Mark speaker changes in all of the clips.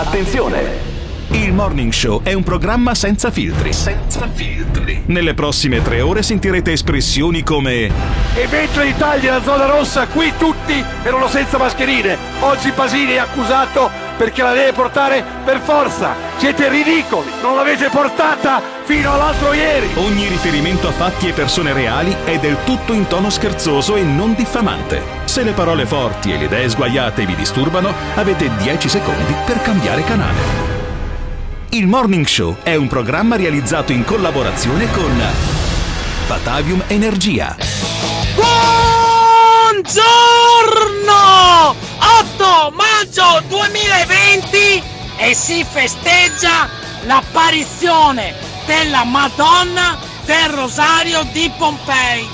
Speaker 1: Attenzione! Il Morning Show è un programma senza filtri. Senza filtri. Nelle prossime tre ore sentirete espressioni come
Speaker 2: E mentre in Italia la zona rossa, qui tutti erano senza mascherine. Oggi Pasini è accusato perché la deve portare per forza. Siete ridicoli, non l'avete portata fino all'altro ieri.
Speaker 1: Ogni riferimento a fatti e persone reali è del tutto in tono scherzoso e non diffamante. Se le parole forti e le idee sguaiate vi disturbano, avete 10 secondi per cambiare canale. Il Morning Show è un programma realizzato in collaborazione con Batavium Energia.
Speaker 3: Buongiorno! 8 maggio 2020 e si festeggia l'apparizione della Madonna del Rosario di Pompei.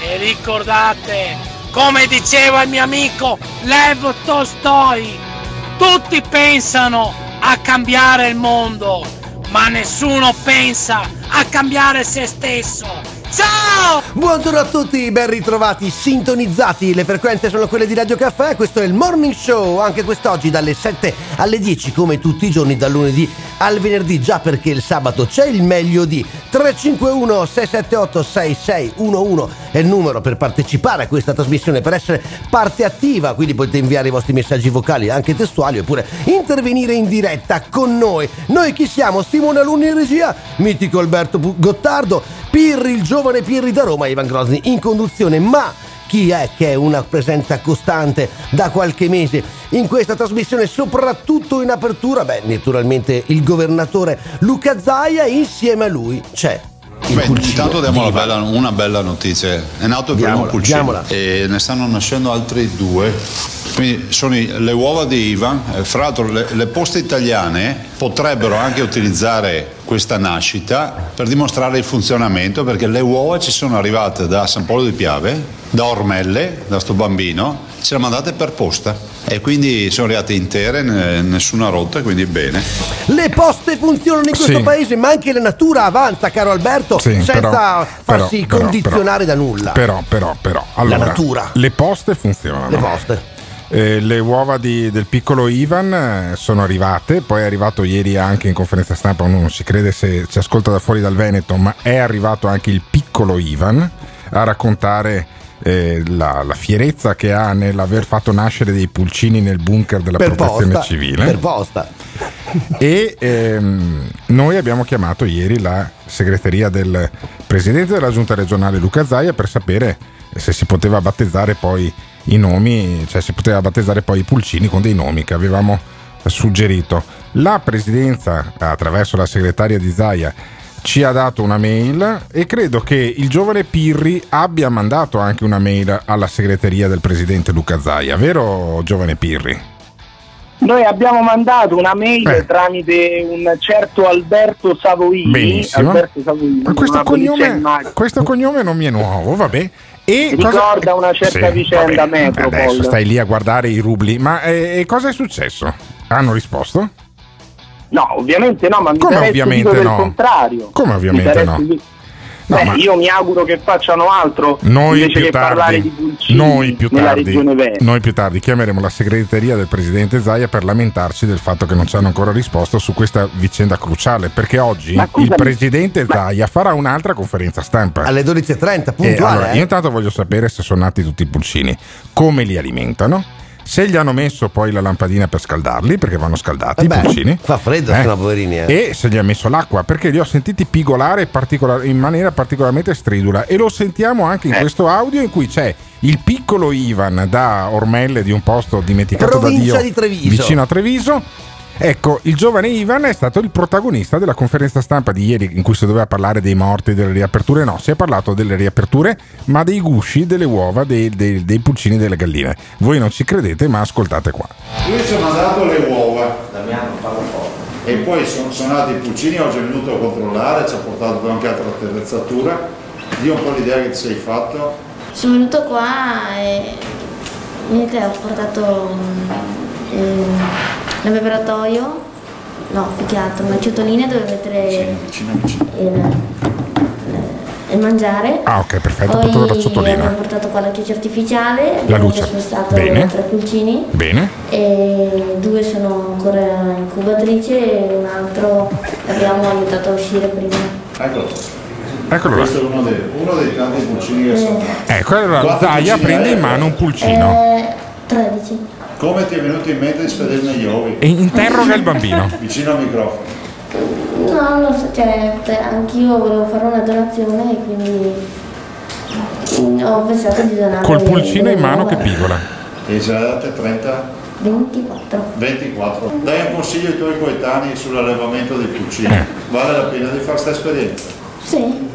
Speaker 3: E ricordate, come diceva il mio amico Lev Tolstoi, tutti pensano a cambiare il mondo, ma nessuno pensa a cambiare se stesso. Ciao!
Speaker 4: Buongiorno a tutti, ben ritrovati, sintonizzati, le frequenze sono quelle di Radio Caffè, questo è il Morning Show, anche quest'oggi dalle 7 alle 10 come tutti i giorni dal lunedì al venerdì, già perché il sabato c'è il meglio di 351 678 6611 è il numero per partecipare a questa trasmissione, per essere parte attiva, quindi potete inviare i vostri messaggi vocali anche testuali oppure intervenire in diretta con noi. Noi chi siamo? Simone Alunni in regia, mitico Alberto Gottardo, Pirri, il giovane Pirri da Roma, Ivan Grosni in conduzione, ma chi è che è una presenza costante da qualche mese in questa trasmissione, soprattutto in apertura? Beh, naturalmente il governatore Luca Zaia, insieme a lui c'è il
Speaker 5: Beh,
Speaker 4: pulcino
Speaker 5: intanto diamo bella, una bella notizia. È nato il primo
Speaker 4: Diamola,
Speaker 5: pulcino
Speaker 4: diamola.
Speaker 5: e ne stanno nascendo altri due. Quindi sono le uova di Ivan. Eh, Fra l'altro le, le poste italiane potrebbero anche utilizzare questa nascita per dimostrare il funzionamento perché le uova ci sono arrivate da San Polo di Piave, da Ormelle, da sto bambino, ce le mandate per posta e quindi sono arrivate intere, ne- nessuna rotta, quindi bene.
Speaker 4: Le poste funzionano in questo
Speaker 6: Sì.
Speaker 4: paese, ma anche la natura avanza, caro Alberto,
Speaker 6: Sì,
Speaker 4: senza
Speaker 6: però-
Speaker 4: farsi
Speaker 6: però-
Speaker 4: condizionare
Speaker 6: però-
Speaker 4: da nulla.
Speaker 6: Però, però, però. Allora,
Speaker 4: natura.
Speaker 6: Le poste funzionano.
Speaker 4: Le poste.
Speaker 6: Eh, le uova di- del piccolo Ivan eh, sono arrivate, poi è arrivato ieri anche in conferenza stampa, uno non si crede se ci ascolta da fuori dal Veneto, ma è arrivato anche il piccolo Ivan a raccontare eh, la, la fierezza che ha nell'aver fatto nascere dei pulcini nel bunker della
Speaker 4: Per
Speaker 6: protezione
Speaker 4: posta,
Speaker 6: civile.
Speaker 4: per posta.
Speaker 6: E ehm, noi abbiamo chiamato ieri la segreteria del presidente della giunta regionale Luca Zaia per sapere se si poteva battezzare poi i nomi, cioè si poteva battezzare poi i pulcini con dei nomi che avevamo suggerito. La presidenza, attraverso la segretaria di Zaia, ci ha dato una mail e credo che il giovane Pirri abbia mandato anche una mail alla segreteria del presidente Luca Zaia, vero giovane Pirri?
Speaker 7: Noi abbiamo mandato una mail
Speaker 6: Eh.
Speaker 7: tramite un certo Alberto Savoini.
Speaker 6: Benissimo.
Speaker 7: Alberto Savoini
Speaker 6: Ma questo cognome, questo cognome non mi è nuovo, vabbè. E
Speaker 7: Ricorda una certa vicenda
Speaker 6: vabbè,
Speaker 7: Metropol.
Speaker 6: Adesso stai lì a guardare i rubli. Ma eh, cosa è successo? Hanno risposto?
Speaker 7: No, ovviamente no, ma mi
Speaker 6: Come ovviamente no?
Speaker 7: contrario.
Speaker 6: Come ovviamente no? No,
Speaker 7: Beh,
Speaker 6: ma-
Speaker 7: io mi auguro che facciano altro
Speaker 6: Noi
Speaker 7: invece
Speaker 6: più
Speaker 7: che parlare di
Speaker 6: tardi,
Speaker 7: pulcini
Speaker 6: noi più
Speaker 7: nella
Speaker 6: tardi,
Speaker 7: regione Veneto.
Speaker 6: noi più tardi chiameremo la segreteria del presidente Zaia per lamentarci del fatto che non ci hanno ancora risposto su questa vicenda cruciale. Perché oggi il presidente
Speaker 7: ma-
Speaker 6: Zaia farà un'altra conferenza stampa.
Speaker 4: Alle 12.30,
Speaker 6: Eh,
Speaker 4: puntuale.
Speaker 6: allora,
Speaker 4: eh.
Speaker 6: io intanto voglio sapere se sono nati tutti i pulcini, come li alimentano, se gli hanno messo poi la lampadina per scaldarli, perché vanno scaldati
Speaker 4: Eh
Speaker 6: i
Speaker 4: beh,
Speaker 6: pulcini.
Speaker 4: fa freddo, sono poverini, eh.
Speaker 6: E se gli ha messo l'acqua, perché li ho sentiti pigolare particolar- in maniera particolarmente stridula. E lo sentiamo anche in
Speaker 7: Eh.
Speaker 6: questo audio in cui c'è il piccolo Ivan da Ormelle di un posto dimenticato
Speaker 4: Provincia
Speaker 6: da Dio
Speaker 4: di Treviso.
Speaker 6: vicino a Treviso. Ecco, il giovane Ivan è stato il protagonista della conferenza stampa di ieri in cui si doveva parlare dei morti, delle riaperture. No, si è parlato delle riaperture, ma dei gusci, delle uova, dei, dei- dei pulcini delle galline. Voi non ci credete, ma ascoltate qua.
Speaker 5: Lui ci ha mandato le uova. E poi sono, sono nati i pulcini, oggi è venuto a controllare, ci ha portato anche altra attrezzatura. Dì un po' l'idea che ti sei fatto.
Speaker 8: Sono venuto qua e niente, ho portato mm, ehm, l'abbeveratoio, no, più che altro una ciotolina dove mettere
Speaker 5: Vicino, vicino.
Speaker 8: il, il mangiare.
Speaker 6: Ah, ok, perfetto,
Speaker 8: Poi
Speaker 6: portato la ciotolina.
Speaker 8: abbiamo portato qua la luce artificiale,
Speaker 6: La
Speaker 8: abbiamo
Speaker 6: luce.
Speaker 8: spostato
Speaker 6: Bene.
Speaker 8: tre pulcini
Speaker 6: Bene.
Speaker 8: e due sono ancora in incubatrice e un altro l'abbiamo aiutato a uscire prima.
Speaker 5: Eccolo.
Speaker 6: Eccolo là.
Speaker 5: Questo è uno dei, uno dei tanti pulcini che sono.
Speaker 6: Ecco, allora Zaia
Speaker 5: pulcini
Speaker 6: prende in mano un pulcino
Speaker 8: Eh, 13.
Speaker 5: Come ti è venuto in mente di spedirne gli ovi?
Speaker 6: e interroga il bambino.
Speaker 5: Vicino al microfono.
Speaker 8: No, non so, cioè, anch'io volevo fare una donazione e quindi ho pensato di donare.
Speaker 6: Col pulcino in mano che pigola.
Speaker 5: E ce l'ha date 30,
Speaker 8: 24.
Speaker 5: 24. Dai un consiglio ai tuoi coetanei sull'allevamento dei pulcini.
Speaker 6: Eh.
Speaker 5: Vale la pena di fare questa esperienza.
Speaker 8: Sì.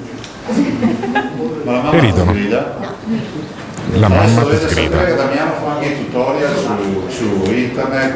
Speaker 5: Ma la
Speaker 6: E
Speaker 5: mamma
Speaker 6: ridono.
Speaker 5: ti grida?
Speaker 6: La mamma ti
Speaker 5: che Damiano fa anche i tutorial su, su internet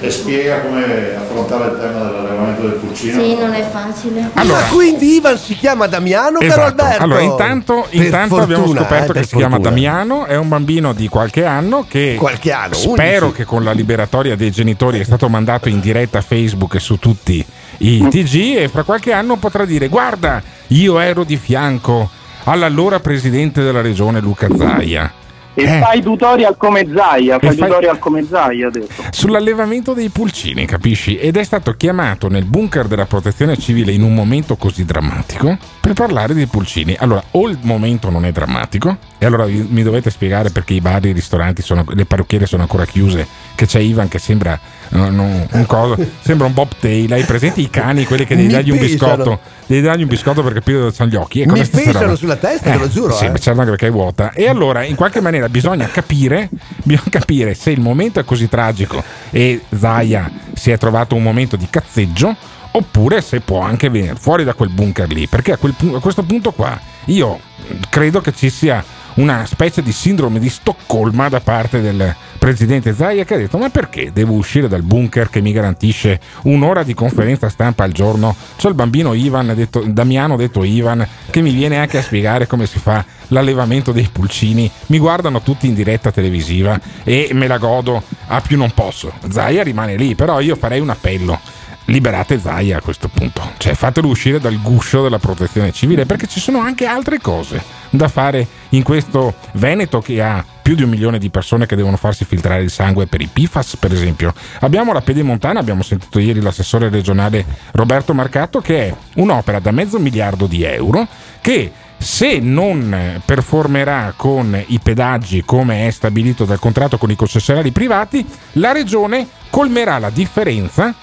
Speaker 5: e spiega come affrontare il tema dell'allevamento del pulcino.
Speaker 8: Sì, non è facile.
Speaker 6: Allora,
Speaker 4: Ma quindi Ivan si chiama Damiano, caro
Speaker 6: Esatto.
Speaker 4: Alberto?
Speaker 6: Allora, intanto, intanto abbiamo
Speaker 4: fortuna,
Speaker 6: scoperto
Speaker 4: eh,
Speaker 6: che si chiama
Speaker 4: fortuna.
Speaker 6: Damiano, è un bambino di qualche anno che
Speaker 4: Qualche anno,
Speaker 6: spero
Speaker 4: 11.
Speaker 6: che con la liberatoria dei genitori è stato mandato in diretta a Facebook e su tutti i TG e fra qualche anno potrà dire guarda, io ero di fianco all'allora presidente della regione Luca Zaia.
Speaker 7: E
Speaker 6: Eh.
Speaker 7: fai tutorial come Zaia, fai
Speaker 6: fai-
Speaker 7: tutorial come Zaia, ha detto.
Speaker 6: sull'allevamento dei pulcini, capisci? Ed è stato chiamato nel bunker della protezione civile in un momento così drammatico per parlare dei pulcini. Allora, o il momento non è drammatico, e allora mi dovete spiegare perché i bar, i ristoranti, sono, le parrucchiere sono ancora chiuse, che c'è Ivan che sembra no, no, un coso, sembra un bobtail, hai presenti i cani, quelli che devi
Speaker 4: Mi
Speaker 6: dargli un biscotto, devi dargli un biscotto per capire dove sono gli occhi. Ecco,
Speaker 4: Mi
Speaker 6: la stessa
Speaker 4: pesano
Speaker 6: roba.
Speaker 4: sulla testa, te lo giuro,
Speaker 6: Sì,
Speaker 4: eh.
Speaker 6: certo anche perché è vuota. E allora, in qualche maniera, bisogna capire, bisogna capire se il momento è così tragico e Zaya si è trovato un momento di cazzeggio. Oppure se può anche venire fuori da quel bunker lì, perché a, quel a questo punto qua io credo che ci sia una specie di sindrome di Stoccolma da parte del presidente Zaia che ha detto ma perché devo uscire dal bunker che mi garantisce un'ora di conferenza stampa al giorno? C'è il bambino Ivan detto, Damiano detto Ivan che mi viene anche a spiegare come si fa l'allevamento dei pulcini. Mi guardano tutti in diretta televisiva e me la godo a più non posso. Zaia rimane lì però io farei un appello liberate Zaia a questo punto, cioè fatelo uscire dal guscio della protezione civile perché ci sono anche altre cose da fare in questo Veneto che ha più di un milione di persone che devono farsi filtrare il sangue per i PFAS per esempio. Abbiamo la Pedemontana, abbiamo sentito ieri l'assessore regionale Roberto Marcato che è un'opera da mezzo miliardo di euro che se non performerà con i pedaggi come è stabilito dal contratto con i concessionari privati, la regione colmerà la differenza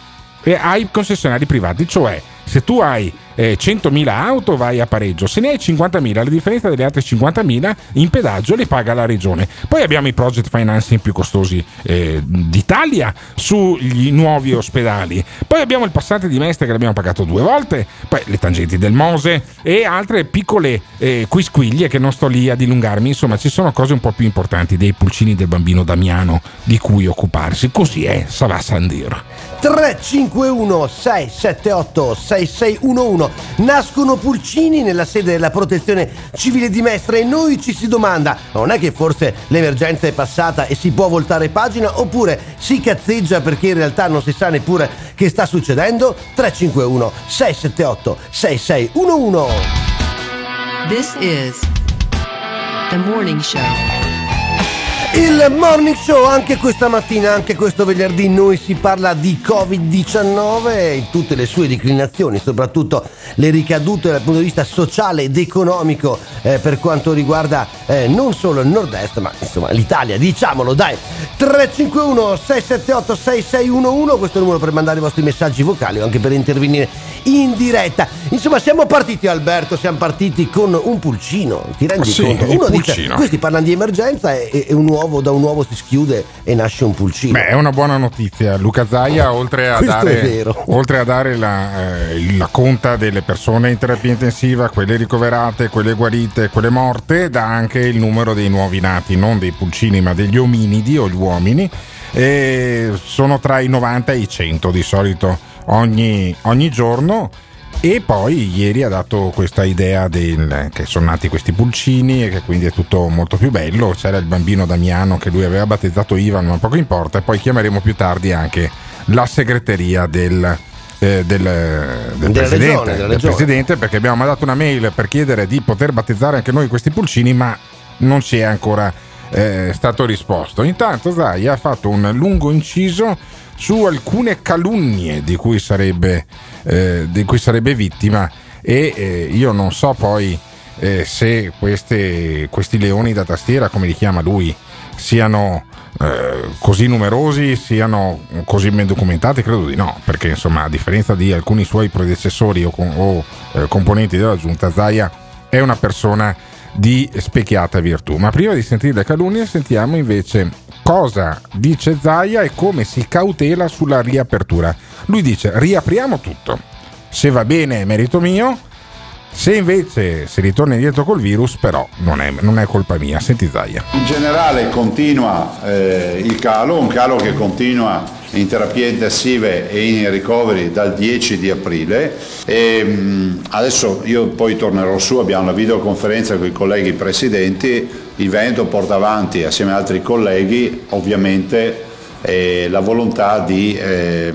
Speaker 6: ai concessionari privati, cioè se tu hai eh, 100.000 auto vai a pareggio, se ne hai 50.000, la differenza delle altre 50.000 in pedaggio le paga la regione. Poi abbiamo i project financing più costosi eh, d'Italia sugli nuovi ospedali, poi abbiamo il passante di Mestre che l'abbiamo pagato due volte, poi le tangenti del Mose e altre piccole eh, quisquiglie che non sto lì a dilungarmi, insomma ci sono cose un po' più importanti dei pulcini del bambino Damiano di cui occuparsi, così è, Savà Sandir.
Speaker 4: 351 678 6611 nascono pulcini nella sede della protezione civile di Mestre e noi ci si domanda non è che forse l'emergenza è passata e si può voltare pagina oppure si cazzeggia perché in realtà non si sa neppure che sta succedendo? 351 678 6611
Speaker 9: This is the morning show.
Speaker 4: Il morning show anche questa mattina, anche questo venerdì noi si parla di Covid-19 in tutte le sue declinazioni, soprattutto le ricadute dal punto di vista sociale ed economico eh, per quanto riguarda eh, non solo il nord-est ma insomma l'Italia, diciamolo dai. 351 678 6611, questo è il numero per mandare i vostri messaggi vocali o anche per intervenire in diretta. Insomma siamo partiti Alberto, siamo partiti con un pulcino, ti rendi
Speaker 6: Sì,
Speaker 4: conto? Uno dice,
Speaker 6: pulcino.
Speaker 4: questi parlano di emergenza e, e un uovo da un uovo si schiude e nasce un pulcino.
Speaker 6: Beh, è una buona notizia. Luca Zaia, oltre a dare, oltre a dare la, eh, la conta delle persone in terapia intensiva, quelle ricoverate, quelle guarite, quelle morte, dà anche il numero dei nuovi nati, non dei pulcini, ma degli ominidi o gli uomini. E sono tra i 90 e i 100 di solito ogni, ogni giorno. E poi ieri ha dato questa idea del, che sono nati questi pulcini e che quindi è tutto molto più bello. C'era il bambino Damiano che lui aveva battezzato Ivan, ma poco importa. E poi chiameremo più tardi anche la segreteria del, eh, del, del presidente,
Speaker 4: regione,
Speaker 6: del presidente, perché abbiamo mandato una mail per chiedere di poter battezzare anche noi questi pulcini, ma non si è ancora eh, stato risposto. Intanto Zaia ha fatto un lungo inciso su alcune calunnie di cui sarebbe, eh, di cui sarebbe vittima e eh, io non so poi eh, se queste, questi leoni da tastiera, come li chiama lui, siano eh, così numerosi, siano così ben documentati, credo di no, perché insomma a differenza di alcuni suoi predecessori o, o eh, componenti della giunta, Zaia è una persona di specchiata virtù. Ma prima di sentire le calunnie sentiamo invece cosa dice Zaia e come si cautela sulla riapertura. Lui dice riapriamo tutto, se va bene è merito mio, se invece si ritorna indietro col virus, però non è, non è colpa mia. Senti Zaia.
Speaker 5: In generale continua eh, il calo, un calo che continua in terapie intensive e in ricoveri dal 10 di aprile. E, mh, adesso io poi tornerò su, abbiamo una videoconferenza con i colleghi presidenti, il Veneto porta avanti assieme ad altri colleghi ovviamente eh, la volontà di, eh,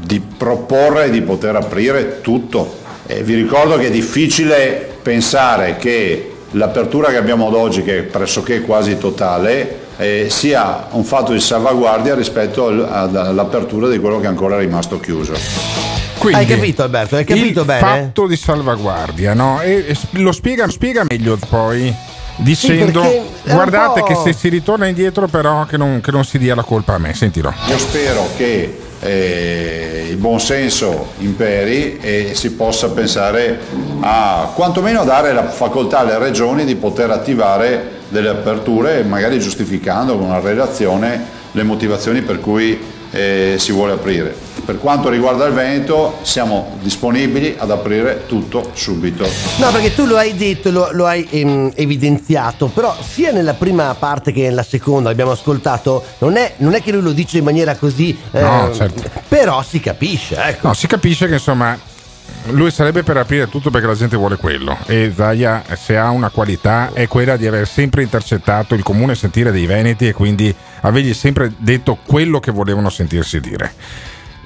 Speaker 5: di proporre di poter aprire tutto eh, vi ricordo che è difficile pensare che l'apertura che abbiamo ad oggi, che è pressoché quasi totale, eh, sia un fatto di salvaguardia rispetto all'apertura di quello che è ancora rimasto chiuso.
Speaker 4: Quindi, hai capito Alberto? Hai capito
Speaker 6: il
Speaker 4: bene?
Speaker 6: fatto di salvaguardia, no? E, e lo, spiega, spiega meglio poi dicendo
Speaker 4: sì,
Speaker 6: guardate che se si ritorna indietro però che non, che non si dia la colpa a me, sentirò.
Speaker 5: Io spero che eh, il buon senso imperi e si possa pensare a quantomeno dare la facoltà alle regioni di poter attivare delle aperture, magari giustificando con una relazione le motivazioni per cui eh, si vuole aprire. Per quanto riguarda il Veneto siamo disponibili ad aprire tutto subito.
Speaker 4: No, perché tu lo hai detto, lo, lo hai ehm, evidenziato, però sia nella prima parte che nella seconda abbiamo ascoltato, non è, non è che lui lo dice in maniera così... Eh,
Speaker 6: no, certo.
Speaker 4: Però si capisce, ecco.
Speaker 6: No, si capisce che insomma lui sarebbe per aprire tutto perché la gente vuole quello e Zaia se ha una qualità è quella di aver sempre intercettato il comune sentire dei veneti e quindi avergli sempre detto quello che volevano sentirsi dire.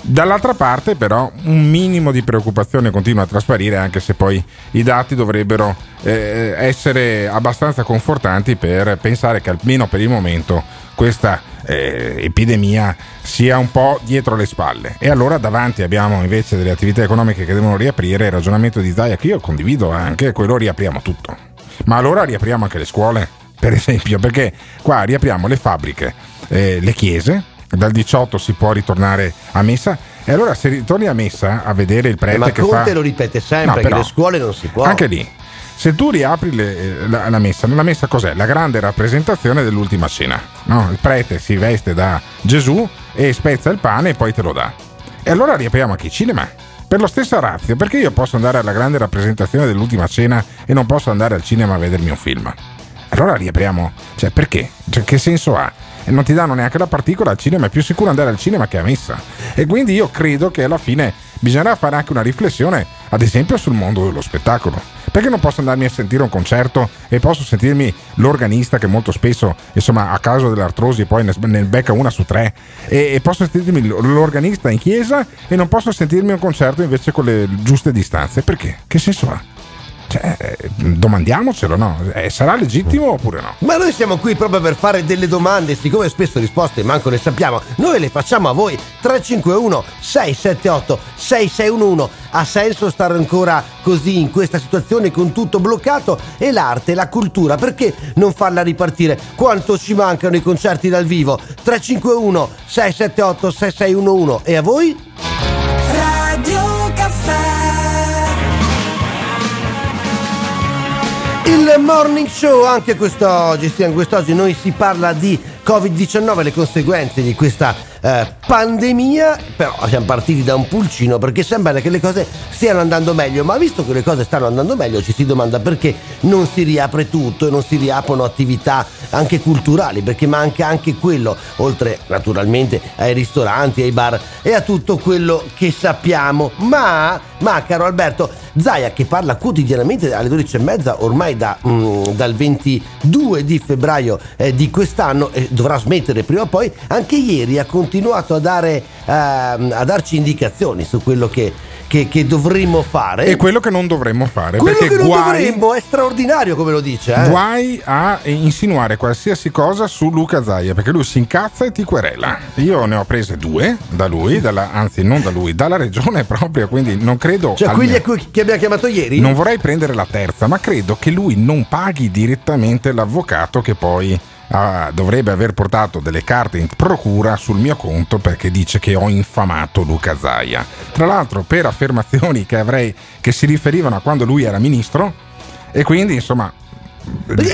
Speaker 6: Dall'altra parte però un minimo di preoccupazione continua a trasparire anche se poi i dati dovrebbero eh, essere abbastanza confortanti per pensare che almeno per il momento questa eh, epidemia sia un po' dietro le spalle. E allora davanti abbiamo invece delle attività economiche che devono riaprire, il ragionamento di Zaia che io condivido anche, quello riapriamo tutto. Ma allora riapriamo anche le scuole, per esempio, perché qua riapriamo le fabbriche, eh, le chiese, dal 18 si può ritornare a messa e allora se ritorni a messa a vedere il prete
Speaker 4: eh, ma
Speaker 6: che
Speaker 4: Conte
Speaker 6: fa...
Speaker 4: lo ripete sempre
Speaker 6: No,
Speaker 4: che
Speaker 6: però,
Speaker 4: le scuole non si può.
Speaker 6: Anche lì, se tu riapri le- la, la messa, la messa cos'è? La grande rappresentazione dell'ultima cena. no? Il prete si veste da Gesù e spezza il pane e poi te lo dà. E allora riapriamo anche i cinema. Per lo stesso razio, perché io posso andare alla grande rappresentazione dell'ultima cena e non posso andare al cinema a vedermi un film? Allora riapriamo. Cioè, perché? Cioè, che senso ha? Non ti danno neanche la particola al cinema, è più sicuro andare al cinema che a messa. E quindi io credo che alla fine bisognerà fare anche una riflessione, ad esempio, sul mondo dello spettacolo. Perché non posso andarmi a sentire un concerto e posso sentirmi l'organista che molto spesso, insomma, a causa dell'artrosi poi ne, becca una su tre, e posso sentirmi l'organista in chiesa e non posso sentirmi un concerto invece con le giuste distanze. Perché? Che senso ha? Cioè, domandiamocelo, no? Eh, sarà legittimo oppure no?
Speaker 4: Ma noi siamo qui proprio per fare delle domande, siccome spesso risposte manco ne sappiamo, noi le facciamo a voi. 351 678 6611. Ha senso stare ancora così in questa situazione con tutto bloccato? E l'arte, la cultura, perché non farla ripartire? Quanto ci mancano i concerti dal vivo? 351 678 6611. E a voi? Il morning show anche quest'oggi, sì, quest'oggi noi si parla di Covid-19, le conseguenze di questa eh, pandemia, però siamo partiti da un pulcino perché sembra che le cose stiano andando meglio, ma visto che le cose stanno andando meglio ci si domanda perché non si riapre tutto e non si riaprono attività anche culturali, perché manca anche quello, oltre naturalmente ai ristoranti, ai bar e a tutto quello che sappiamo. Ma, ma caro Alberto, Zaia che parla quotidianamente alle 12 e mezza ormai da, mm, dal 22 di febbraio eh, di quest'anno e dovrà smettere prima o poi, anche ieri ha continuato a, dare, ehm, a darci indicazioni su quello che, che, che dovremmo fare.
Speaker 6: E quello che non dovremmo fare.
Speaker 4: quello
Speaker 6: perché
Speaker 4: che non
Speaker 6: guai,
Speaker 4: dovremmo è straordinario come lo dice. Eh?
Speaker 6: guai a insinuare qualsiasi cosa su Luca Zaia perché lui si incazza e ti querela. Io ne ho prese due da lui, dalla- anzi non da lui, dalla regione proprio, quindi non credo...
Speaker 4: Cioè quelli a cui- che abbiamo chiamato ieri?
Speaker 6: Non vorrei prendere la terza, ma credo che lui non paghi direttamente l'avvocato che poi ah, dovrebbe aver portato delle carte in procura sul mio conto perché dice che ho infamato Luca Zaia. Tra l'altro per affermazioni che avrei che si riferivano a quando lui era ministro e quindi insomma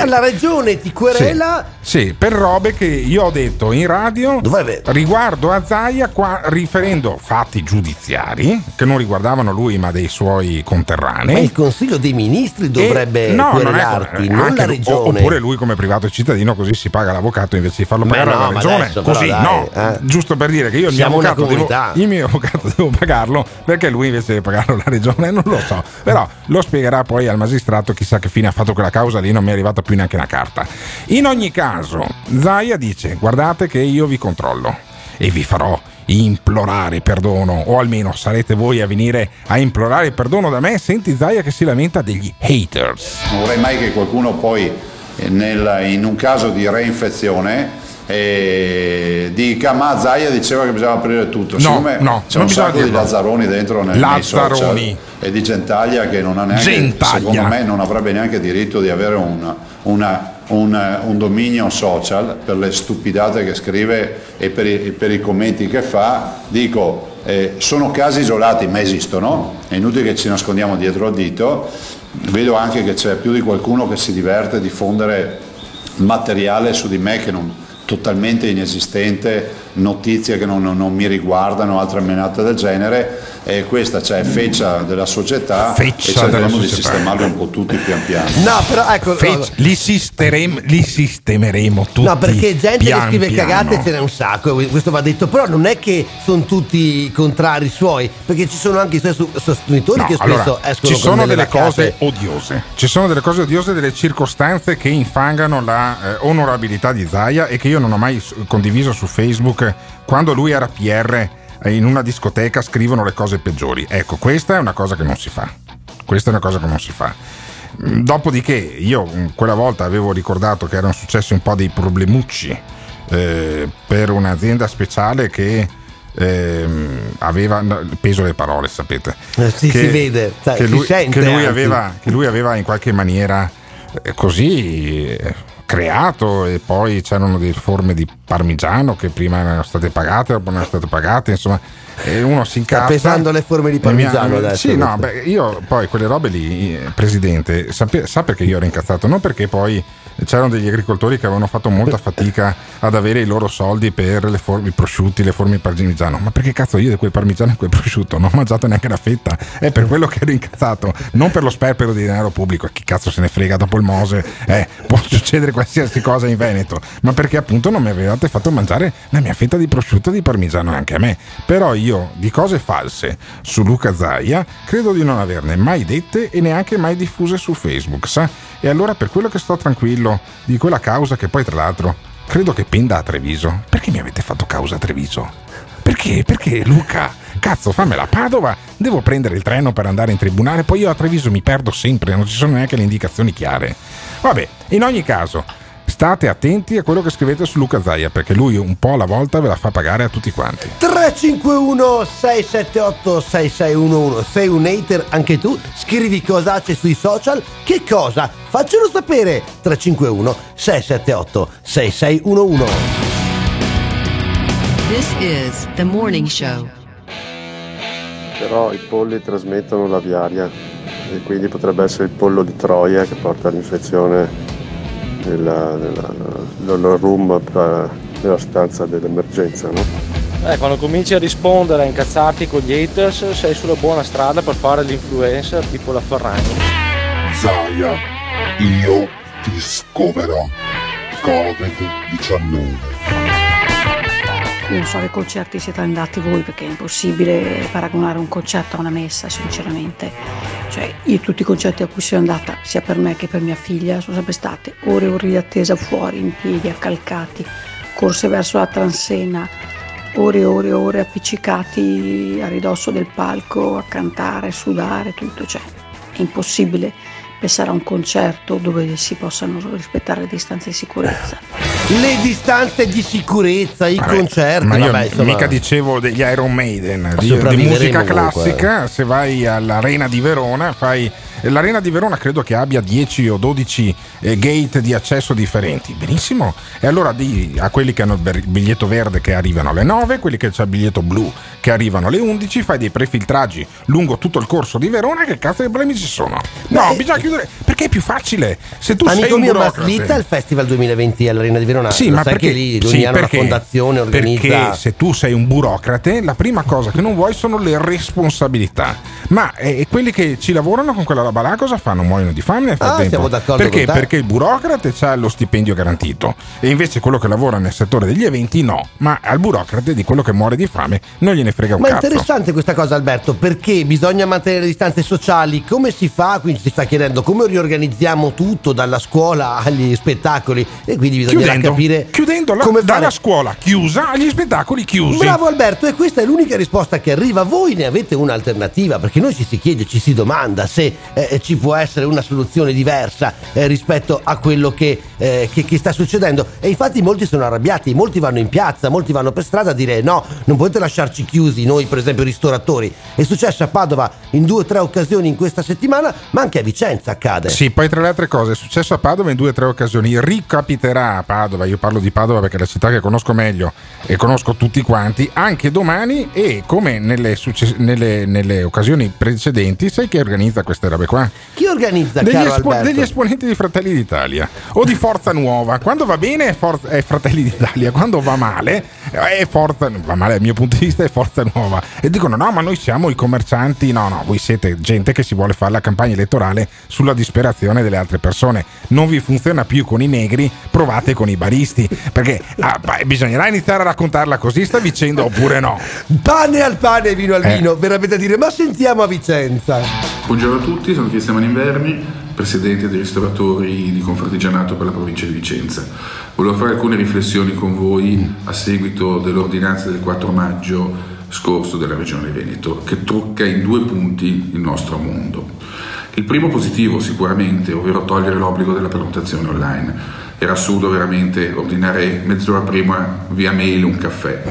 Speaker 4: la regione ti querela
Speaker 6: sì, per robe che io ho detto in radio riguardo a Zaia, qua, riferendo fatti giudiziari che non riguardavano lui ma dei suoi conterranei.
Speaker 4: Ma il Consiglio dei Ministri dovrebbe
Speaker 6: E- no, non è
Speaker 4: querelarti,
Speaker 6: come-
Speaker 4: non, la regione.
Speaker 6: Oppure lui come privato cittadino così si paga l'avvocato invece di farlo pagare
Speaker 4: no,
Speaker 6: alla regione.
Speaker 4: adesso
Speaker 6: così,
Speaker 4: dai,
Speaker 6: no.
Speaker 4: eh.
Speaker 6: Giusto per dire che io il mio, devo, il mio avvocato devo pagarlo perché lui invece deve pagarlo la regione, non lo so. Però lo spiegherà poi al magistrato, chissà che fine ha fatto quella causa lì, non mi è arrivata più neanche una carta. In ogni caso, Zaia dice: guardate che io vi controllo e vi farò implorare perdono, o almeno sarete voi a venire a implorare perdono da me. Senti Zaia che si lamenta degli haters.
Speaker 5: Non vorrei mai che qualcuno poi eh, nel- in un caso di reinfezione eh, dica ma Zaia diceva che bisognava aprire tutto
Speaker 6: No,
Speaker 5: siccome
Speaker 6: no,
Speaker 5: c'è un
Speaker 6: bisogna
Speaker 5: sacco di. Lazzaroni dentro nei
Speaker 6: Lazzaroni.
Speaker 5: social e di Gentaglia che non ha neanche
Speaker 6: Gentaglia.
Speaker 5: secondo me non avrebbe neanche diritto di avere un, una- un- un dominio social per le stupidate che scrive e per i, per i commenti che fa dico eh, sono casi isolati ma esistono è inutile che ci nascondiamo dietro al dito vedo anche che c'è più di qualcuno che si diverte a diffondere materiale su di me che non totalmente inesistente, notizie che non, non- non mi riguardano, altre menate del genere e questa c'è feccia della società
Speaker 6: Feccia
Speaker 5: e cercheremo di sistemarli un po' tutti pian piano.
Speaker 4: No, però ecco.
Speaker 6: Fec- li, sisterem- li sistemeremo tutti.
Speaker 4: No, perché gente
Speaker 6: pian
Speaker 4: che scrive
Speaker 6: piano.
Speaker 4: cagate ce n'è un sacco, questo va detto, però non è che sono tutti contrari suoi, perché ci sono anche i suoi su- sostenitori
Speaker 6: No,
Speaker 4: che spesso
Speaker 6: allora,
Speaker 4: escono
Speaker 6: ci sono
Speaker 4: delle
Speaker 6: delle cose odiose. Ci sono delle cose odiose, delle circostanze che infangano la eh, onorabilità di Zaia e che io non ho mai condiviso su Facebook quando lui era PR eh, in una discoteca scrivono le cose peggiori. Ecco, questa è una cosa che non si fa. Questa è una cosa che non si fa. Mm, Dopodiché io mm, quella volta avevo ricordato che erano successi un po' dei problemucci eh, per un'azienda speciale che ehm, aveva peso delle parole, sapete.
Speaker 4: Eh, sì,
Speaker 6: Che-
Speaker 4: si vede,
Speaker 6: che
Speaker 4: si
Speaker 6: lui, che lui aveva, che lui aveva in qualche maniera eh, così eh, creato e poi c'erano delle forme di parmigiano che prima erano state pagate, dopo non erano state pagate, insomma, e uno si
Speaker 4: Sta
Speaker 6: incazza.
Speaker 4: pesando le forme di parmigiano adesso.
Speaker 6: Sì, no, beh, io poi quelle robe lì, eh, presidente, sa perché io ero incazzato? Non perché poi c'erano degli agricoltori che avevano fatto molta fatica ad avere i loro soldi per le forme, i prosciutti, le forme parmigiano. Ma perché cazzo io di quel parmigiano e quel prosciutto non ho mangiato neanche la fetta? È per quello che ero incazzato, non per lo sperpero di denaro pubblico. Chi cazzo se ne frega dopo il Mose? Eh, può succedere qualsiasi cosa in Veneto, ma perché appunto non mi avevate fatto mangiare la mia fetta di prosciutto e di parmigiano anche a me. Però io di cose false su Luca Zaia credo di non averne mai dette e neanche mai diffuse su Facebook, sa? E allora per quello che sto tranquillo di quella causa che poi tra l'altro credo che penda a Treviso. Perché mi avete fatto causa a Treviso? Perché? Perché Luca? Cazzo, fammela a Padova, devo prendere il treno per andare in tribunale, poi io a Treviso mi perdo sempre, non ci sono neanche le indicazioni chiare. Vabbè, in ogni caso, state attenti a quello che scrivete su Luca Zaia, perché lui un po' alla volta ve la fa pagare a tutti quanti.
Speaker 4: 351 678 6611 sei un hater anche tu? Scrivi cosa c'è sui social. Che cosa? Faccelo sapere. 351 678 6611
Speaker 9: This is the morning show.
Speaker 10: Però i polli trasmettono la viaria e quindi potrebbe essere il pollo di Troia che porta all'infezione nella, nella, nella room per- nella stanza dell'emergenza, no?
Speaker 11: Eh, quando cominci a rispondere, a incazzarti con gli haters, sei sulla buona strada per fare l'influencer tipo la Ferragni.
Speaker 12: Zaia, io ti scoverò. Covid-19.
Speaker 13: Non so che concerti siete andati voi perché è impossibile paragonare un concerto a una messa, sinceramente. Cioè, io tutti i concerti a cui sono andata, sia per me che per mia figlia, sono sempre state ore e ore di attesa fuori, in piedi, accalcati, corse verso la transena, ore e ore e ore appiccicati a ridosso del palco a cantare, sudare, tutto. Cioè, è impossibile pensare a un concerto dove si possano rispettare le distanze di sicurezza.
Speaker 4: Le distanze di sicurezza, i
Speaker 6: Vabbè,
Speaker 4: concerti,
Speaker 6: Ma io
Speaker 4: vabbè, insomma.
Speaker 6: mica dicevo degli Iron Maiden, di, di musica
Speaker 4: comunque.
Speaker 6: classica, se vai all'Arena di Verona, fai... L'Arena di Verona credo che abbia 10 o 12 eh, gate di accesso differenti. Benissimo. E allora di a quelli che hanno il biglietto verde che arrivano alle 9, quelli che hanno il biglietto blu che arrivano alle 11, fai dei prefiltraggi lungo tutto il corso di Verona. Che cazzo di problemi ci sono? No, bisogna chiudere perché è più facile. Se tu sei
Speaker 4: Amico
Speaker 6: un
Speaker 4: mio, ma
Speaker 6: burocrate-
Speaker 4: slitta il Festival 2020 all'Arena di Verona.
Speaker 6: sì,
Speaker 4: Lo
Speaker 6: ma perché
Speaker 4: lì ogni
Speaker 6: sì,
Speaker 4: anno
Speaker 6: perché-
Speaker 4: la fondazione organizza.
Speaker 6: Perché se tu sei un burocrate, la prima cosa che non vuoi sono le responsabilità. Ma eh, quelli che ci lavorano con quella roba là cosa fanno? Muoiono di fame nel frattempo?
Speaker 4: Ah, siamo d'accordo
Speaker 6: perché? Perché il burocrate ha lo stipendio garantito e invece quello che lavora nel settore degli eventi no. Ma al burocrate di quello che muore di fame non gliene frega un
Speaker 4: Ma è
Speaker 6: cazzo.
Speaker 4: interessante questa cosa Alberto, perché bisogna mantenere le distanze sociali, come si fa? Quindi si sta chiedendo come riorganizziamo tutto dalla scuola agli spettacoli e quindi bisognerà
Speaker 6: Chiudendo,
Speaker 4: capire
Speaker 6: chiudendo la,
Speaker 4: come
Speaker 6: dalla
Speaker 4: fare.
Speaker 6: scuola chiusa agli spettacoli chiusi.
Speaker 4: Bravo Alberto, e questa è l'unica risposta che arriva. Voi ne avete un'alternativa? Perché noi ci si chiede, ci si domanda se eh, ci può essere una soluzione diversa eh, rispetto a quello che, eh, che- che sta succedendo. E infatti molti sono arrabbiati, molti vanno in piazza, molti vanno per strada a dire no, non potete lasciarci chiusi noi per esempio ristoratori. È successo a Padova in due o tre occasioni in questa settimana, ma anche a Vicenza accade.
Speaker 6: Sì, poi tra le altre cose è successo a Padova in due o tre occasioni, ricapiterà a Padova, io parlo di Padova perché è la città che conosco meglio e conosco tutti quanti, anche domani e come nelle, succe- nelle- nelle occasioni precedenti, sai chi organizza queste robe qua?
Speaker 4: Chi organizza,
Speaker 6: Degli, espo- degli esponenti di Fratelli d'Italia o di Forza Nuova. Quando va bene è, For- è Fratelli d'Italia, quando va male è Forza va male dal mio punto di vista è Forza Nuova. E dicono no, ma noi siamo i commercianti. No, no, voi siete gente che si vuole fare la campagna elettorale sulla disperazione delle altre persone. Non vi funziona più con i negri, provate con i baristi. Perché ah, bisognerà iniziare a raccontarla così, sta vicenda oppure no.
Speaker 4: Pane al pane e vino al
Speaker 6: Eh.
Speaker 4: vino, veramente a dire ma sentiamo a Vicenza.
Speaker 14: Buongiorno a tutti, sono Cristian Inverni, presidente dei ristoratori di Confartigianato per la provincia di Vicenza. Volevo fare alcune riflessioni con voi a seguito dell'ordinanza del 4 maggio scorso della Regione Veneto, che tocca in due punti il nostro mondo. Il primo positivo sicuramente, ovvero togliere l'obbligo della prenotazione online. Era assurdo veramente ordinare mezz'ora prima via mail un caffè.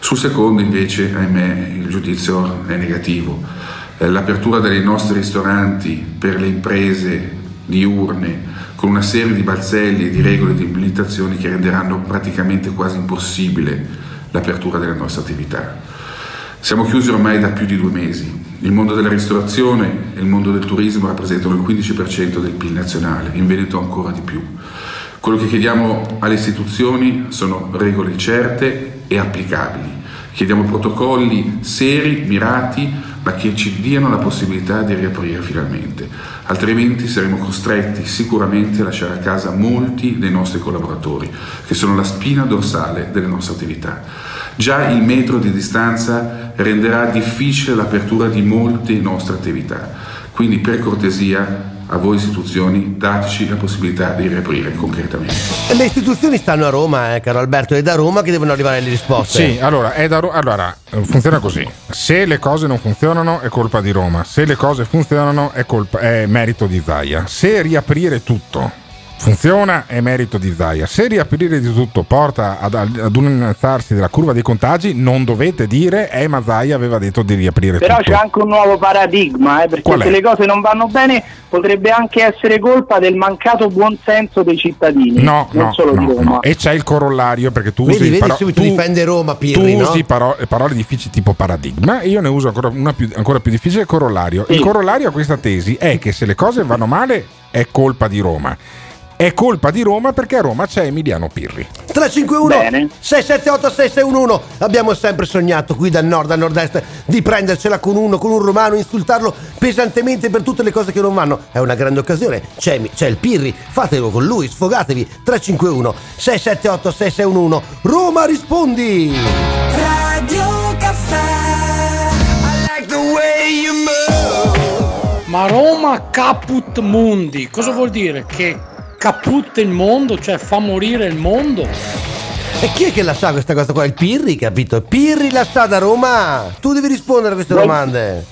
Speaker 14: Sul secondo invece, ahimè, il giudizio è negativo. Eh, L'apertura dei nostri ristoranti per le imprese diurne con una serie di balzelli e di regole di abilitazioni che renderanno praticamente quasi impossibile l'apertura delle nostre attività. Siamo chiusi ormai da più di due mesi. Il mondo della ristorazione e il mondo del turismo rappresentano il 15% del PIL nazionale, in Veneto ancora di più. Quello che chiediamo alle istituzioni sono regole certe e applicabili. Chiediamo protocolli seri, mirati, ma che ci diano la possibilità di riaprire finalmente. Altrimenti saremo costretti sicuramente a lasciare a casa molti dei nostri collaboratori, che sono la spina dorsale delle nostre attività. Già il metro di distanza renderà difficile l'apertura di molte nostre attività. Quindi per cortesia a voi istituzioni dateci la possibilità di riaprire concretamente.
Speaker 4: Le istituzioni stanno a Roma, eh, caro Alberto, è da Roma che devono arrivare le risposte.
Speaker 6: Sì, allora, è da Ro- allora, eh, funziona così. Se le cose non funzionano è colpa di Roma, se le cose funzionano è, colpa- è merito di Zaia. Se riaprire tutto funziona è merito di Zaia. Se riaprire di tutto porta ad, ad un innalzarsi della curva dei contagi, non dovete dire eh ma Zaia aveva detto di riaprire
Speaker 7: Però
Speaker 6: tutto.
Speaker 7: c'è anche un nuovo paradigma, eh, perché
Speaker 6: Qual è?
Speaker 7: se le cose non vanno bene potrebbe anche essere colpa del mancato buonsenso dei cittadini,
Speaker 6: No,
Speaker 7: non
Speaker 6: no,
Speaker 7: solo
Speaker 6: no,
Speaker 7: di Roma.
Speaker 6: no. E c'è il corollario perché tu
Speaker 4: Vedi,
Speaker 6: usi
Speaker 4: vedi
Speaker 6: paro-
Speaker 4: subito
Speaker 6: tu-
Speaker 4: difende Roma, Pirri,
Speaker 6: tu
Speaker 4: no?
Speaker 6: usi paro- parole difficili tipo paradigma e io ne uso ancora, una più, ancora più difficile corollario. Il
Speaker 7: Sì.
Speaker 6: corollario a questa tesi è che se le cose vanno male è colpa di Roma. È colpa di Roma perché a Roma c'è Emiliano Pirri.
Speaker 4: 351
Speaker 7: Bene.
Speaker 4: 678 6611 Abbiamo sempre sognato qui dal nord al nord-est di prendercela con uno, con un romano, insultarlo pesantemente per tutte le cose che non vanno. È una grande occasione. C'è, c'è il Pirri, fatelo con lui, sfogatevi. 351 678 6611 Roma rispondi!
Speaker 15: Radio Caffè. I like the way you move.
Speaker 3: La Roma caput mundi. Cosa vuol dire? Che caput il mondo, cioè fa morire il mondo?
Speaker 4: E chi è che la sa questa cosa qua? Il Pirri, capito? Pirri la sa da Roma? Tu devi rispondere a queste
Speaker 7: Vuoi-
Speaker 4: domande.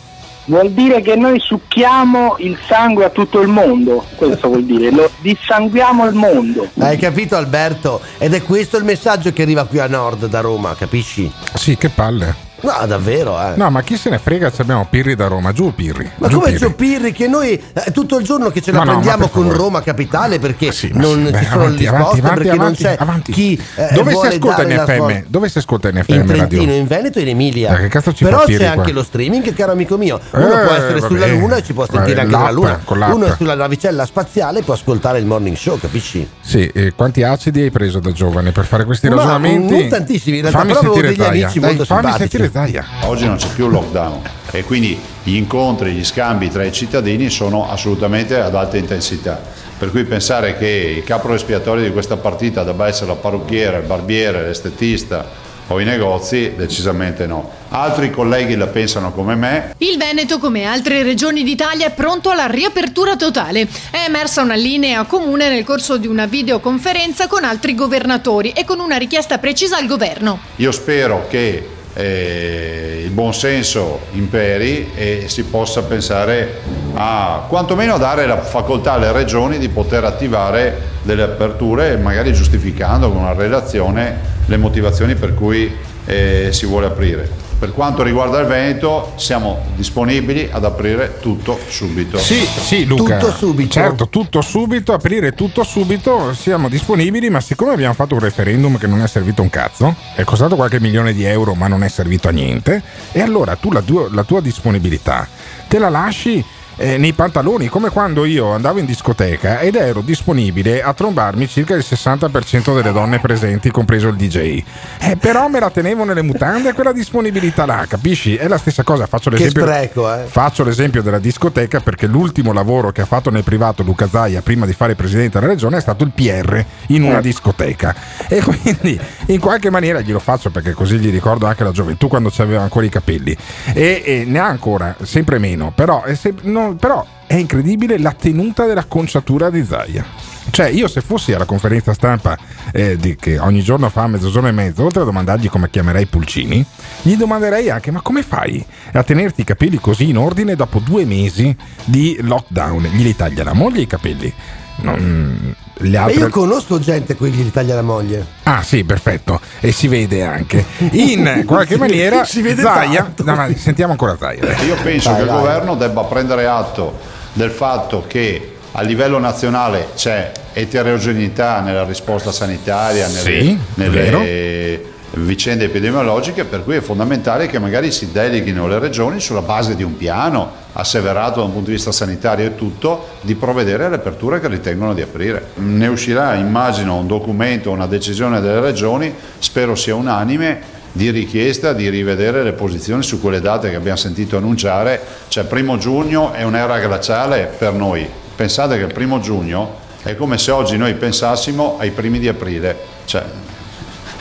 Speaker 7: Vuol dire che noi succhiamo il sangue a tutto il mondo, questo vuol dire, lo dissanguiamo il mondo.
Speaker 4: Hai capito Alberto? Ed è questo il messaggio che arriva qui a nord da Roma, capisci?
Speaker 6: Sì, che palle.
Speaker 4: No, davvero, eh.
Speaker 6: No, ma chi se ne frega se abbiamo Pirri da Roma? Giù Pirri.
Speaker 4: Ma
Speaker 6: giù
Speaker 4: come
Speaker 6: Pirri.
Speaker 4: Gio Pirri che noi eh, tutto il giorno che ce la
Speaker 6: no,
Speaker 4: prendiamo
Speaker 6: per
Speaker 4: con
Speaker 6: favore.
Speaker 4: Roma Capitale perché
Speaker 6: ma
Speaker 4: non
Speaker 6: sì,
Speaker 4: ci sono
Speaker 6: avanti,
Speaker 4: le risposte,
Speaker 6: avanti,
Speaker 4: perché
Speaker 6: avanti,
Speaker 4: non c'è
Speaker 6: avanti.
Speaker 4: chi eh,
Speaker 6: Dove si ascolta in
Speaker 4: la
Speaker 6: FM? Dove si ascolta in FM
Speaker 4: In? Trentino, in Veneto e in Emilia.
Speaker 6: Ma che cazzo ci
Speaker 4: Però c'è
Speaker 6: Pirri
Speaker 4: anche
Speaker 6: qua?
Speaker 4: lo streaming, caro amico mio. Uno
Speaker 6: Eh,
Speaker 4: può essere sulla
Speaker 6: vabbè.
Speaker 4: Luna e ci può sentire
Speaker 6: Eh,
Speaker 4: anche dalla
Speaker 6: l'app,
Speaker 4: Luna. Uno è sulla navicella spaziale e può ascoltare il morning show, capisci?
Speaker 6: Sì, e quanti acidi hai preso da giovane per fare questi ragionamenti?
Speaker 4: non tantissimi, in realtà, però avevo degli amici molto simpatici.
Speaker 6: Sentire Zaia.
Speaker 5: Oggi non c'è più lockdown e quindi gli incontri, gli scambi tra i cittadini sono assolutamente ad alta intensità. Per cui pensare che il capo espiatorio di questa partita debba essere la parrucchiera, il barbiere, l'estetista o i negozi, decisamente no. Altri colleghi la pensano come me,
Speaker 16: Il Veneto, come altre regioni d'Italia, è pronto alla riapertura totale. È emersa una linea comune nel corso di una videoconferenza con altri governatori e con una richiesta precisa al governo.
Speaker 5: Io spero che eh, il buonsenso imperi e si possa pensare a quantomeno a dare la facoltà alle regioni di poter attivare delle aperture, magari giustificando con una relazione le motivazioni per cui eh, si vuole aprire. Per quanto riguarda il Veneto, siamo disponibili ad aprire tutto subito.
Speaker 6: Sì, sì, Luca.
Speaker 4: Tutto subito.
Speaker 6: Certo, tutto subito, aprire tutto subito, siamo disponibili, ma siccome abbiamo fatto un referendum che non è servito un cazzo, è costato qualche milione di euro, ma non è servito a niente, e allora tu la tua, la tua disponibilità te la lasci eh, nei pantaloni, come quando io andavo in discoteca ed ero disponibile a trombarmi circa il 60% delle donne presenti, compreso il DJ. Eh, però me la tenevo nelle mutande quella disponibilità là, capisci? È la stessa cosa, faccio
Speaker 4: Che
Speaker 6: l'esempio.
Speaker 4: spreco, eh.
Speaker 6: Faccio l'esempio della discoteca perché l'ultimo lavoro che ha fatto nel privato Luca Zaia prima di fare presidente della regione è stato il PR in una discoteca. E quindi in qualche maniera glielo faccio perché così gli ricordo anche la gioventù quando aveva ancora i capelli. E, e ne ha ancora, sempre meno, però è, sem- però è incredibile la tenuta della conciatura di Zaia. Cioè, io se fossi alla conferenza stampa eh, di- che ogni giorno fa mezzogiorno e mezzo, oltre a domandargli come chiamerei Pulcini, gli domanderei anche: ma come fai a tenerti i capelli così in ordine dopo due mesi di lockdown? Gli taglia la moglie i capelli. Non- le
Speaker 4: Ma
Speaker 6: altre...
Speaker 4: io conosco gente a cui gli taglia la moglie.
Speaker 6: Ah sì, perfetto. E si vede anche. In qualche maniera,
Speaker 4: si vede
Speaker 6: Zaia... No, ma sentiamo ancora Zaia. dai.
Speaker 5: Io penso
Speaker 4: Vai,
Speaker 5: che il
Speaker 4: vai.
Speaker 5: governo debba prendere atto del fatto che a livello nazionale c'è eterogeneità nella risposta sanitaria, nelle,
Speaker 6: Sì,
Speaker 5: nelle vicende epidemiologiche, per cui è fondamentale che magari si deleghino le regioni sulla base di un piano asseverato da un punto di vista sanitario e tutto, di provvedere alle aperture che ritengono di aprire. Ne uscirà, immagino, un documento, una decisione delle regioni, spero sia unanime, di richiesta di rivedere le posizioni su quelle date che abbiamo sentito annunciare, cioè primo giugno è un'era glaciale per noi. Pensate che il primo giugno è come se oggi noi pensassimo ai primi di aprile, cioè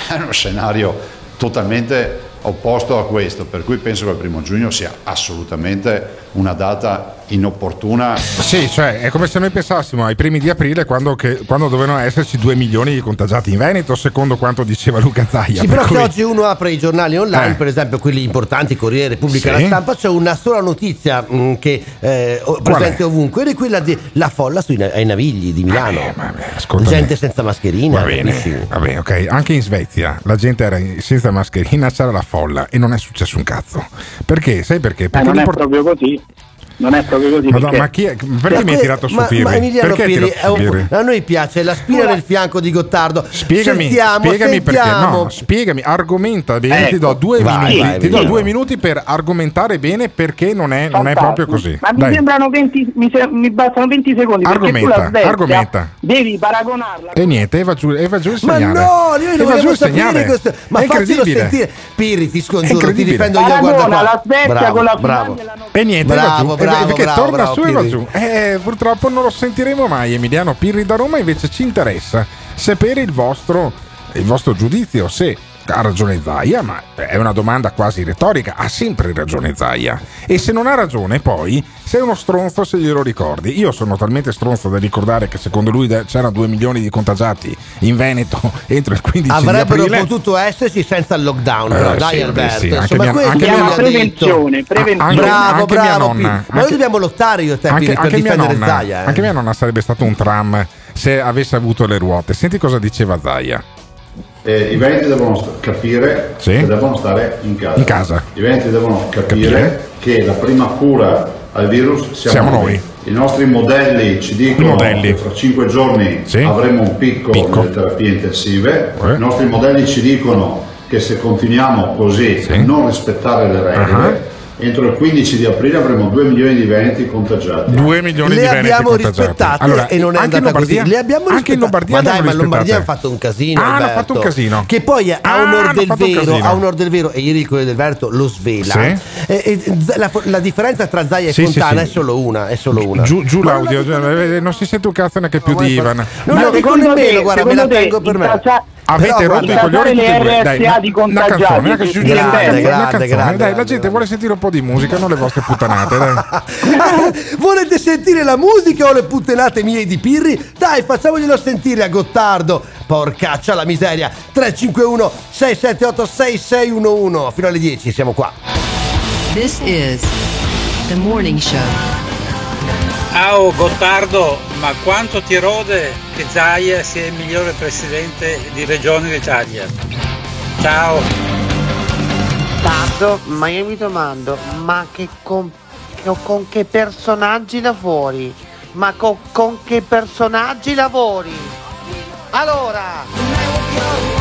Speaker 5: è uno scenario totalmente opposto a questo, per cui penso che il primo giugno sia assolutamente una data inopportuna.
Speaker 6: Sì, cioè è come se noi pensassimo ai primi di aprile quando, che- quando dovevano esserci 2 milioni di contagiati in Veneto, secondo quanto diceva Luca Zaia.
Speaker 4: Sì,
Speaker 6: per
Speaker 4: però se
Speaker 6: cui-
Speaker 4: oggi uno apre i giornali online,
Speaker 6: Eh.
Speaker 4: per esempio quelli importanti, Corriere, Repubblica,
Speaker 6: Sì.
Speaker 4: La Stampa, c'è una sola notizia mh, che eh, presente
Speaker 6: è?
Speaker 4: ovunque ed è quella della folla sui, ai Navigli di Milano.
Speaker 6: ascoltami.
Speaker 4: Gente senza mascherina.
Speaker 6: Va bene,
Speaker 4: capisci?
Speaker 6: va bene, ok. Anche in Svezia la gente era senza mascherina, c'era la folla e non è successo un cazzo. Perché? Sai perché?
Speaker 7: Eh,
Speaker 6: Perché
Speaker 7: non è proprio così. Non è proprio così.
Speaker 6: Madonna,
Speaker 7: perché-
Speaker 6: ma chi è- perché
Speaker 4: Perché-
Speaker 6: mi hai tirato su
Speaker 4: ma,
Speaker 6: Pirri?
Speaker 4: ma Emiliano
Speaker 6: perché
Speaker 4: Pirri, è un-
Speaker 6: Pirri?
Speaker 4: a noi piace la spina nel fianco di Gottardo.
Speaker 6: Spiegami,
Speaker 4: sentiamo,
Speaker 6: spiegami perché.
Speaker 4: sentiamo.
Speaker 6: No, spiegami, argomenta bene.
Speaker 7: Ecco.
Speaker 6: ti do due
Speaker 4: Vai,
Speaker 6: minuti.
Speaker 4: vai,
Speaker 6: ti do due minuti per argomentare bene perché non è, non è proprio così.
Speaker 7: Ma mi
Speaker 6: Dai.
Speaker 7: sembrano 20, mi, se- mi bastano 20 secondi perché tu
Speaker 6: Argomenta,
Speaker 7: la Svezia
Speaker 6: argomenta.
Speaker 7: devi paragonarla
Speaker 6: E niente, Eva giù, Eva giù il
Speaker 4: Ma
Speaker 6: segnale.
Speaker 4: no, noi non
Speaker 6: Eva giù
Speaker 4: vogliamo sapere questo. Ma
Speaker 6: è
Speaker 4: faccelo
Speaker 6: incredibile.
Speaker 4: sentire. Pirri, ti scongiuro, ti difendo io, guarda qua.
Speaker 7: la Svezia
Speaker 4: bravo,
Speaker 7: con la. Finlandia
Speaker 6: E niente,
Speaker 4: Bravo, bravo,
Speaker 6: perché
Speaker 4: bravo,
Speaker 6: torna
Speaker 4: bravo,
Speaker 6: su e va
Speaker 4: Pirri.
Speaker 6: giù. Eh, purtroppo non lo sentiremo mai, Emiliano Pirri da Roma. Invece ci interessa sapere il vostro, il vostro giudizio. Se ha ragione Zaia, ma è una domanda quasi retorica. Ha sempre ragione Zaia. E se non ha ragione, poi sei uno stronzo se glielo ricordi. Io sono talmente stronzo da ricordare che secondo lui c'erano 2 milioni di contagiati in Veneto entro il 15
Speaker 4: Avrebbero
Speaker 6: aprile.
Speaker 4: potuto esserci senza il lockdown, però,
Speaker 6: Eh,
Speaker 4: dai
Speaker 6: sì,
Speaker 4: Alberto.
Speaker 6: sì, anche
Speaker 4: Insomma,
Speaker 6: mia-
Speaker 4: questo
Speaker 6: anche mia-
Speaker 4: detto.
Speaker 7: Prevenzione, prevenzione.
Speaker 4: Bravo,
Speaker 6: Anche mia
Speaker 4: bravo.
Speaker 6: nonna,
Speaker 4: Pi- Ma noi
Speaker 6: anche-
Speaker 4: dobbiamo lottare io e te
Speaker 6: Anche,
Speaker 4: per
Speaker 6: anche mia
Speaker 4: difendere
Speaker 6: nonna,
Speaker 4: Zaia. eh.
Speaker 6: anche mia nonna sarebbe stato un tram se avesse avuto le ruote. Senti cosa diceva Zaia.
Speaker 5: Eh, I veneti devono capire
Speaker 6: Sì.
Speaker 5: che devono stare in casa.
Speaker 6: In casa.
Speaker 5: I veneti devono capire,
Speaker 6: Capire.
Speaker 5: che la prima cura al virus siamo,
Speaker 6: Siamo noi.
Speaker 5: I nostri modelli ci dicono
Speaker 6: modelli.
Speaker 5: che fra 5 giorni
Speaker 6: Sì.
Speaker 5: avremo un picco,
Speaker 6: Picco.
Speaker 5: nelle terapie intensive.
Speaker 6: Eh.
Speaker 5: I nostri modelli ci dicono che se continuiamo così
Speaker 6: Sì.
Speaker 5: non rispettare le regole,
Speaker 6: Ah.
Speaker 5: Entro il 15 di aprile avremo 2 milioni di veneti contagiati.
Speaker 6: 2 milioni
Speaker 4: le
Speaker 6: di veneti
Speaker 4: abbiamo rispettate
Speaker 6: Allora,
Speaker 4: e non è
Speaker 6: in
Speaker 4: andata così.
Speaker 6: Lombardia?
Speaker 4: Le abbiamo
Speaker 6: Anche in
Speaker 4: rispettate.
Speaker 6: Lombardia
Speaker 4: ma dai, ma in Lombardia hanno
Speaker 6: rispettate.
Speaker 4: fatto un casino.
Speaker 6: Ah, hanno fatto un casino.
Speaker 4: Che poi a
Speaker 6: Ah,
Speaker 4: onor del vero, a onor del vero, e ieri il Corriere del Verto lo svela.
Speaker 6: Sì.
Speaker 4: E- e Z- la, la differenza tra Zaia e
Speaker 6: Sì,
Speaker 4: Fontana
Speaker 6: sì.
Speaker 4: è solo una. È solo una.
Speaker 6: Giù, giù l'audio,
Speaker 4: non
Speaker 6: eh, non si sente un cazzo neanche più
Speaker 4: No,
Speaker 6: di
Speaker 4: ma-
Speaker 6: Ivan.
Speaker 4: Non la dico nemmeno, guarda, me la tengo per me.
Speaker 6: Avete
Speaker 4: Però,
Speaker 6: rotto i coglioni tutti e due. Dai, una-
Speaker 7: di
Speaker 6: una
Speaker 7: contagiati,
Speaker 6: canzone, una canzone, una
Speaker 4: Grande,
Speaker 6: Dai, la gente vuole sentire un po' di musica, non le vostre puttanate. Dai.
Speaker 4: Volete sentire la musica o le puttenate mie di Pirri? Dai, facciamoglielo sentire a Gottardo. Porcaccia la miseria. 351 678 6611. Fino alle 10 siamo qua.
Speaker 9: This is the morning show.
Speaker 17: Ciao Gottardo, ma quanto ti rode che Zaia sia il migliore presidente di regione d'Italia? Ciao!
Speaker 18: Tardo, ma io mi domando, ma che con, con che personaggi lavori? Ma co- con che personaggi lavori? Allora!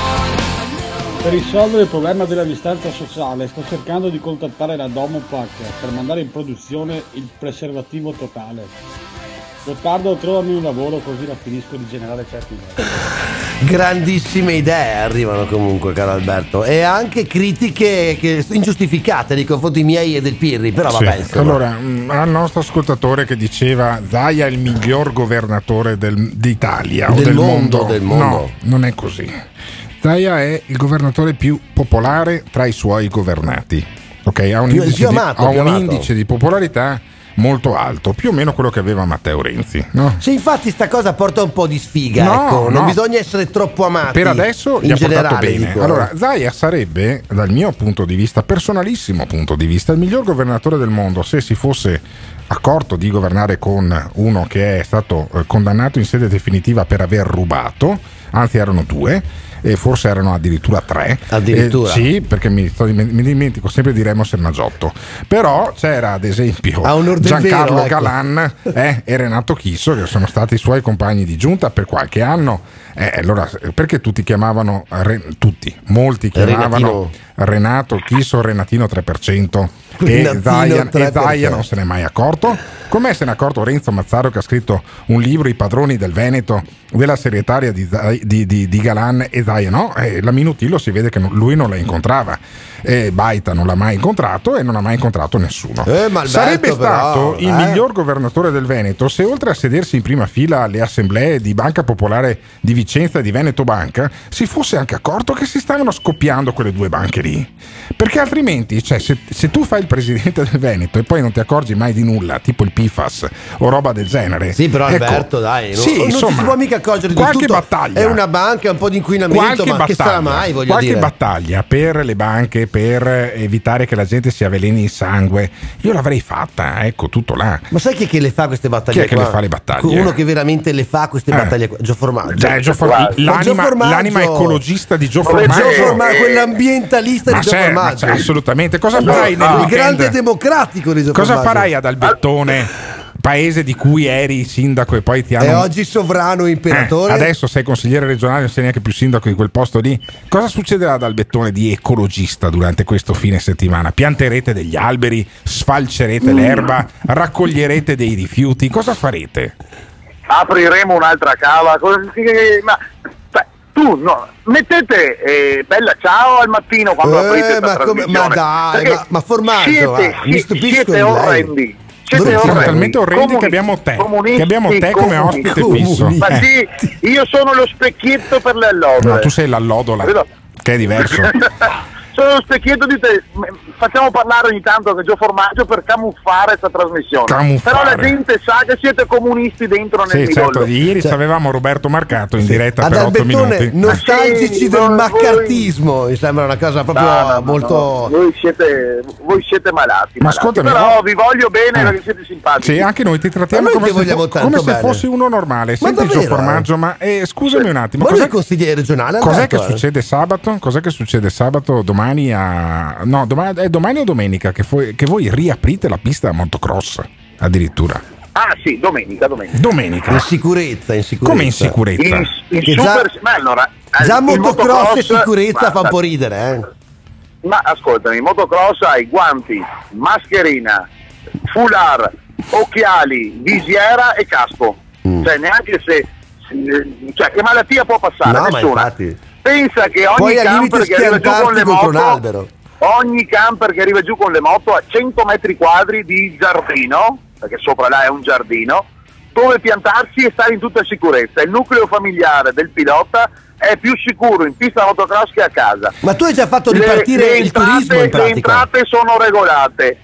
Speaker 19: Per risolvere il problema della distanza sociale sto cercando di contattare la Domopac per mandare in produzione il preservativo totale. Gottardo, trovami un lavoro così la finisco di generare certi idee.
Speaker 4: Grandissime idee arrivano comunque, caro Alberto. E anche critiche che- ingiustificate nei confronti miei e del Pirri. Però
Speaker 6: Sì.
Speaker 4: vabbè, insomma.
Speaker 6: Allora, mh, al nostro ascoltatore che diceva Zaia è il miglior governatore del- d'Italia o
Speaker 4: Del
Speaker 6: del,
Speaker 4: mondo, del mondo.
Speaker 6: No, non è così. Zaia è il governatore più popolare tra i suoi governati. Ok, ha un,
Speaker 4: Più-
Speaker 6: indice,
Speaker 4: più
Speaker 6: di,
Speaker 4: amato,
Speaker 6: ha
Speaker 4: più
Speaker 6: un indice di popolarità molto alto, più o meno quello che aveva Matteo Renzi. No?
Speaker 4: Se infatti sta cosa porta un po' di sfiga,
Speaker 6: No,
Speaker 4: ecco, non
Speaker 6: no.
Speaker 4: bisogna essere troppo amati.
Speaker 6: Per adesso gli
Speaker 4: in
Speaker 6: ha portato
Speaker 4: generale,
Speaker 6: bene.
Speaker 4: dico,
Speaker 6: allora,
Speaker 4: eh.
Speaker 6: Zaia sarebbe, dal mio punto di vista, personalissimo punto di vista, il miglior governatore del mondo se si fosse accorto di governare con uno che è stato eh, condannato in sede definitiva per aver rubato, anzi erano due. E forse erano addirittura tre.
Speaker 4: Addirittura?
Speaker 6: Eh, sì, perché mi, mi dimentico sempre di Remo Sernagiotto. Però c'era ad esempio Giancarlo
Speaker 4: vero, ecco.
Speaker 6: Galan eh, e Renato Chisso, che sono stati i suoi compagni di giunta per qualche anno. Eh, allora, perché tutti chiamavano, Re- tutti, molti chiamavano Renato Chisso Renatino 3%? E Zaia, e
Speaker 4: 3%.
Speaker 6: Zaia non se n'è mai accorto. Com'è se n'è accorto Renzo Mazzaro che ha scritto un libro I padroni del Veneto della segretaria di, Zai- di- di- di Galan e Zaia no? E la Minutillo si vede che non- lui non la incontrava. E Baita non l'ha mai incontrato e non ha mai incontrato nessuno.
Speaker 4: Eh,
Speaker 6: Sarebbe
Speaker 4: però,
Speaker 6: stato il
Speaker 4: eh.
Speaker 6: miglior governatore del Veneto se oltre a sedersi in prima fila alle assemblee di Banca Popolare di Vicenza e di Veneto Banca si fosse anche accorto che si stavano scoppiando quelle due banche lì. Perché altrimenti, cioè, se, se tu fai il presidente del Veneto e poi non ti accorgi mai di nulla, tipo il PFAS o roba del genere.
Speaker 4: Sì, però
Speaker 6: ecco,
Speaker 4: Alberto, dai, non,
Speaker 6: sì,
Speaker 4: non
Speaker 6: insomma,
Speaker 4: si può mica accorgere di
Speaker 6: qualche
Speaker 4: tutto.
Speaker 6: battaglia.
Speaker 4: È una banca, è un po' di inquinamento,
Speaker 6: Qualche
Speaker 4: ma che sarà
Speaker 6: battaglia,
Speaker 4: mai, voglio
Speaker 6: qualche
Speaker 4: dire.
Speaker 6: battaglia per le banche, per evitare che la gente si avveleni il sangue, io l'avrei fatta, ecco, tutto là.
Speaker 4: Ma sai chi è che le fa queste battaglie
Speaker 6: Chi è che le fa le battaglie?
Speaker 4: Uno che veramente le fa queste
Speaker 6: Eh.
Speaker 4: battaglie qua. Gio Formaggio.
Speaker 6: Cioè, Gio For-
Speaker 4: Ma
Speaker 6: l'anima,
Speaker 4: Gio Formaggio-
Speaker 6: l'anima ecologista di Gio
Speaker 4: Come Gio
Speaker 6: Formaggio.
Speaker 4: Formaggio, quell'ambientalista
Speaker 6: Ma
Speaker 4: di Gio
Speaker 6: c'è, ma
Speaker 4: Formaggio.
Speaker 6: assolutamente. Cosa
Speaker 4: No,
Speaker 6: farai nel
Speaker 4: Il
Speaker 6: weekend?
Speaker 4: grande democratico di Gio
Speaker 6: Cosa
Speaker 4: Formaggio.
Speaker 6: farai ad Albettone, paese di cui eri sindaco e poi ti hanno...
Speaker 4: E oggi sovrano imperatore.
Speaker 6: Eh, adesso sei consigliere regionale, non sei neanche più sindaco di quel posto lì. Cosa succederà ad Albettone di ecologista durante questo fine settimana? Pianterete degli alberi, sfalcerete
Speaker 4: Mm.
Speaker 6: l'erba, raccoglierete dei rifiuti, cosa farete?
Speaker 20: apriremo un'altra cava. cosa- Ma beh, tu no, mettete eh, bella ciao al mattino quando
Speaker 4: Eh,
Speaker 20: aprite
Speaker 4: ma
Speaker 20: la
Speaker 4: come- ma dai, ma- ma Formaggio,
Speaker 20: siete,
Speaker 4: va, mi
Speaker 20: si-
Speaker 4: stupisco
Speaker 20: siete orrendi. Siete
Speaker 6: Siamo talmente orrendi
Speaker 20: Comuni-
Speaker 6: che abbiamo te, che abbiamo te come ospite fisso.
Speaker 20: Ma sì, io sono lo specchietto per le allodole.
Speaker 6: No, tu sei l'allodola. Che è diverso.
Speaker 20: Sono lo specchietto di te. Facciamo parlare ogni tanto che Gio Formaggio per camuffare questa trasmissione.
Speaker 6: Camuffare.
Speaker 20: Però la gente sa che siete comunisti dentro nel
Speaker 6: Sì, certo, ieri avevamo Roberto Marcato in diretta
Speaker 4: Ad
Speaker 6: per 8
Speaker 4: Albertone,
Speaker 6: minuti.
Speaker 4: nostalgici
Speaker 20: Sì,
Speaker 4: del
Speaker 20: voi-
Speaker 4: maccartismo, mi sembra una cosa proprio
Speaker 20: No, no,
Speaker 4: molto...
Speaker 20: no. Voi, siete, voi siete malati.
Speaker 6: Ma
Speaker 20: malati.
Speaker 6: ascoltami,
Speaker 20: però vi voglio bene
Speaker 6: Eh.
Speaker 20: perché siete simpatici.
Speaker 6: Sì, anche noi ti trattiamo come, se, fo- come se fossi uno normale.
Speaker 4: Ma
Speaker 6: Senti il
Speaker 4: davvero,
Speaker 6: suo formaggio, ma eh, scusami un attimo,
Speaker 4: Ma
Speaker 6: cos'è,
Speaker 4: è consigliere regionale
Speaker 6: cos'è che
Speaker 4: eh?
Speaker 6: succede sabato? Cos'è che succede sabato domani a... No, domani, è domani o domenica che, fu- che voi riaprite la pista a motocross addirittura.
Speaker 20: Ah sì, domenica, domenica.
Speaker 6: Domenica.
Speaker 4: In sicurezza, in sicurezza.
Speaker 6: Come in sicurezza?
Speaker 20: In, in super,
Speaker 4: già-
Speaker 20: ma allora,
Speaker 4: Già
Speaker 20: il
Speaker 4: motocross e
Speaker 20: motocross-
Speaker 4: sicurezza fa un
Speaker 20: guarda,
Speaker 4: po' ridere, eh?
Speaker 20: Ma ascoltami, in motocross hai guanti, mascherina, foulard, occhiali, visiera e casco.
Speaker 4: Mm.
Speaker 20: Cioè neanche se, cioè che malattia può passare?
Speaker 4: No, ma
Speaker 20: Nessuna.
Speaker 4: infatti.
Speaker 20: Pensa che ogni
Speaker 4: Poi
Speaker 20: camper che arriva giù con le
Speaker 4: contro un
Speaker 20: moto
Speaker 4: albero.
Speaker 20: ogni camper che arriva giù con le moto ha 100 metri quadri di giardino, perché sopra là è un giardino, dove piantarsi e stare in tutta sicurezza. Il nucleo familiare del pilota è più sicuro in pista motocross che a casa.
Speaker 4: Ma tu hai già fatto
Speaker 20: Le-
Speaker 4: ripartire
Speaker 20: le
Speaker 4: il
Speaker 20: entrate-
Speaker 4: turismo in
Speaker 20: Le
Speaker 4: pratica.
Speaker 20: entrate sono regolate.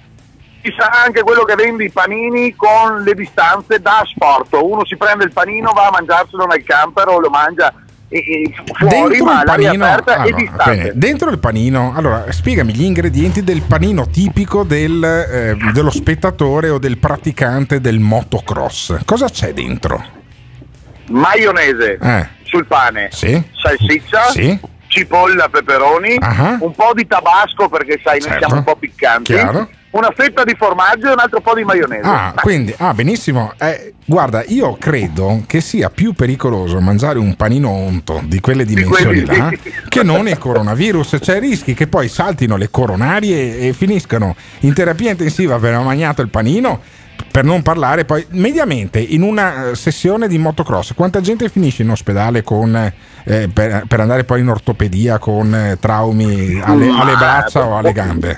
Speaker 20: Ci sarà anche quello che vende i panini con le distanze da sport. Uno si prende il panino, va a mangiarselo nel camper o lo mangia fuori,
Speaker 6: Dentro
Speaker 20: ma
Speaker 6: il
Speaker 20: all'aria
Speaker 6: panino,
Speaker 20: aperta e
Speaker 6: allora,
Speaker 20: distante.
Speaker 6: bene, dentro il panino, allora spiegami gli ingredienti del panino tipico del, eh, dello spettatore o del praticante del motocross. Cosa c'è dentro?
Speaker 20: maionese
Speaker 6: Eh.
Speaker 20: sul pane,
Speaker 6: Sì.
Speaker 20: salsiccia,
Speaker 6: Sì.
Speaker 20: cipolla, peperoni,
Speaker 6: Ah.
Speaker 20: un po' di tabasco perché sai noi
Speaker 6: Certo.
Speaker 20: siamo un po' piccanti,
Speaker 6: Chiaro.
Speaker 20: Una fetta di formaggio e un altro po' di maionese.
Speaker 6: Ah, quindi, ah, benissimo. Eh, guarda, io credo che sia più pericoloso mangiare un panino onto di quelle dimensioni
Speaker 20: quelli
Speaker 6: là che non il coronavirus. C'è rischi che poi saltino le coronarie e finiscano in terapia intensiva per aver mangiato il panino. Per non parlare poi, mediamente in una eh, sessione di motocross, quanta gente finisce in ospedale con, eh, per, per andare poi in ortopedia con eh, traumi alle, alle braccia o alle gambe?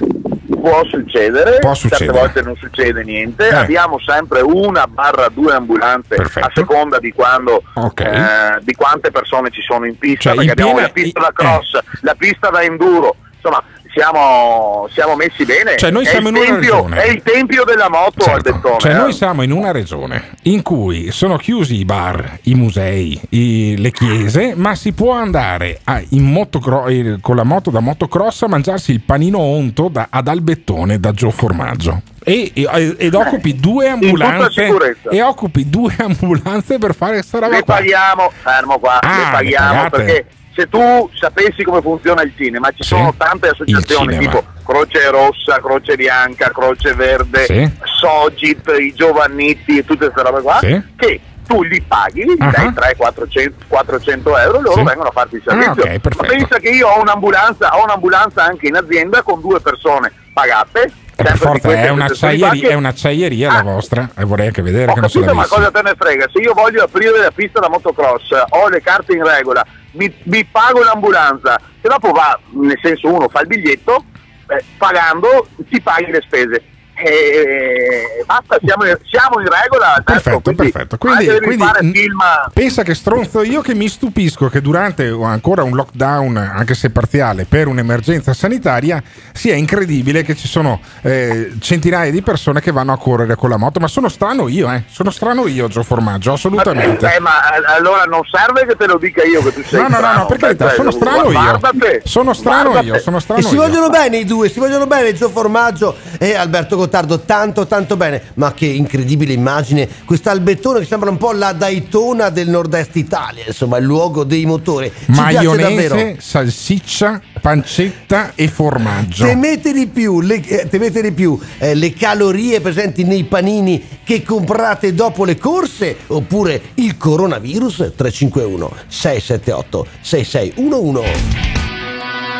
Speaker 20: Può succedere,
Speaker 6: Può succedere.
Speaker 20: certe volte non succede niente,
Speaker 6: Eh.
Speaker 20: abbiamo sempre una barra due ambulanze a seconda di quando
Speaker 6: Ok.
Speaker 20: eh, di quante persone ci sono in pista,
Speaker 6: Cioè,
Speaker 20: perché
Speaker 6: in
Speaker 20: abbiamo
Speaker 6: piena-
Speaker 20: la pista da cross, la pista da enduro, insomma siamo, siamo messi bene.
Speaker 6: Cioè, noi siamo in una
Speaker 20: tempio-
Speaker 6: regione.
Speaker 20: È il tempio della moto al bettone.
Speaker 6: Cioè,
Speaker 20: eh.
Speaker 6: noi siamo in una regione in cui sono chiusi i bar, i musei, i- le chiese, ma si può andare a- in motocro- eh, con la moto da motocross a mangiarsi il panino onto da- ad Albettone da Gio Formaggio. E, e- ed occupi due ambulanze e occupi due ambulanze per fare questa roba
Speaker 20: le
Speaker 6: qua.
Speaker 20: paghiamo, fermo qua,
Speaker 6: Ah,
Speaker 20: le
Speaker 6: le
Speaker 20: paghiamo
Speaker 6: pagate.
Speaker 20: perché se tu sapessi come funziona il cinema, ci sono tante associazioni tipo Croce Rossa, Croce Bianca, Croce Verde,
Speaker 6: Sì.
Speaker 20: Sogit, i Giovannitti e tutte queste robe qua,
Speaker 6: Sì.
Speaker 20: che tu li paghi, gli
Speaker 6: Ah.
Speaker 20: dai 300-400 euro e loro
Speaker 6: Sì.
Speaker 20: vengono a farti il
Speaker 6: Ah,
Speaker 20: servizio.
Speaker 6: ok,
Speaker 20: Ma
Speaker 6: perfetto.
Speaker 20: pensa che io ho un'ambulanza, ho un'ambulanza anche in azienda con due persone pagate.
Speaker 6: Eh, per forza è una,
Speaker 20: associazioni qua
Speaker 6: acciaieria,
Speaker 20: che-
Speaker 6: è un'acciaieria la vostra e vorrei anche vedere
Speaker 20: ho
Speaker 6: che non se
Speaker 20: capito, ma cosa te ne frega? Se io voglio aprire la pista da motocross, ho le carte in regola, mi, mi pago l'ambulanza, e dopo va, nel senso uno fa il biglietto, eh, pagando ti paghi le spese. E basta, siamo in, siamo in regola. certo,
Speaker 6: Perfetto,
Speaker 20: quindi
Speaker 6: perfetto. Quindi, quindi,
Speaker 20: film
Speaker 6: pensa che stronzo io che mi stupisco che durante o ancora un lockdown, anche se parziale, per un'emergenza sanitaria, sia incredibile che ci sono eh, centinaia di persone che vanno a correre con la moto. Ma sono strano io, eh. Sono strano io, Gio Formaggio, assolutamente.
Speaker 20: Eh, ma eh, allora non serve che te lo dica io che tu sei
Speaker 6: No, no, no, no, per carità, sono strano io. Sono strano io, sono
Speaker 4: E
Speaker 6: strano
Speaker 4: si
Speaker 6: io.
Speaker 4: vogliono bene i due, si vogliono bene Gio Formaggio e Alberto Gottardo, tanto tanto bene, ma che incredibile immagine, quest'albettone che sembra un po' la Daytona del nord-est Italia, insomma il luogo dei motori, ci piace
Speaker 6: Maionese,
Speaker 4: davvero.
Speaker 6: salsiccia, pancetta e formaggio.
Speaker 4: Temete di più, le, eh, temete di più eh, le calorie presenti nei panini che comprate dopo le corse oppure il coronavirus 351 678 6611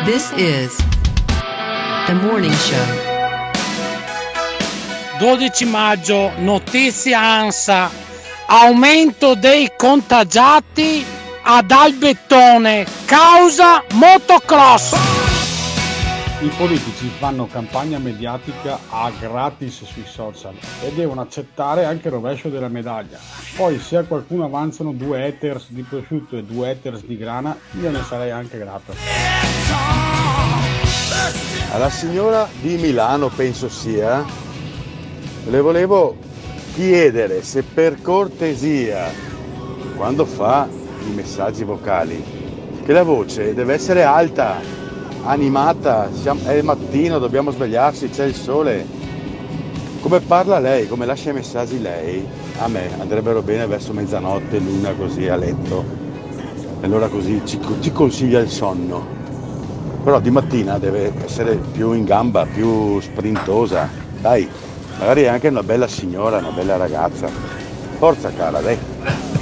Speaker 9: This is the morning show.
Speaker 3: 12 maggio, notizia ANSA, aumento dei contagiati ad Albettone, causa motocross.
Speaker 19: I politici fanno campagna mediatica a gratis sui social e devono accettare anche il rovescio della medaglia. Poi se a qualcuno avanzano due haters di prosciutto e due haters di grana, io ne sarei anche grato.
Speaker 21: Alla signora di Milano, penso sia, le volevo chiedere se per cortesia, quando fa i messaggi vocali, che la voce deve essere alta, animata, siamo- è mattino, dobbiamo svegliarsi, c'è il sole. Come parla lei, come lascia i messaggi lei, a me andrebbero bene verso mezzanotte, l'una così a letto. E allora così ci, ci consiglia il sonno. Però di mattina deve essere più in gamba, più sprintosa. Dai, magari è anche una bella signora, una bella ragazza. Forza cara, dai.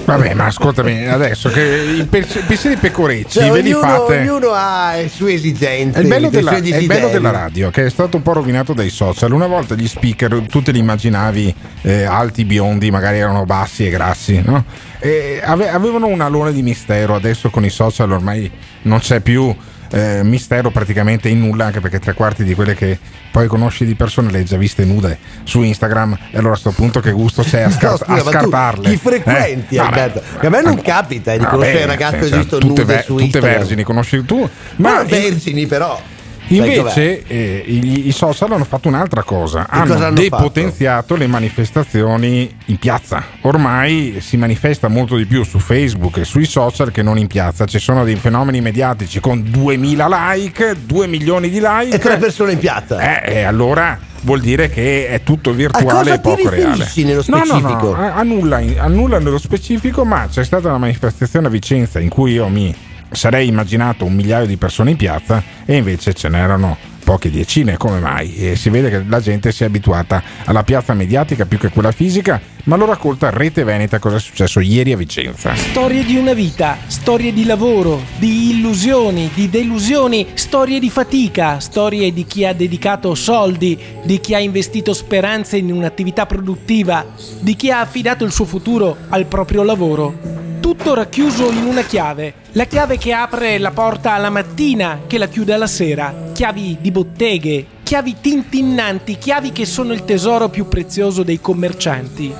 Speaker 6: Vabbè, ma ascoltami, adesso che i pe- pensieri pecorecci
Speaker 4: Cioè,
Speaker 6: ve li
Speaker 4: ognuno,
Speaker 6: fate.
Speaker 4: ognuno ha le sue esigenze.
Speaker 6: È il, bello
Speaker 4: i
Speaker 6: della,
Speaker 4: suoi
Speaker 6: è il bello della radio che è stato un po' rovinato dai social. Una volta gli speaker tu te li immaginavi eh, alti, biondi, magari erano bassi e grassi, no? E ave- avevano un alone di mistero. Adesso con i social ormai non c'è più eh, mistero praticamente in nulla, anche perché tre quarti di quelle che poi conosci di persone le hai già viste nude su Instagram. E allora a sto punto che gusto c'è a,
Speaker 4: No,
Speaker 6: scar-
Speaker 4: scusa,
Speaker 6: a scartarle?
Speaker 4: Chi frequenti,
Speaker 6: Eh.
Speaker 4: Alberto? Che a me non capita eh, di
Speaker 6: Vabbè,
Speaker 4: conoscere ragazze
Speaker 6: cioè, tutte,
Speaker 4: nude
Speaker 6: ver-
Speaker 4: su
Speaker 6: tutte
Speaker 4: Instagram.
Speaker 6: vergini conosci tu,
Speaker 4: Ma
Speaker 6: ma
Speaker 4: vergini però.
Speaker 6: Invece eh, i, i social hanno fatto un'altra cosa, hanno
Speaker 4: hanno
Speaker 6: depotenziato le manifestazioni in piazza. Ormai si manifesta molto di più su Facebook e sui social che non in piazza. Ci sono dei fenomeni mediatici con 2000 like, 2 milioni di like.
Speaker 4: E tre persone in piazza.
Speaker 6: Eh, e allora vuol dire che è tutto virtuale e poco reale.
Speaker 4: nello
Speaker 6: No, no,
Speaker 4: specifico?
Speaker 6: no, a, a nulla, a nulla nello specifico, ma c'è stata una manifestazione a Vicenza in cui io mi sarei immaginato un migliaio di persone in piazza e invece ce n'erano poche decine, come mai? E si vede che la gente si è abituata alla piazza mediatica più che quella fisica, ma lo racconta Rete Veneta cosa è successo ieri a Vicenza.
Speaker 22: Storie di una vita, storie di lavoro, di illusioni, di delusioni, storie di fatica, storie di chi ha dedicato soldi, di chi ha investito speranze in un'attività produttiva, di chi ha affidato il suo futuro al proprio lavoro. Tutto racchiuso in una chiave, la chiave che apre la porta alla mattina, che la chiude alla sera, chiavi di botteghe, chiavi tintinnanti, chiavi che sono il tesoro più prezioso dei commercianti.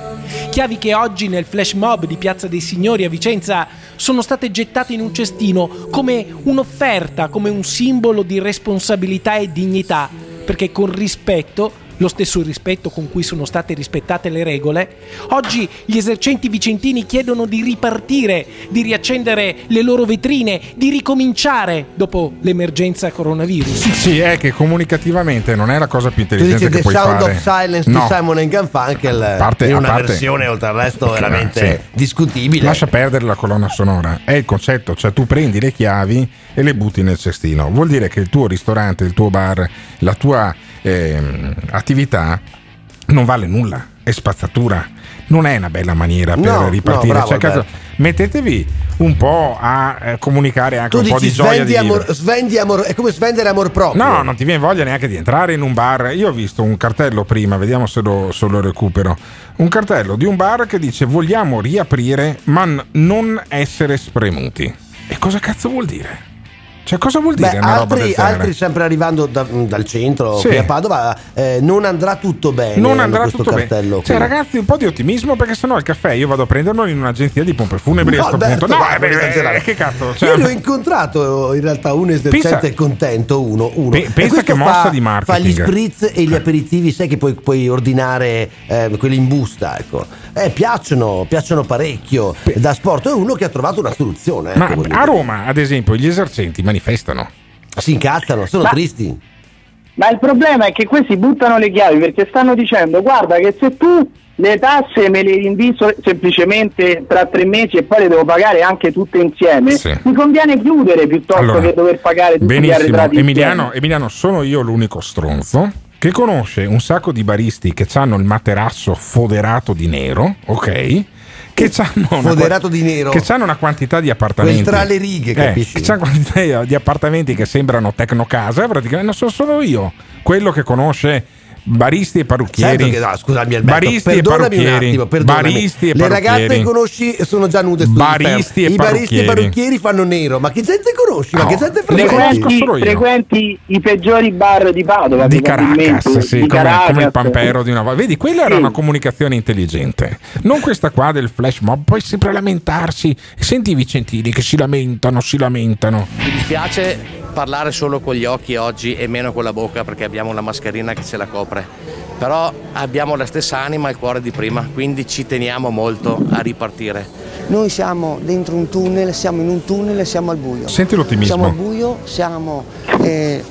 Speaker 22: Chiavi che oggi nel flash mob di Piazza dei Signori a Vicenza sono state gettate in un cestino come un'offerta, come un simbolo di responsabilità e dignità, perché con rispetto lo stesso rispetto con cui sono state rispettate le regole, oggi gli esercenti vicentini chiedono di ripartire, di riaccendere le loro vetrine, di ricominciare dopo l'emergenza coronavirus.
Speaker 6: Sì, è che comunicativamente non è la cosa più
Speaker 4: Tu
Speaker 6: intelligente
Speaker 4: dici
Speaker 6: che
Speaker 4: The
Speaker 6: puoi
Speaker 4: Sound
Speaker 6: fare.
Speaker 4: of Silence
Speaker 6: No.
Speaker 4: di Simon Garfunkel
Speaker 6: parte- a
Speaker 4: una
Speaker 6: parte-
Speaker 4: versione oltre al resto veramente
Speaker 6: sì.
Speaker 4: discutibile.
Speaker 6: Lascia perdere la colonna sonora, è il concetto, cioè tu prendi le chiavi e le butti nel cestino. Vuol dire che il tuo ristorante, il tuo bar, la tua ehm, attività non vale nulla, è spazzatura. Non è una bella maniera per
Speaker 4: No,
Speaker 6: ripartire.
Speaker 4: no, bravo,
Speaker 6: Cioè, mettetevi un po' a eh, comunicare anche
Speaker 4: tu
Speaker 6: un po'
Speaker 4: dici
Speaker 6: di gioia
Speaker 4: svendi
Speaker 6: di
Speaker 4: amor, svendi amor, è come svendere amor proprio.
Speaker 6: No, non ti viene voglia neanche di entrare in un bar. Io ho visto un cartello prima, vediamo se lo, se lo recupero. Un cartello di un bar che dice vogliamo riaprire ma non essere spremuti. E cosa cazzo vuol dire? Cioè, cosa vuol dire
Speaker 4: Beh, altri, altri sempre arrivando da- dal centro
Speaker 6: Sì.
Speaker 4: qui a Padova eh, non andrà tutto bene
Speaker 6: non
Speaker 4: hanno
Speaker 6: andrà
Speaker 4: questo
Speaker 6: tutto
Speaker 4: cartello
Speaker 6: bene. Cioè, ragazzi, un po' di ottimismo perché sennò il caffè io vado a prenderlo in un'agenzia di pompe funebri
Speaker 4: No,
Speaker 6: a sto
Speaker 4: Alberto,
Speaker 6: punto. No,
Speaker 4: guarda,
Speaker 6: eh, eh, che cazzo? Cioè,
Speaker 4: Io ne ho incontrato in realtà un esercente contento, uno. uno.
Speaker 6: Pe- pensa
Speaker 4: questo
Speaker 6: che mossa
Speaker 4: fa,
Speaker 6: di
Speaker 4: Fa
Speaker 6: marketing.
Speaker 4: gli spritz e gli aperitivi, sai che puoi, puoi ordinare eh, quelli in busta, ecco. Eh, piacciono, piacciono parecchio da sport. È uno che ha trovato una soluzione.
Speaker 6: Ma
Speaker 4: ecco,
Speaker 6: a
Speaker 4: dire.
Speaker 6: Roma, ad esempio, gli esercenti manifestano.
Speaker 4: Si incazzano, sono
Speaker 7: Ma-
Speaker 4: tristi.
Speaker 7: Ma il problema è che questi buttano le chiavi perché stanno dicendo guarda che se tu le tasse me le rinvii so- semplicemente tra tre mesi e poi le devo pagare anche tutte insieme,
Speaker 6: Sì.
Speaker 7: mi conviene chiudere piuttosto
Speaker 6: Allora,
Speaker 7: che dover pagare tutti gli
Speaker 6: Benissimo,
Speaker 7: arretrati
Speaker 6: Emiliano. Emiliano, sono io l'unico stronzo che conosce un sacco di baristi che hanno il materasso foderato di nero, ok? Che hanno una,
Speaker 4: Foderato di nero.
Speaker 6: che hanno una quantità di appartamenti
Speaker 4: Quel tra le righe,
Speaker 6: Eh,
Speaker 4: capisci?
Speaker 6: che c'hanno quantità di appartamenti che sembrano tecnocasa praticamente non sono solo io quello che conosce baristi e parrucchieri.
Speaker 4: Certo che no, scusami Alberto,
Speaker 6: baristi e parrucchieri.
Speaker 4: attimo.
Speaker 6: Baristi e
Speaker 4: Le ragazze che conosci sono già nude
Speaker 6: Baristi e
Speaker 4: I baristi e
Speaker 6: parrucchieri.
Speaker 4: parrucchieri fanno nero, ma che gente conosci? Ma
Speaker 6: No,
Speaker 4: che gente frequenti?
Speaker 6: solo io.
Speaker 7: frequenti i peggiori bar di Padova
Speaker 6: di Caracas, sì,
Speaker 7: di
Speaker 6: come,
Speaker 7: Caracas.
Speaker 6: come il pampero di una volta. Vedi, quella era
Speaker 7: Sì.
Speaker 6: una comunicazione intelligente. Non questa qua del flash mob, poi sempre lamentarsi. Senti i vicentini che si lamentano, si lamentano.
Speaker 23: Mi dispiace parlare solo con gli occhi oggi e meno con la bocca perché abbiamo una mascherina che ce la copre. Però abbiamo la stessa anima e il cuore di prima, quindi ci teniamo molto a ripartire.
Speaker 24: Noi siamo dentro un tunnel, siamo in un tunnel e siamo al buio.
Speaker 6: Senti l'ottimismo.
Speaker 24: Siamo al buio, siamo eh,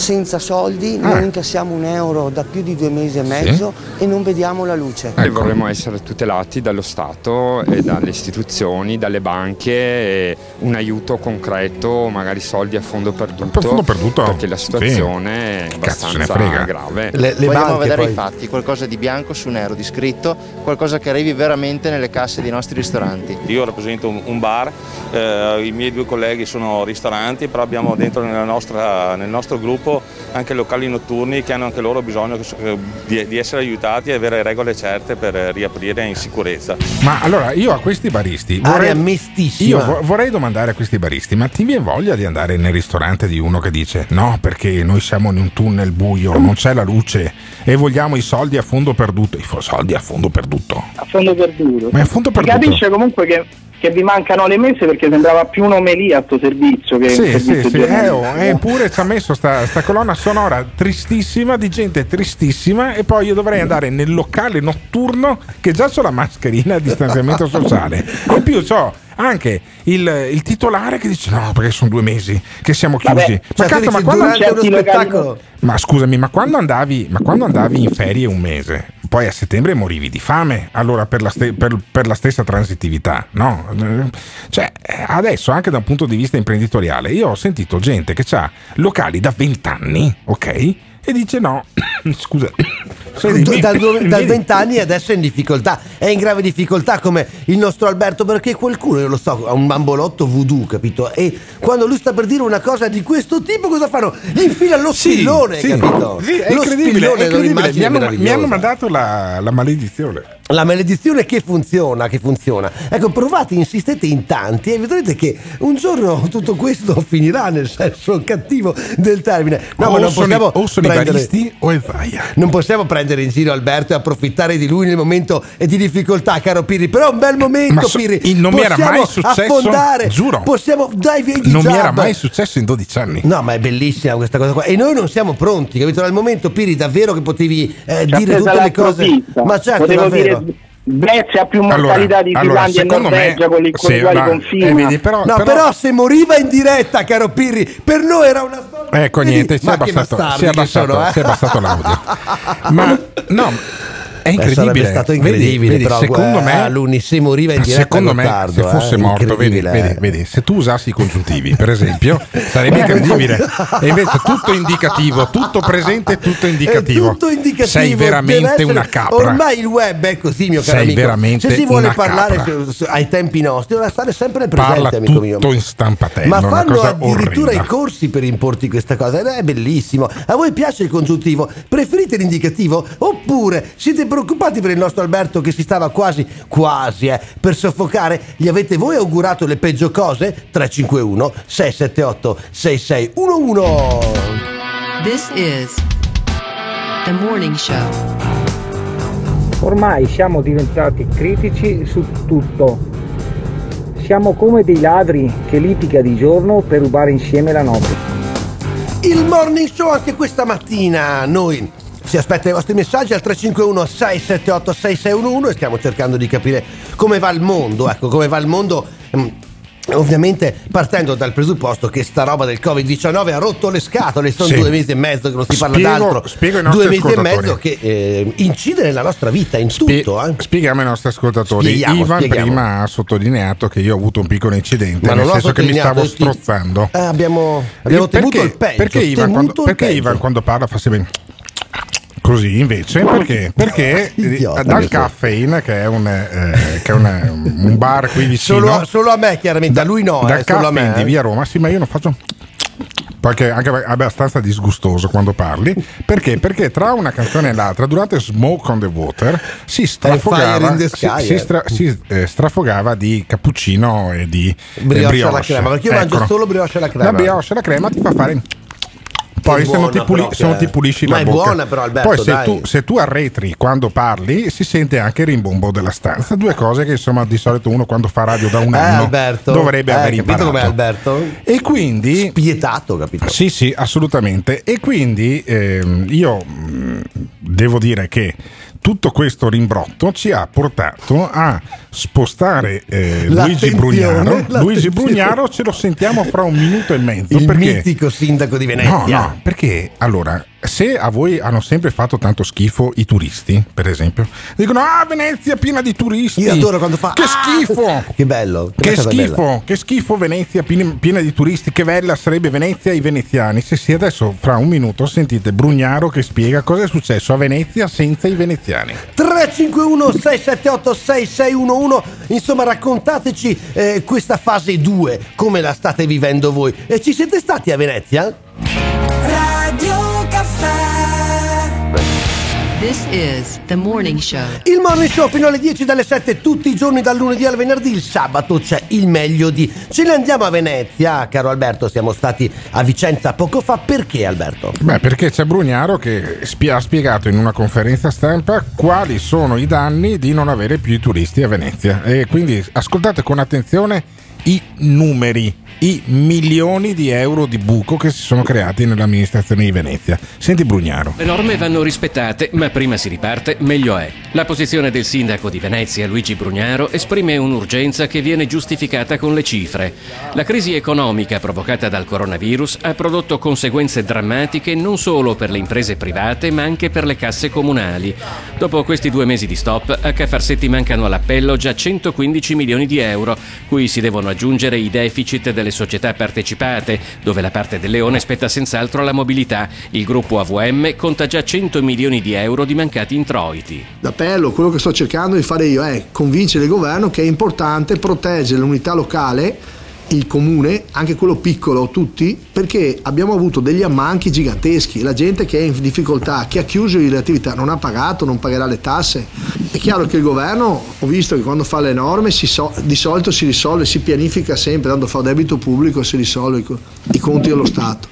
Speaker 24: senza soldi,
Speaker 6: Ah.
Speaker 24: noi incassiamo un euro da più di due mesi e mezzo e non vediamo la luce.
Speaker 6: Ecco.
Speaker 25: E vorremmo essere tutelati dallo Stato e dalle istituzioni, dalle banche, e un aiuto concreto, magari soldi a fondo perduto.
Speaker 6: A fondo perduto?
Speaker 25: Perché la
Speaker 6: Sì.
Speaker 25: situazione è
Speaker 6: se ne
Speaker 25: abbastanza
Speaker 6: frega.
Speaker 25: grave.
Speaker 26: Vogliamo vedere i fatti, qualcosa di bianco su nero, di scritto, qualcosa che arrivi veramente nelle casse dei nostri ristoranti.
Speaker 27: Io rappresento un, un bar, eh, i miei due colleghi sono ristoranti, però abbiamo dentro nella nostra- nel nostro gruppo anche locali notturni che hanno anche loro bisogno di, di essere aiutati e avere regole certe per riaprire in sicurezza.
Speaker 6: Ma allora io a questi baristi
Speaker 4: mestissima.
Speaker 6: Io vo- vorrei domandare a questi baristi: ma ti viene voglia di andare nel ristorante di uno che dice no, perché noi siamo in un tunnel buio, non c'è la luce e vogliamo i soldi a fondo perduto? I soldi a fondo perduto.
Speaker 7: a fondo perduto.
Speaker 6: Ma è a fondo
Speaker 7: Si
Speaker 6: perduto.
Speaker 7: capisce comunque che, che vi mancano le messe perché sembrava più un'omelia sto servizio che un
Speaker 6: Sì,
Speaker 7: servizio
Speaker 6: sì, sì, eh, oh, eppure ci ha messo sta, sta colonna sonora tristissima di gente tristissima e poi io dovrei andare nel locale notturno che già ho la mascherina a distanziamento sociale. In più ho anche il, il titolare che dice no perché sono due mesi che siamo chiusi.
Speaker 4: Vabbè,
Speaker 6: ma
Speaker 4: cioè,
Speaker 6: cazzo ma quando
Speaker 4: durante uno spettacolo
Speaker 6: ma scusami ma quando andavi ma quando andavi in ferie un mese poi a settembre morivi di fame allora per la, ste- per- per la stessa transitività no? Cioè adesso anche da un punto di vista imprenditoriale io ho sentito gente che ha locali da 20 anni ok? E dice no scusa
Speaker 4: Dal
Speaker 6: vieni-
Speaker 4: 20 anni adesso è in difficoltà, è in grave difficoltà come il nostro Alberto perché qualcuno, io lo so, ha un bambolotto voodoo, capito? E quando lui sta per dire una cosa di questo tipo cosa fanno? Infila lo spillone,
Speaker 6: sì,
Speaker 4: capito?
Speaker 6: sì, è
Speaker 4: lo
Speaker 6: incredibile,
Speaker 4: spillone
Speaker 6: è incredibile. Mi, hanno, mi hanno mandato la, la maledizione
Speaker 4: La maledizione che funziona, che funziona. Ecco, provate, insistete in tanti e vedrete che un giorno tutto questo finirà nel senso cattivo del termine. No,
Speaker 6: o
Speaker 4: ma non
Speaker 6: sono, i-
Speaker 4: possiamo
Speaker 6: o sono i
Speaker 4: prendere-
Speaker 6: baristi o è Zaia
Speaker 4: non possiamo prendere in giro Alberto e approfittare di lui nel momento di difficoltà, caro Pirri. Però è un bel momento,
Speaker 6: Ma so-
Speaker 4: Pirri.
Speaker 6: il- non mi era
Speaker 4: Possiamo
Speaker 6: mai successo,
Speaker 4: affondare,
Speaker 6: giuro.
Speaker 4: Possiamo, dai, via di
Speaker 6: non mi
Speaker 4: jab.
Speaker 6: era mai successo in 12 anni
Speaker 4: No, ma è bellissima questa cosa qua. E noi non siamo pronti, capito? Dal momento, Piri, davvero che potevi eh, dire tutte le cose.
Speaker 7: provvista.
Speaker 4: Ma certo,
Speaker 7: Potevo
Speaker 4: davvero.
Speaker 7: dire Svezia ha più mortalità di
Speaker 6: allora,
Speaker 7: Finlandia e
Speaker 6: secondo me-
Speaker 7: Norvegia con, i- con
Speaker 6: sì,
Speaker 7: i quali
Speaker 6: ma-
Speaker 7: confina.
Speaker 6: eh, vedi, però-
Speaker 4: no, però... se moriva in diretta, caro Pirri, per noi era una.
Speaker 6: Ecco niente, si è abbassato,
Speaker 4: bastardi
Speaker 6: si è
Speaker 4: che
Speaker 6: abbassato,
Speaker 4: sono, eh?
Speaker 6: si è abbassato l'audio. Ma no, è
Speaker 4: Beh,
Speaker 6: incredibile.
Speaker 4: sarebbe stato
Speaker 6: Vedi,
Speaker 4: incredibile,
Speaker 6: vedi,
Speaker 4: però,
Speaker 6: secondo
Speaker 4: eh,
Speaker 6: me,
Speaker 4: Luni, se moriva in diretta
Speaker 6: secondo me,
Speaker 4: Gottardo,
Speaker 6: se fosse
Speaker 4: eh,
Speaker 6: morto, vedi, vedi,
Speaker 4: eh.
Speaker 6: vedi, se tu usassi i congiuntivi, per esempio, sarebbe incredibile. E invece tutto indicativo, tutto presente, tutto indicativo.
Speaker 4: Tutto indicativo.
Speaker 6: Sei veramente
Speaker 4: essere-
Speaker 6: una capra.
Speaker 4: Ormai il web è così, mio caro
Speaker 6: Sei
Speaker 4: amico.
Speaker 6: veramente
Speaker 4: Se si vuole parlare su- su- ai tempi nostri, deve stare sempre presente,
Speaker 6: Parla
Speaker 4: amico mio.
Speaker 6: tutto in stampatello,
Speaker 4: Ma fanno addirittura
Speaker 6: orrenda.
Speaker 4: i corsi per importi questa cosa ed è bellissimo. A voi piace il congiuntivo? Preferite l'indicativo? Oppure siete preoccupati per il nostro Alberto che si stava quasi, quasi, eh, per soffocare? Gli avete voi augurato le peggio cose? 351 678 6611
Speaker 9: This is the morning show.
Speaker 28: Ormai siamo diventati critici su tutto. Siamo come dei ladri che litiga di giorno per rubare insieme la notte.
Speaker 4: Il morning show anche questa mattina. Noi si aspetta i vostri messaggi al 351 678 6611 e stiamo cercando di capire come va il mondo. Ecco, come va il mondo. mm, Ovviamente partendo dal presupposto che sta roba del Covid-19 ha rotto le scatole, sono
Speaker 6: Sì.
Speaker 4: due mesi e mezzo che non si parla
Speaker 6: Spiego-
Speaker 4: d'altro.
Speaker 6: spiego
Speaker 4: due mesi e mezzo che eh, incide nella nostra vita, in tutto. eh.
Speaker 6: Spieghiamo ai nostri ascoltatori.
Speaker 4: Spieghiamo,
Speaker 6: Ivan
Speaker 4: spieghiamo.
Speaker 6: prima ha sottolineato che io ho avuto un piccolo incidente,
Speaker 4: Ma
Speaker 6: nel senso che mi stavo
Speaker 4: ti-
Speaker 6: strozzando.
Speaker 4: Eh, abbiamo abbiamo temuto
Speaker 6: perché,
Speaker 4: il peggio.
Speaker 6: Perché, Ivan, quando, perché. Ivan quando parla fa sempre così invece? Perché? Perché eh,
Speaker 4: Idiota
Speaker 6: dal. Caffeine, che è, un, eh, che è una- un bar qui vicino,
Speaker 4: Solo, solo a me, chiaramente, a lui no.
Speaker 6: dal
Speaker 4: eh, solo a
Speaker 6: Caffeine
Speaker 4: me.
Speaker 6: di
Speaker 4: eh.
Speaker 6: via Roma, sì, ma io non faccio. è anche abbastanza disgustoso quando parli. Perché? Perché tra una canzone e l'altra, durante Smoke on the Water, si strafogava, si, si
Speaker 4: eh.
Speaker 6: stra- si, eh, strafogava di cappuccino e di eh,
Speaker 4: Brioche alla crema, perché io mangio
Speaker 6: Ecco.
Speaker 4: solo brioche alla crema.
Speaker 6: La brioche alla crema ti fa fare. Poi se non, puli- se non ti pulisci
Speaker 4: Ma
Speaker 6: la
Speaker 4: è
Speaker 6: bocca.
Speaker 4: buona però, Alberto,
Speaker 6: Poi se tu, se tu arretri quando parli si sente anche il rimbombo della stanza. Due cose che insomma di solito uno quando fa radio da un
Speaker 4: Eh,
Speaker 6: anno
Speaker 4: Alberto,
Speaker 6: dovrebbe
Speaker 4: eh,
Speaker 6: aver
Speaker 4: capito
Speaker 6: imparato.
Speaker 4: com'è Alberto?
Speaker 6: E quindi
Speaker 4: spietato, capito?
Speaker 6: Sì, sì, assolutamente. E quindi ehm, io mh, devo dire che tutto questo rimbrotto ci ha portato a spostare eh, Luigi Brugnaro. Luigi Brugnaro ce lo sentiamo fra un minuto e mezzo.
Speaker 4: Il
Speaker 6: perché?
Speaker 4: mitico sindaco di
Speaker 6: No,
Speaker 4: Venezia.
Speaker 6: no, perché allora, se a voi hanno sempre fatto tanto schifo i turisti, per esempio, dicono: Ah, Venezia piena di turisti.
Speaker 4: Io adoro quando fa
Speaker 6: Che
Speaker 4: "Ah!"
Speaker 6: schifo!
Speaker 4: Che bello,
Speaker 6: Che
Speaker 4: cosa bella.
Speaker 6: schifo, che schifo Venezia piena, piena di turisti, che bella sarebbe Venezia ai veneziani. Se sì, adesso fra un minuto sentite Brugnaro che spiega cosa è successo a Venezia senza i veneziani.
Speaker 4: 351 678 6611 insomma raccontateci eh, questa fase 2 come la state vivendo voi e ci siete stati a Venezia?
Speaker 15: Radio
Speaker 9: This is the morning show.
Speaker 4: Il morning show fino alle 10 dalle 7 tutti i giorni dal lunedì al venerdì, il sabato c'è il meglio di. Ce ne andiamo a Venezia, caro Alberto, siamo stati a Vicenza poco fa, perché Alberto?
Speaker 6: Beh, perché c'è Brugnaro che spie- ha spiegato in una conferenza stampa quali sono i danni di non avere più i turisti a Venezia. E quindi ascoltate con attenzione i numeri, i milioni di euro di buco che si sono creati nell'amministrazione di Venezia. Senti Brugnaro.
Speaker 29: Le norme vanno rispettate, ma prima si riparte, meglio è. La posizione del sindaco di Venezia, Luigi Brugnaro, esprime un'urgenza che viene giustificata con le cifre. La crisi economica provocata dal coronavirus ha prodotto conseguenze drammatiche non solo per le imprese private, ma anche per le casse comunali. Dopo questi due mesi di stop, a Cafarsetti mancano all'appello già 115 milioni di euro, cui si devono aggiungere i deficit delle società partecipate, dove la parte del leone spetta senz'altro alla mobilità. Il gruppo AVM conta già 100 milioni di euro di mancati introiti.
Speaker 30: L'appello, quello che sto cercando di fare io è convincere il governo che è importante proteggere l'unità locale, il comune, anche quello piccolo, tutti, perché abbiamo avuto degli ammanchi giganteschi. La gente che è in difficoltà, che ha chiuso le attività, non ha pagato, non pagherà le tasse. È chiaro che il governo, ho visto che quando fa le norme so- di solito si risolve, si pianifica sempre, quando fa debito pubblico si risolve i conti dello Stato.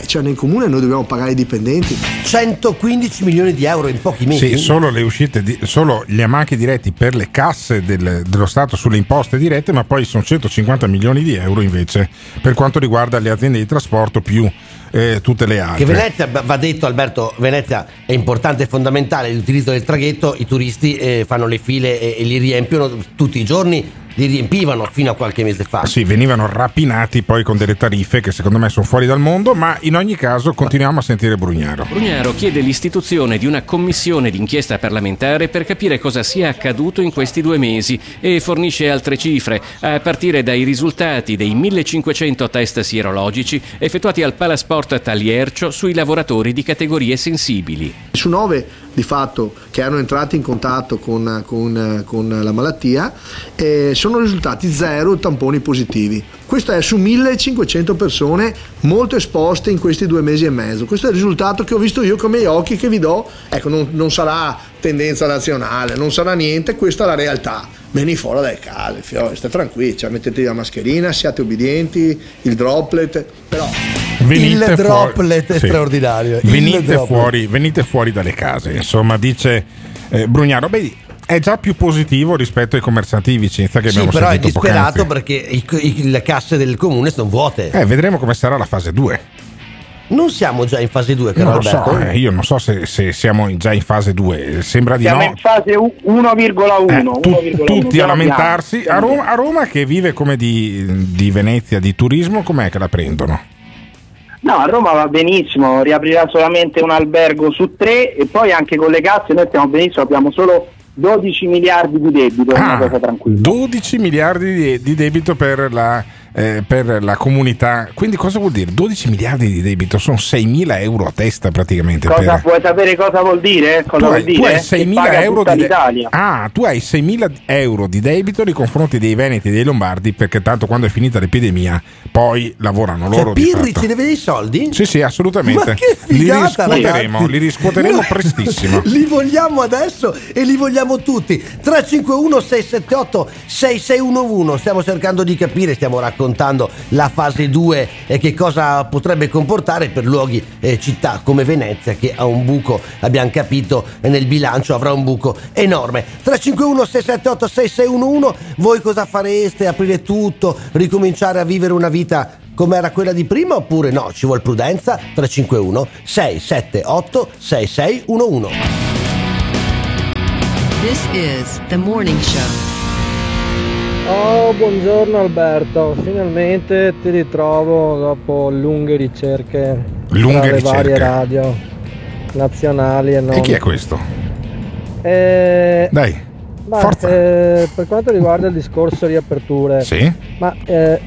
Speaker 30: Eh, cioè nel comune noi dobbiamo pagare i dipendenti.
Speaker 4: 115 milioni di euro in pochi mesi?
Speaker 6: Sì, solo le uscite, di- solo gli ammanchi diretti per le casse del- dello Stato sulle imposte dirette, ma poi sono 150 milioni di euro invece per quanto riguarda le aziende di trasporto più eh, tutte le altre.
Speaker 4: Che Venezia, va va detto Alberto, Venezia è importante e fondamentale l'utilizzo del traghetto, i turisti eh, fanno le file e, e li riempiono tutti i giorni, li riempivano fino a qualche mese fa.
Speaker 6: Sì, venivano rapinati poi con delle tariffe che secondo me sono fuori dal mondo, ma in ogni caso continuiamo a sentire Brugnaro.
Speaker 29: Brugnaro chiede l'istituzione di una commissione d'inchiesta parlamentare per capire cosa sia accaduto in questi due mesi e fornisce altre cifre, a partire dai risultati dei 1500 test sierologici effettuati al Palasport Taliercio sui lavoratori di categorie sensibili.
Speaker 30: Su nove di fatto che hanno entrato in contatto con, con- con la malattia eh, sono risultati zero tamponi positivi. Questo è su 1500 persone molto esposte in questi due mesi e mezzo. Questo è il risultato che ho visto io con i miei occhi che vi do. Ecco, non, non sarà tendenza nazionale, non sarà niente, questa è la realtà. Veni fuori dai case, fiore, state tranquilli, cioè, mettetevi la mascherina, siate obbedienti, il droplet, però...
Speaker 6: Venite
Speaker 4: il
Speaker 6: fuori-
Speaker 4: droplet è
Speaker 6: sì.
Speaker 4: straordinario.
Speaker 6: Venite
Speaker 4: droplet.
Speaker 6: fuori, venite fuori dalle case, insomma, dice eh, Brugnaro. Beh, è già più positivo rispetto ai commercianti di Vicenza che
Speaker 4: Sì,
Speaker 6: abbiamo
Speaker 4: però è disperato
Speaker 6: poc'anzi.
Speaker 4: perché i- i- le casse del comune sono vuote.
Speaker 6: Eh, vedremo come sarà la fase 2.
Speaker 4: Non siamo già in fase 2, caro
Speaker 6: Non lo
Speaker 4: Alberto?
Speaker 6: so, eh, io non so se, se siamo già in fase 2, sembra di
Speaker 7: Siamo
Speaker 6: no.
Speaker 7: in fase u- 1,1.
Speaker 6: Eh, tu-
Speaker 7: 1,1.
Speaker 6: tutti a lamentarsi. A Roma, a Roma che vive come di, di Venezia, di turismo, com'è che la prendono?
Speaker 7: No, a Roma va benissimo, riaprirà solamente un albergo su tre e poi anche con le casse noi stiamo benissimo, abbiamo solo 12 miliardi di debito,
Speaker 6: Ah,
Speaker 7: cosa tranquilla.
Speaker 6: 12 miliardi di, di debito per la eh, per la comunità. Quindi cosa vuol dire? 12 miliardi di debito sono 6 mila euro a testa praticamente.
Speaker 7: Cosa,
Speaker 6: per-
Speaker 7: vuoi sapere cosa vuol dire? Cosa
Speaker 6: tu
Speaker 7: vuol
Speaker 6: hai, tu
Speaker 7: dire?
Speaker 6: hai
Speaker 7: Che
Speaker 6: 6.000
Speaker 7: paga
Speaker 6: euro di de- ah, tu hai 6.000 euro di debito nei confronti dei Veneti e dei Lombardi perché tanto quando è finita l'epidemia poi lavorano
Speaker 4: Cioè,
Speaker 6: loro
Speaker 4: Pirri ci deve dei soldi?
Speaker 6: Sì, sì, assolutamente.
Speaker 4: Ma che
Speaker 6: li
Speaker 4: figata,
Speaker 6: riscuoteremo,
Speaker 4: ragazzi.
Speaker 6: li riscuoteremo prestissimo.
Speaker 4: Li vogliamo adesso e li vogliamo tutti. 351 678 6611. Stiamo cercando di capire, stiamo raccontando la fase 2 e che cosa potrebbe comportare per luoghi e città come Venezia che ha un buco, abbiamo capito, nel bilancio avrà un buco enorme. 351 678 6611. Voi cosa fareste? Aprire tutto, ricominciare a vivere una vita come era quella di prima oppure no? Ci vuole prudenza? 351 678 6611.
Speaker 9: This is the morning show.
Speaker 28: Oh, buongiorno Alberto, finalmente ti ritrovo dopo lunghe ricerche
Speaker 6: Lunghe
Speaker 28: tra le
Speaker 6: ricerche.
Speaker 28: varie radio nazionali e non.
Speaker 6: E chi è questo?
Speaker 28: Eh,
Speaker 6: Dai,
Speaker 28: ma,
Speaker 6: forza.
Speaker 28: eh, per quanto riguarda il discorso riaperture,
Speaker 6: Sì?
Speaker 28: ma eh,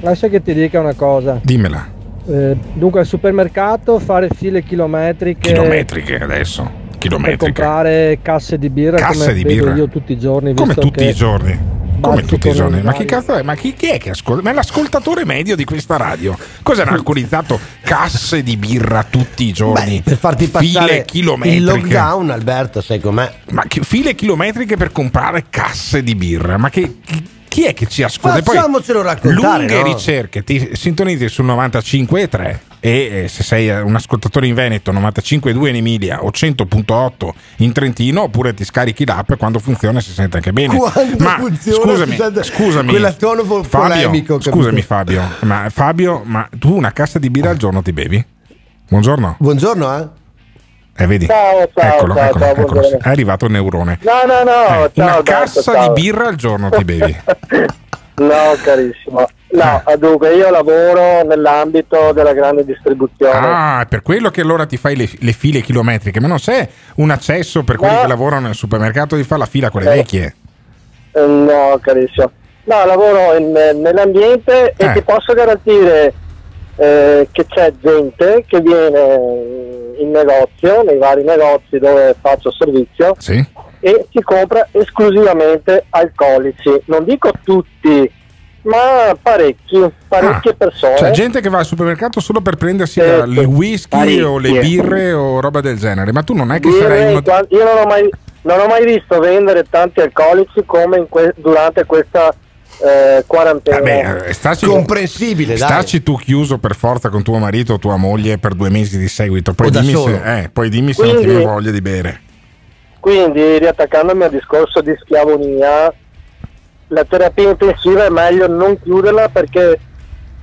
Speaker 28: lascia che ti dica una cosa.
Speaker 6: Dimmela.
Speaker 28: Eh, dunque al supermercato fare file chilometriche
Speaker 6: Chilometriche adesso.
Speaker 28: per
Speaker 6: Chilometriche.
Speaker 28: comprare casse di birra
Speaker 6: Casse
Speaker 28: come
Speaker 6: di
Speaker 28: vedo
Speaker 6: birra.
Speaker 28: io tutti i giorni
Speaker 6: Come tutti i giorni. Come tutti i giorni. Ma chi cazzo è? Ma chi, chi è che ascolta? Ma è l'ascoltatore medio di questa radio. Cos'era alcolizzato? Casse di birra tutti i giorni.
Speaker 4: Per farti
Speaker 6: file
Speaker 4: passare
Speaker 6: chilometriche.
Speaker 4: il lockdown, Alberto, sai com'è?
Speaker 6: Ma che- file chilometriche per comprare casse di birra. Ma che. chi- Chi è che ci ascolta? Poi
Speaker 4: Facciamocelo raccontare,
Speaker 6: Lunghe
Speaker 4: no?
Speaker 6: ricerche, ti sintonizzi sul 95,3 e eh, se sei un ascoltatore in Veneto 95,2 in Emilia o 100.8 in Trentino oppure ti scarichi l'app e quando funziona si sente anche bene.
Speaker 4: Quando
Speaker 6: ma
Speaker 4: funziona,
Speaker 6: scusami, scusami,
Speaker 4: quella tono po-
Speaker 6: Fabio,
Speaker 4: polemico, capito?
Speaker 6: scusami Fabio, ma Fabio, ma tu una cassa di birra al giorno ti bevi? Buongiorno.
Speaker 4: Buongiorno, eh?
Speaker 6: Eh, vedi?
Speaker 7: Ciao, ciao,
Speaker 6: eccolo,
Speaker 7: ciao,
Speaker 6: eccolo,
Speaker 7: ciao,
Speaker 6: eccolo. È arrivato il neurone.
Speaker 7: No, no, no,
Speaker 6: Eh,
Speaker 7: ciao
Speaker 6: una cassa
Speaker 7: ciao.
Speaker 6: di birra al giorno ti bevi.
Speaker 7: No, carissimo. No, dunque io lavoro nell'ambito della grande distribuzione.
Speaker 6: Ah, è per quello che allora ti fai le, le file chilometriche, ma non c'è un accesso per quelli
Speaker 7: No.
Speaker 6: che lavorano nel supermercato di fare la fila con le
Speaker 7: Eh.
Speaker 6: vecchie.
Speaker 7: Eh, No, carissimo. No, lavoro in- nell'ambiente e
Speaker 6: Eh.
Speaker 7: ti posso garantire eh, che c'è gente che viene in negozio, nei vari negozi dove faccio servizio
Speaker 6: Sì.
Speaker 7: e si compra esclusivamente alcolici. Non dico tutti, ma parecchi, parecchie persone.
Speaker 6: C'è gente che va al supermercato solo per prendersi
Speaker 7: sì.
Speaker 6: il whisky o le
Speaker 7: Parecchie.
Speaker 6: birre o roba del genere, ma tu non è che
Speaker 7: Birre,
Speaker 6: sarai uno...
Speaker 7: Io non ho, mai, non ho mai visto vendere tanti alcolici come in que- durante questa eh, quarantena.
Speaker 6: Vabbè, eh, staci,
Speaker 4: Comprensibile, dai.
Speaker 6: staci tu chiuso per forza con tuo marito o tua moglie per due mesi di seguito, poi
Speaker 4: O
Speaker 6: dimmi, se, eh, poi dimmi se non ti
Speaker 7: Quindi-
Speaker 6: viene voglia di bere.
Speaker 7: Quindi, riattaccandomi al discorso di schiavonia, la terapia intensiva è meglio non chiuderla perché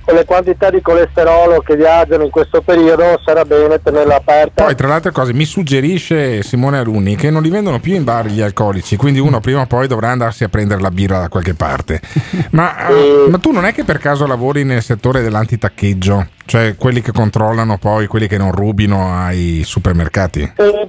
Speaker 7: con le quantità di colesterolo che viaggiano in questo periodo sarà bene tenerla aperta.
Speaker 6: Poi, tra le altre cose, mi suggerisce Simone Alunni che non li vendono più in bar gli alcolici, quindi uno prima o poi dovrà andarsi a prendere la birra da qualche parte. Ma, eh, ma tu non è che per caso lavori nel settore dell'antitaccheggio, cioè quelli che controllano poi quelli che non rubino ai supermercati?
Speaker 7: Eh,
Speaker 6: Eh,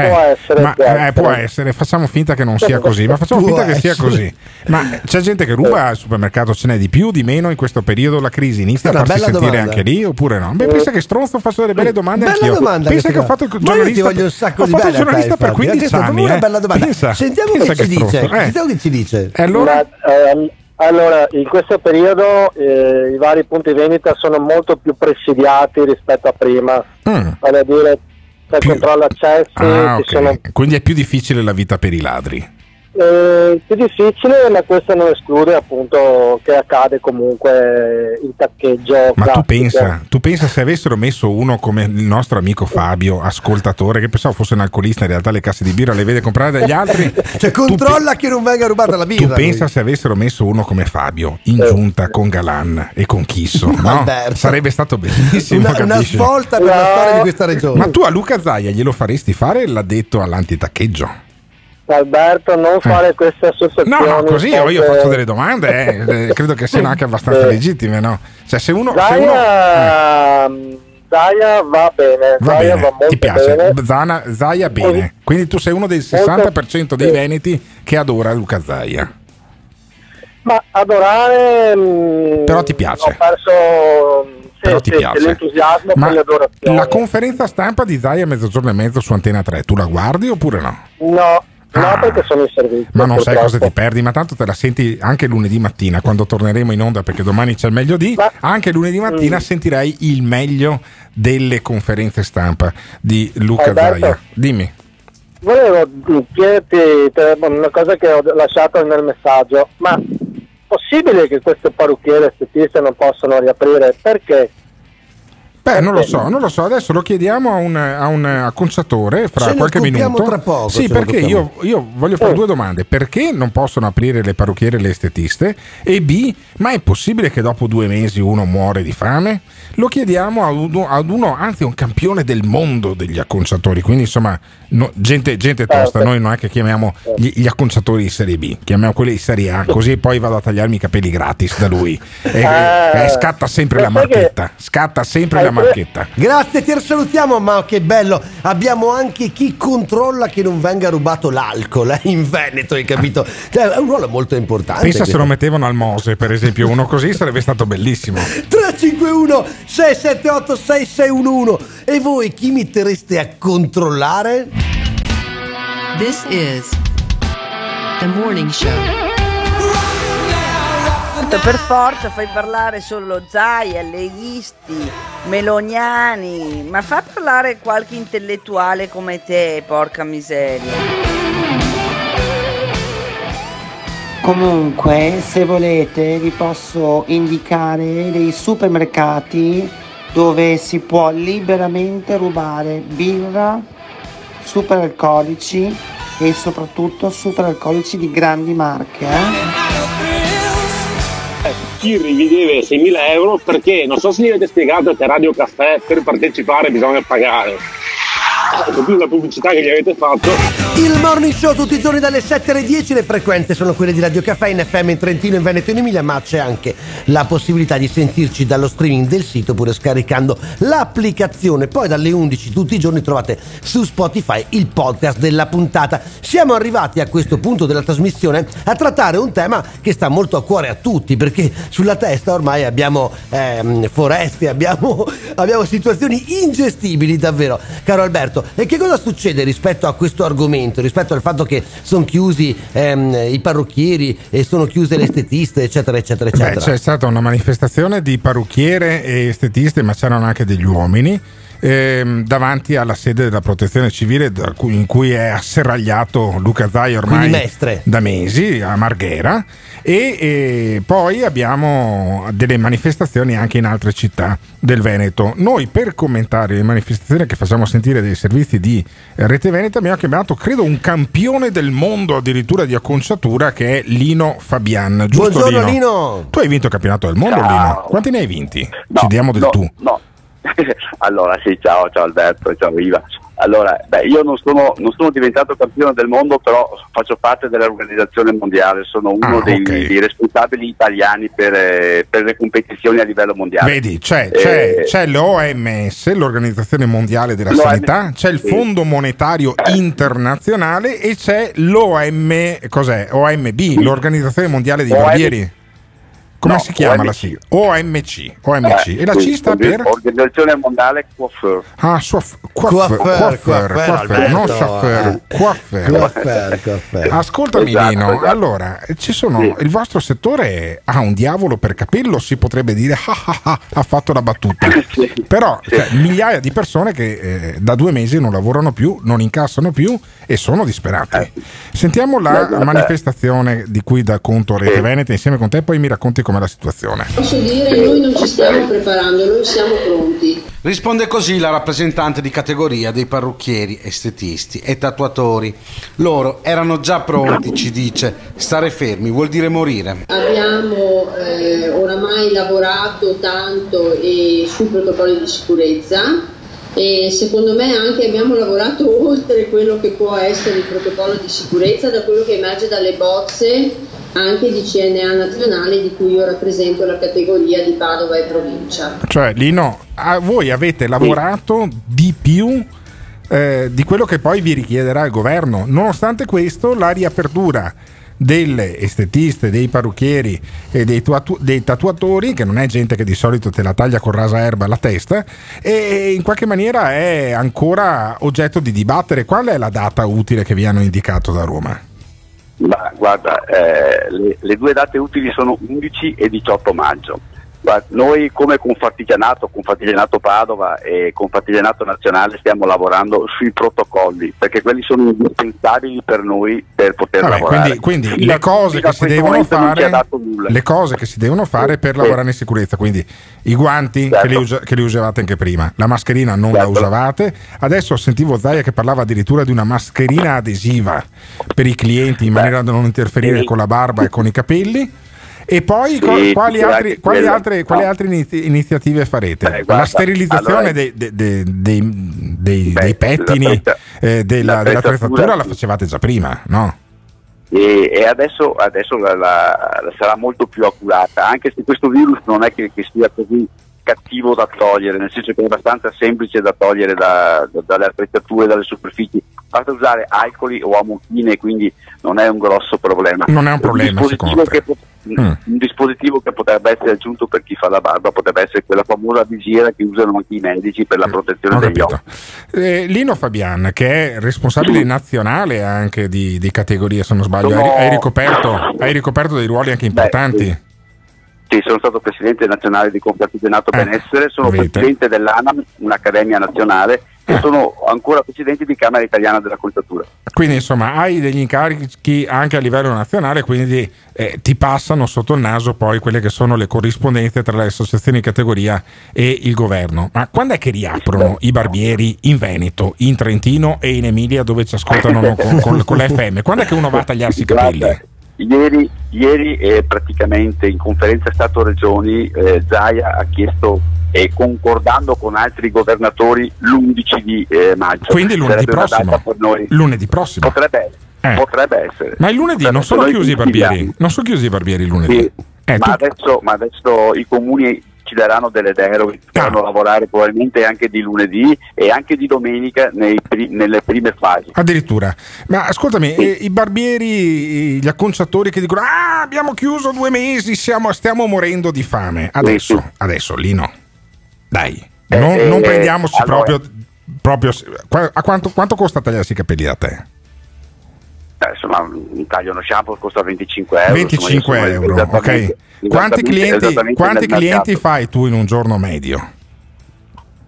Speaker 7: può essere,
Speaker 6: ma,
Speaker 7: può
Speaker 6: eh,
Speaker 7: essere.
Speaker 6: può essere, facciamo finta che non sia così, ma facciamo
Speaker 4: Può
Speaker 6: finta che sia così. Ma c'è gente che ruba al supermercato, ce n'è di più, di meno in questo periodo? La crisi inizia a farsi sentire
Speaker 4: domanda.
Speaker 6: anche lì oppure no? Beh, pensa che stronzo, faccio delle belle domande
Speaker 4: Bella
Speaker 6: anch'io.
Speaker 4: domanda
Speaker 6: pensa che ho fatto il
Speaker 4: Ma io ti
Speaker 6: giornalista,
Speaker 4: voglio un sacco
Speaker 6: ho
Speaker 4: di
Speaker 6: fatto il giornalista per
Speaker 4: infatti.
Speaker 6: 15
Speaker 4: Questa è
Speaker 6: anni.
Speaker 4: una
Speaker 6: eh.
Speaker 4: bella domanda.
Speaker 6: Pensa,
Speaker 4: Sentiamo
Speaker 6: pensa
Speaker 4: che ci
Speaker 6: stronzo,
Speaker 4: dice.
Speaker 6: eh.
Speaker 4: Sentiamo che ci dice.
Speaker 6: E allora?
Speaker 7: Ma, allora, in questo periodo eh, i vari punti vendita sono molto più presidiati rispetto a prima,
Speaker 6: Mm.
Speaker 7: vale a dire per controllo accessi
Speaker 6: Ah,
Speaker 7: ci sono.
Speaker 6: Quindi è più difficile la vita per i ladri.
Speaker 7: Eh, più difficile, ma questo non esclude appunto che accade comunque il taccheggio.
Speaker 6: Ma tu pensa, tu pensa se avessero messo uno come il nostro amico Fabio, ascoltatore, che pensavo fosse un alcolista, in realtà le casse di birra le vede comprare dagli altri.
Speaker 4: Cioè, controlla che non venga rubata la birra.
Speaker 6: Tu pensa se avessero messo uno come Fabio in giunta con Galan e con Chisso, no? Sarebbe stato bellissimo.
Speaker 4: Una, una svolta per la storia di questa regione.
Speaker 6: Ma tu a Luca Zaia glielo faresti fare l'addetto all'antitaccheggio?
Speaker 7: Alberto, non fare queste associazioni.
Speaker 6: No, no, così io, io faccio delle domande, eh, eh, credo che siano anche abbastanza legittime, no? Cioè, se uno, se uno
Speaker 7: Zaia, Zaia va bene,
Speaker 6: va
Speaker 7: Zaia
Speaker 6: bene,
Speaker 7: va
Speaker 6: ti piace,
Speaker 7: bene.
Speaker 6: Zana, Zaia bene, quindi tu sei uno del 60% dei veneti che adora Luca Zaia.
Speaker 7: Ma adorare... mm,
Speaker 6: Però ti piace.
Speaker 7: Ho perso mm,
Speaker 6: Però ti
Speaker 7: sì,
Speaker 6: piace.
Speaker 7: l'entusiasmo
Speaker 6: Ma la conferenza stampa di Zai a mezzogiorno e mezzo su Antena 3, tu la guardi oppure no?
Speaker 7: No, no
Speaker 6: Ah.
Speaker 7: perché sono in servizio.
Speaker 6: Ma non sai
Speaker 7: purtroppo.
Speaker 6: cosa ti perdi, ma tanto te la senti anche lunedì mattina quando torneremo in onda perché domani c'è il meglio di. Anche lunedì mattina
Speaker 7: Mm.
Speaker 6: sentirai il meglio delle conferenze stampa di Luca
Speaker 7: Alberto?
Speaker 6: Zaia. Dimmi.
Speaker 7: Volevo chiederti una cosa che ho lasciato nel messaggio, ma possibile che queste parrucchiere estetiste non possano riaprire? Perché?
Speaker 6: Beh, non lo so, non lo so. Adesso lo chiediamo a un, a un acconciatore fra
Speaker 4: Ce
Speaker 6: qualche minuto.
Speaker 4: tra poco,
Speaker 6: Sì, perché io, io voglio fare due domande. Perché non possono aprire le parrucchiere e le estetiste? E B, ma è possibile che dopo due mesi uno muore di fame? Lo chiediamo ad uno, ad uno, anzi, un campione del mondo degli acconciatori. Quindi, insomma, no- gente, gente tosta. Noi non è che chiamiamo gli, gli acconciatori di serie B, chiamiamo quelli di serie A, così poi vado a tagliarmi i capelli gratis da lui. E,
Speaker 4: Eh,
Speaker 6: e scatta sempre la marchetta. Scatta sempre la marchetta.
Speaker 4: Grazie, ti salutiamo, ma che bello. Abbiamo anche chi controlla che non venga rubato l'alcol eh, in Veneto, hai capito? Cioè, è un ruolo molto importante.
Speaker 6: Pensa se
Speaker 4: questo.
Speaker 6: lo mettevano al Mose, per esempio, uno così sarebbe stato bellissimo.
Speaker 4: 351 678 6611 e voi chi mettereste a controllare?
Speaker 9: This is the morning show.
Speaker 31: Per forza fai parlare solo Zaia, leghisti, meloniani, ma fa parlare qualche intellettuale come te, porca miseria.
Speaker 18: Comunque, se volete, vi posso indicare dei supermercati dove si può liberamente rubare birra, superalcolici e soprattutto superalcolici di grandi marche. Eh?
Speaker 32: Chi rivedeva 6.000 euro perché non so se gli avete spiegato che a Radio Caffè per partecipare bisogna pagare. Più la pubblicità che gli avete fatto.
Speaker 4: Il morning show tutti i giorni dalle 7 alle 10, le frequenze sono quelle di Radio Caffè in FM in Trentino, in Veneto e in Emilia, ma c'è anche la possibilità di sentirci dallo streaming del sito oppure scaricando l'applicazione. Poi dalle 11 tutti i giorni trovate su Spotify il podcast della puntata. Siamo arrivati a questo punto della trasmissione a trattare un tema che sta molto a cuore a tutti, perché sulla testa ormai abbiamo ehm, foreste, abbiamo, abbiamo situazioni ingestibili davvero. Caro Alberto, e che cosa succede rispetto a questo argomento, rispetto al fatto che sono chiusi ehm, i parrucchieri e sono chiuse le estetiste, eccetera, eccetera,
Speaker 6: Beh,
Speaker 4: eccetera?
Speaker 6: c'è stata una manifestazione di parrucchiere e estetiste, ma c'erano anche degli uomini. ehm, davanti alla sede della protezione civile cui- in cui è asserragliato Luca Zai ormai da mesi a Marghera e, e poi abbiamo delle manifestazioni anche in altre città del Veneto. Noi per commentare le manifestazioni che facciamo sentire dei servizi di Rete Veneta abbiamo chiamato credo un campione del mondo addirittura di acconciatura che è Lino Fabian. Giusto
Speaker 4: Buongiorno, Lino.
Speaker 6: Tu hai vinto il campionato del mondo
Speaker 33: Ciao.
Speaker 6: Lino? Quanti ne hai vinti? Ci diamo del
Speaker 33: no,
Speaker 6: tu.
Speaker 33: No. allora sì, ciao, ciao Alberto, ciao Iva. Allora, beh, io non sono, non sono diventato campione del mondo, però faccio parte dell'organizzazione mondiale, sono uno
Speaker 6: Ah,
Speaker 33: dei,
Speaker 6: ok.
Speaker 33: dei responsabili italiani per, eh, per le competizioni a livello mondiale.
Speaker 6: Vedi, c'è, c'è,
Speaker 33: Eh,
Speaker 6: c'è l'OMS, l'Organizzazione Mondiale della
Speaker 33: L'OMS,
Speaker 6: Sanità, c'è il. Fondo Monetario Internazionale e c'è l'OM, cos'è? OMB, l'Organizzazione Mondiale dei
Speaker 33: OM
Speaker 6: Barbieri. Come
Speaker 33: No,
Speaker 6: si chiama la
Speaker 33: OMC.
Speaker 6: sigla? OMC. OMC.
Speaker 33: eh,
Speaker 6: e la
Speaker 33: sì,
Speaker 6: C sta per?
Speaker 33: Organizzazione Mondiale Coiffeur.
Speaker 6: Ah, soif- coiffeur,
Speaker 4: Coiffeur,
Speaker 6: coiffeur,
Speaker 4: coiffeur,
Speaker 6: coiffeur, non
Speaker 4: Alberto,
Speaker 6: chauffeur,
Speaker 4: eh.
Speaker 6: coiffeur.
Speaker 4: Coiffeur, coiffeur.
Speaker 6: Ascoltami
Speaker 33: Esatto,
Speaker 6: Lino,
Speaker 33: esatto.
Speaker 6: allora ci sono, il vostro settore ha un diavolo per capello, si potrebbe dire ah, ah, ah, ha fatto la battuta, però cioè, migliaia di persone che eh, da due mesi non lavorano più, non incassano più e sono disperati. Sentiamo la
Speaker 33: Eh,
Speaker 6: manifestazione di cui dà conto Rete Veneta insieme con te, poi mi racconti com'è la situazione.
Speaker 34: Posso dire, noi non ci stiamo preparando, noi siamo pronti.
Speaker 35: Risponde così la rappresentante di categoria dei parrucchieri, estetisti e tatuatori. Loro erano già pronti, ci dice. Stare fermi vuol dire morire.
Speaker 34: Abbiamo eh, oramai lavorato tanto e sui protocolli di sicurezza e secondo me anche abbiamo lavorato oltre quello che può essere il protocollo di sicurezza da quello che emerge dalle bozze anche di CNA nazionale di cui io rappresento la categoria di Padova e provincia.
Speaker 6: Cioè Lino, voi avete lavorato di più eh, di quello che poi vi richiederà il governo. Nonostante questo, la riapertura delle estetiste, dei parrucchieri e dei, tuatu- dei tatuatori, che non è gente che di solito te la taglia con rasa erba alla testa, e in qualche maniera è ancora oggetto di dibattere. Qual è la data utile che vi hanno indicato da Roma?
Speaker 33: Ma guarda, eh, le, le due date utili sono 11 e 18 maggio. Guarda, noi come Confartigianato, Confartigianato Padova e Confartigianato Nazionale stiamo lavorando sui protocolli perché quelli sono indispensabili per noi per poter
Speaker 6: Vabbè,
Speaker 33: lavorare.
Speaker 6: quindi, quindi le cose fare le cose che si devono fare per
Speaker 33: Sì.
Speaker 6: lavorare in sicurezza quindi i guanti
Speaker 33: Certo.
Speaker 6: che, li usa- che li usavate anche prima la mascherina non la usavate adesso sentivo Zaia che parlava addirittura di una mascherina adesiva per i clienti in maniera da non interferire
Speaker 33: sì.
Speaker 6: con la barba e con i capelli e poi
Speaker 33: Sì,
Speaker 6: quali, altri- quali altre, quali
Speaker 33: No.
Speaker 6: altre inizi- iniziative farete?
Speaker 33: Beh,
Speaker 6: la
Speaker 33: guarda,
Speaker 6: sterilizzazione
Speaker 33: allora-
Speaker 6: dei, dei- dei-
Speaker 33: Beh,
Speaker 6: dei pettini eh, della, dell'attrezzatura
Speaker 33: l'attrezzatura-
Speaker 6: la facevate già prima, no?
Speaker 33: e, e adesso, adesso la- la- la sarà molto più accurata, anche se questo virus non è che, che sia così cattivo da togliere, nel senso che è abbastanza semplice da togliere da- da- dalle attrezzature, dalle superfici, basta usare alcoli o amochine, quindi non è un grosso problema.
Speaker 6: Non è un problema,
Speaker 33: dispositivo
Speaker 6: secondo te?
Speaker 33: che po- un dispositivo che potrebbe essere aggiunto per chi fa la barba potrebbe essere quella famosa visiera che usano anche i medici per la protezione
Speaker 6: Ho
Speaker 33: degli occhi.
Speaker 6: Eh, Lino Fabian, che è responsabile nazionale anche di, di categorie, se non sbaglio,
Speaker 33: Sono-
Speaker 6: hai, hai ricoperto, hai ricoperto dei ruoli anche importanti.
Speaker 33: Sì, sono stato presidente nazionale di Confartigianato Benessere, sono
Speaker 6: vedete.
Speaker 33: presidente dell'ANAM, un'accademia nazionale, e sono ancora presidente di Camera Italiana della Coltatura.
Speaker 6: Quindi insomma hai degli incarichi anche a livello nazionale, quindi eh, ti passano sotto il naso poi quelle che sono le corrispondenze tra le associazioni di categoria e il governo. Ma quando è che riaprono i barbieri in Veneto, in Trentino e in Emilia dove ci ascoltano con, con, con l'FM? Quando è che uno va a tagliarsi i capelli?
Speaker 33: Ieri, ieri eh, praticamente in conferenza Stato-Regioni eh, Zaia ha chiesto e concordando con altri governatori l'11 di eh, maggio.
Speaker 6: Quindi lunedì prossimo.
Speaker 33: noi.
Speaker 6: Lunedì prossimo.
Speaker 33: Potrebbe,
Speaker 6: Eh.
Speaker 33: potrebbe essere.
Speaker 6: Ma il lunedì non sono
Speaker 33: essere.
Speaker 6: chiusi i barbieri? Non sono chiusi i barbieri lunedì?
Speaker 33: Sì,
Speaker 6: Eh,
Speaker 33: ma,
Speaker 6: tu-
Speaker 33: adesso, ma adesso i comuni ci daranno delle deroghe, potranno
Speaker 6: Ah.
Speaker 33: lavorare probabilmente anche di lunedì e anche di domenica pri- nelle prime fasi.
Speaker 6: Addirittura, ma ascoltami, eh, i barbieri, gli acconciatori che dicono: Ah, abbiamo chiuso due mesi, siamo- stiamo morendo di fame. Adesso, adesso, Lino, dai, non,
Speaker 33: Eh,
Speaker 6: non
Speaker 33: eh,
Speaker 6: prendiamoci
Speaker 33: allora-
Speaker 6: proprio. proprio a quanto, quanto costa tagliarsi i capelli da te?
Speaker 33: Eh, insomma, un taglio uno shampoo costa 25 euro.
Speaker 6: 25
Speaker 33: insomma,
Speaker 6: euro, ok. Quanti clienti, quanti clienti fai tu in un giorno medio?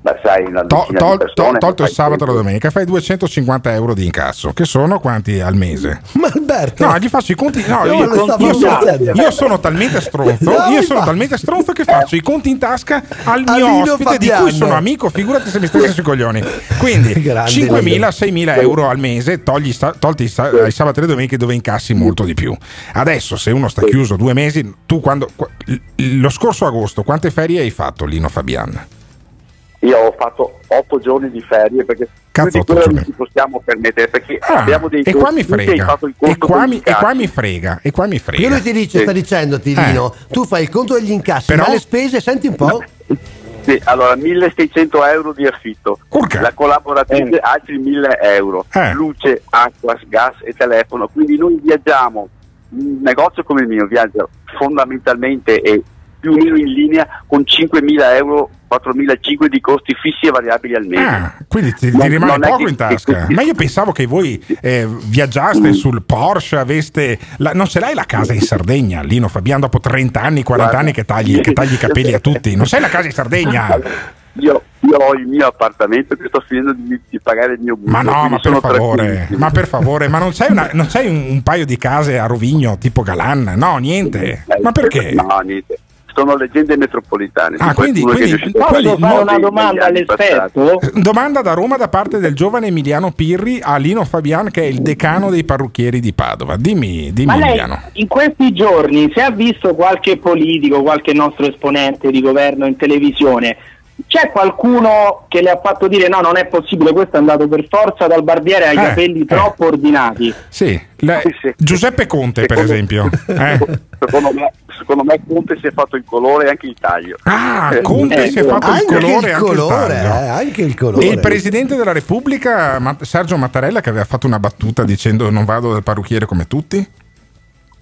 Speaker 33: Beh, sai, una
Speaker 6: To-
Speaker 33: di persone,
Speaker 6: tol- tolto il sabato e la domenica, fai 250 euro di incasso, che sono quanti al mese?
Speaker 4: Ma Alberto,
Speaker 6: No, gli faccio i conti. No,
Speaker 4: Io
Speaker 6: io, io sono, io sono talmente stronzo.
Speaker 4: No,
Speaker 6: io sono
Speaker 4: infatti.
Speaker 6: talmente stronzo che faccio i conti in tasca al
Speaker 4: A
Speaker 6: mio
Speaker 4: Lino
Speaker 6: ospite, di
Speaker 4: Fabiano.
Speaker 6: cui sono amico. Figurati se mi stesse sui coglioni. Quindi
Speaker 4: Grande
Speaker 6: 5.000, 6.000 euro al mese, togli, tolti i sa- i sabati e le domeniche dove incassi molto di più. Adesso, se uno sta chiuso due mesi, tu quando. qu- lo scorso agosto, quante ferie hai fatto, Lino Fabian?
Speaker 33: Io ho fatto 8 giorni di ferie perché
Speaker 6: Cazzo,
Speaker 33: di
Speaker 6: otto
Speaker 33: quello non ci possiamo permettere perché
Speaker 6: Ah,
Speaker 33: abbiamo dei
Speaker 6: e qua mi frega. E qua, mi, e qua mi frega. E qua mi frega.
Speaker 4: Io lui ti dice, sta dicendoti,
Speaker 6: Eh.
Speaker 4: Lino, tu fai il conto degli incassi,
Speaker 6: Però-
Speaker 4: ma le spese, senti un po'.
Speaker 33: Sì, allora 1600 euro di affitto, la collaboratrice altri 1000 euro,
Speaker 6: Eh.
Speaker 33: luce, acqua, gas e telefono, quindi noi viaggiamo, un negozio come il mio viaggia fondamentalmente e più o meno in linea con 5.000 euro, 4.500 di costi fissi e variabili al mese.
Speaker 6: Ah, quindi ti, ti rimane poco
Speaker 33: che-
Speaker 6: in tasca.
Speaker 33: che-
Speaker 6: Ma io pensavo che voi eh, viaggiaste sul Porsche, aveste. la- non ce l'hai la casa in Sardegna, Lino Fabiano, dopo 30 anni, 40
Speaker 33: Guarda.
Speaker 6: anni che tagli, che tagli i capelli a tutti. Non sei la casa in Sardegna.
Speaker 33: Io, io ho il mio appartamento che sto finendo di, di pagare il mio
Speaker 6: Ma
Speaker 33: mutuo,
Speaker 6: no, ma per favore, ma per favore, ma non una- non c'hai un, un paio di case a Rovigno tipo Galan? No, niente.
Speaker 33: Eh,
Speaker 6: Ma perché?
Speaker 33: No, niente. Sono leggende metropolitane.
Speaker 6: Ah,
Speaker 33: di
Speaker 6: quindi- quindi- quindi-
Speaker 33: fare
Speaker 6: Posso fare una domanda
Speaker 33: anni passati.
Speaker 6: Domanda da Roma da parte del giovane Emiliano Pirri a Lino Fabian, che è il decano dei parrucchieri di Padova. Dimmi, dimmi
Speaker 36: Ma lei
Speaker 6: Emiliano.
Speaker 36: in questi giorni, se ha visto qualche politico, qualche nostro esponente di governo in televisione, c'è qualcuno che le ha fatto dire no, non è possibile, questo è andato per forza dal barbiere ai
Speaker 6: Eh,
Speaker 36: capelli
Speaker 6: eh.
Speaker 36: troppo ordinati.
Speaker 6: Sì, la- Giuseppe Conte, per
Speaker 33: Secondo-
Speaker 6: esempio. Eh?
Speaker 33: Secondo me, secondo me Conte si è fatto il colore e anche il taglio.
Speaker 6: Ah,
Speaker 33: Eh,
Speaker 6: Conte
Speaker 33: eh,
Speaker 6: si è fatto il colore
Speaker 4: il
Speaker 6: e anche
Speaker 4: colore, eh, anche il colore.
Speaker 6: E il presidente della Repubblica, Sergio Mattarella, che aveva fatto una battuta dicendo non vado dal parrucchiere come tutti?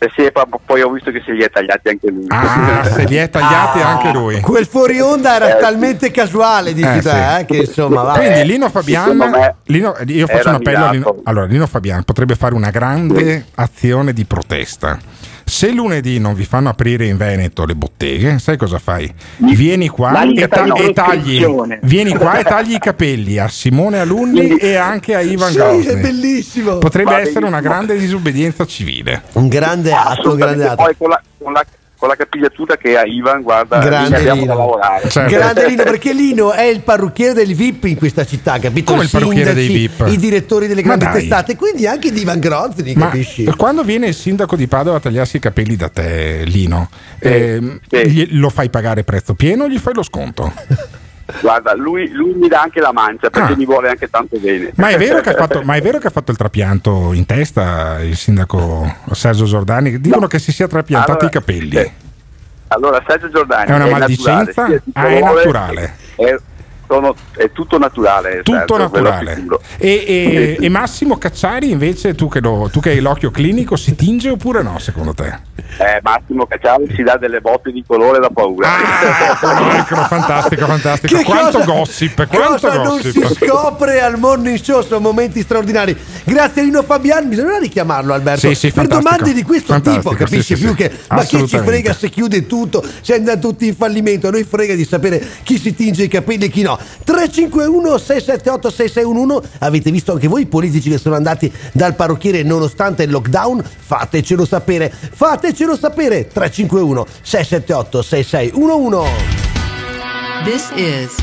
Speaker 33: Eh sì, poi- ho visto che se li è tagliati anche lui.
Speaker 6: Ah, se li è tagliati
Speaker 4: Ah,
Speaker 6: anche lui.
Speaker 4: Quel fuori onda era talmente casuale, dici
Speaker 6: Eh,
Speaker 4: te,
Speaker 6: sì.
Speaker 4: eh, che insomma va.
Speaker 6: Quindi Lino Fabian, Lino- io faccio un appello a Lino, allora, Lino Fabian potrebbe fare una grande azione di protesta. Se lunedì non vi fanno aprire in Veneto le botteghe, sai cosa fai? Vieni qua e, ta- e tagli, vieni qua e tagli i capelli a Simone Alunni e anche a Ivan
Speaker 4: Sì,
Speaker 6: Gosni.
Speaker 4: è bellissimo.
Speaker 6: Potrebbe
Speaker 33: Va
Speaker 6: essere una
Speaker 33: benissimo.
Speaker 6: grande disobbedienza civile.
Speaker 4: Un grande atto, un grande atto.
Speaker 33: Poi con la, con la- con la capigliatura che ha Ivan, guarda,
Speaker 4: Grande
Speaker 33: abbiamo
Speaker 4: Lino.
Speaker 33: da lavorare.
Speaker 6: Certo.
Speaker 4: Grande Lino, perché Lino è il parrucchiere del VIP in questa città, capito?
Speaker 6: Come il parrucchiere dei VIP?
Speaker 4: I direttori delle grandi testate, quindi anche di Ivan Grozny,
Speaker 6: Ma
Speaker 4: capisci?
Speaker 6: quando viene il sindaco di Padova a tagliarsi i capelli da te, Lino, ehm,
Speaker 33: sì.
Speaker 6: gli- lo fai pagare prezzo pieno o gli fai lo sconto?
Speaker 33: Guarda, lui, lui mi dà anche la mancia perché
Speaker 6: Ah.
Speaker 33: mi vuole anche tanto bene.
Speaker 6: Ma è, vero che ha fatto, ma è vero che ha fatto il trapianto in testa il sindaco Sergio Giordani? Dicono che si sia trapiantato
Speaker 33: Allora,
Speaker 6: i capelli.
Speaker 33: eh, Allora, Sergio Giordani
Speaker 6: È una
Speaker 33: naturale,
Speaker 6: maldicenza?
Speaker 33: sia di
Speaker 6: Ah, è naturale.
Speaker 33: È, sono- è tutto naturale.
Speaker 6: Tutto
Speaker 33: quello
Speaker 6: naturale. E, e- e Massimo Cacciari invece, tu che, lo- tu che hai l'occhio clinico, si tinge oppure no secondo te?
Speaker 33: Eh, Massimo Cacciari si dà delle botte di colore da paura.
Speaker 6: Ecco, fantastico, fantastico.
Speaker 4: Che
Speaker 6: quanto
Speaker 4: cosa-
Speaker 6: gossip, quanto
Speaker 4: cosa non
Speaker 6: gossip.
Speaker 4: si scopre al morning show sono momenti straordinari grazie a Lino Fabian bisognerà richiamarlo Alberto
Speaker 6: Sì, sì,
Speaker 4: per domande di questo
Speaker 6: Fantastico,
Speaker 4: tipo capisci
Speaker 6: sì, sì,
Speaker 4: più
Speaker 6: sì.
Speaker 4: che ma chi ci frega se chiude tutto se andano tutti in fallimento a noi frega di sapere chi si tinge i capelli e chi no 351 678 6611 avete visto anche voi i politici che sono andati dal parrucchiere nonostante il lockdown? Fatecelo sapere. Fatecelo sapere. 351 678 6611
Speaker 9: This is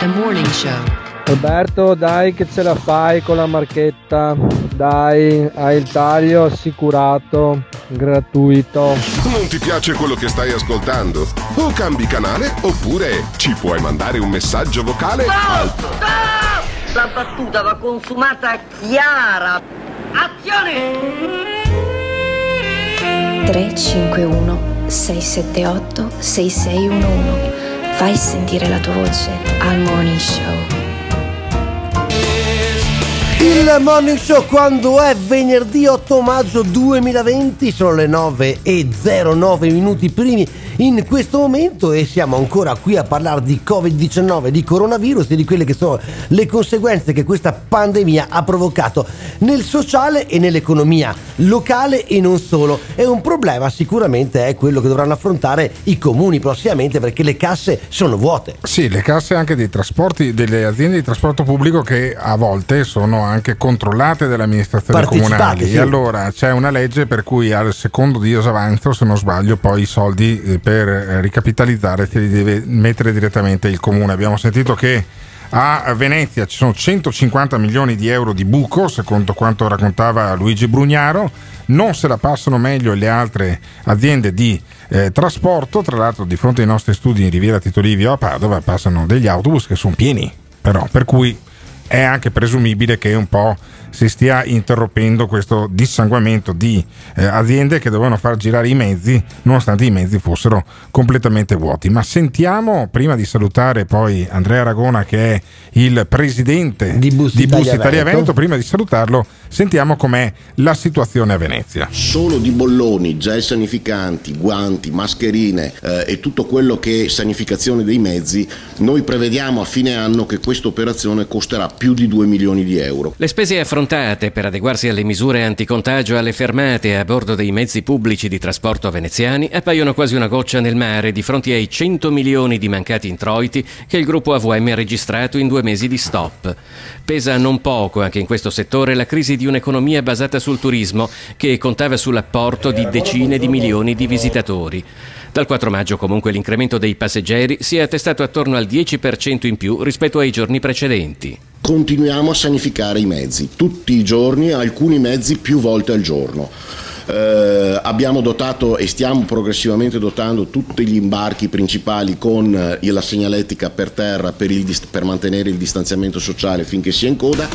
Speaker 9: the morning show.
Speaker 28: Alberto, dai che ce la fai con la marchetta. Dai, hai il taglio assicurato, gratuito.
Speaker 37: Non ti piace quello che stai ascoltando? O cambi canale oppure ci puoi mandare un messaggio vocale al
Speaker 38: La battuta va consumata chiara. Azione!
Speaker 39: 351 678 6611 Fai sentire la tua voce al Morning Show.
Speaker 4: Il Morning Show quando è venerdì 8 maggio 2020 sono le 9 e 09 minuti primi in questo momento e siamo ancora qui a parlare di Covid-19, di coronavirus e di quelle che sono le conseguenze che questa pandemia ha provocato nel sociale e nell'economia locale e non solo. E un problema sicuramente è quello che dovranno affrontare i comuni prossimamente perché le casse sono vuote.
Speaker 6: Sì, le casse anche dei trasporti, delle aziende di trasporto pubblico che a volte sono anche controllate dalle amministrazioni comunali.
Speaker 4: sì.
Speaker 6: E allora c'è una legge per cui al secondo disavanzo, se non sbaglio, poi i soldi eh, per eh, ricapitalizzare te li deve mettere direttamente il comune. Abbiamo sentito che a Venezia ci sono 150 milioni di euro di buco, secondo quanto raccontava Luigi Brugnaro, non se la passano meglio le altre aziende di eh, trasporto, tra l'altro di fronte ai nostri studi in Riviera Tito Livio a Padova passano degli autobus che sono pieni, però. Per cui è anche presumibile che un po' si stia interrompendo questo dissanguamento di eh, aziende che dovevano far girare i mezzi nonostante i mezzi fossero completamente vuoti. Ma sentiamo, prima di salutare poi Andrea Aragona che è il presidente di Bus
Speaker 4: Italia
Speaker 6: Italia,
Speaker 4: Veneto.
Speaker 6: Veneto, prima di salutarlo sentiamo com'è la situazione a Venezia.
Speaker 40: Solo di bolloni, gel sanificanti, guanti, mascherine eh, e tutto quello che è sanificazione dei mezzi, noi prevediamo a fine anno che questa operazione costerà più di 2 milioni di euro.
Speaker 29: Le spese affrontate per adeguarsi alle misure anticontagio alle fermate a bordo dei mezzi pubblici di trasporto veneziani appaiono quasi una goccia nel mare di fronte ai 100 milioni di mancati introiti che il gruppo AVM ha registrato in due mesi di stop. Pesa non poco anche in questo settore la crisi di un'economia basata sul turismo che contava sull'apporto di decine di milioni di visitatori. Dal 4 maggio comunque l'incremento dei passeggeri si è attestato attorno al 10% in più rispetto ai giorni precedenti.
Speaker 40: Continuiamo a sanificare i mezzi, tutti i giorni, alcuni mezzi più volte al giorno. Eh, abbiamo dotato e stiamo progressivamente dotando tutti gli imbarchi principali con eh, la segnaletica per terra per, il per mantenere il distanziamento sociale finché sia in coda.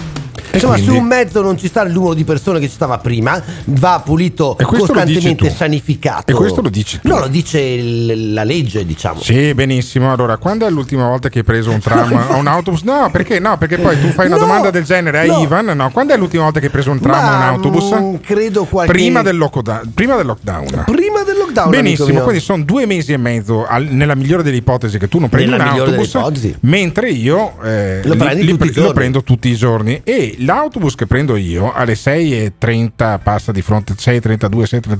Speaker 4: Insomma,
Speaker 6: quindi-
Speaker 4: su un mezzo non ci sta il numero di persone che ci stava prima, va pulito costantemente sanificato.
Speaker 6: E questo lo dici tu.
Speaker 4: No, lo dice il- la legge, diciamo.
Speaker 6: Sì, benissimo. Allora, quando è l'ultima volta che hai preso un tram o un autobus? No, perché no? Perché poi tu fai una
Speaker 4: No,
Speaker 6: domanda del genere a
Speaker 4: no.
Speaker 6: Ivan. No, quando è l'ultima volta che hai preso un tram o un autobus?
Speaker 4: mm, credo qualche
Speaker 6: Prima del, lockdown, prima del lockdown.
Speaker 4: Prima del lockdown.
Speaker 6: Benissimo, quindi sono due mesi e mezzo al- nella migliore delle ipotesi che tu non prendi
Speaker 4: Nella
Speaker 6: un autobus, mentre io eh,
Speaker 4: Lo
Speaker 6: li- li lo prendo tutti i giorni e l'autobus che prendo io alle 6.30 passa di fronte 6.32,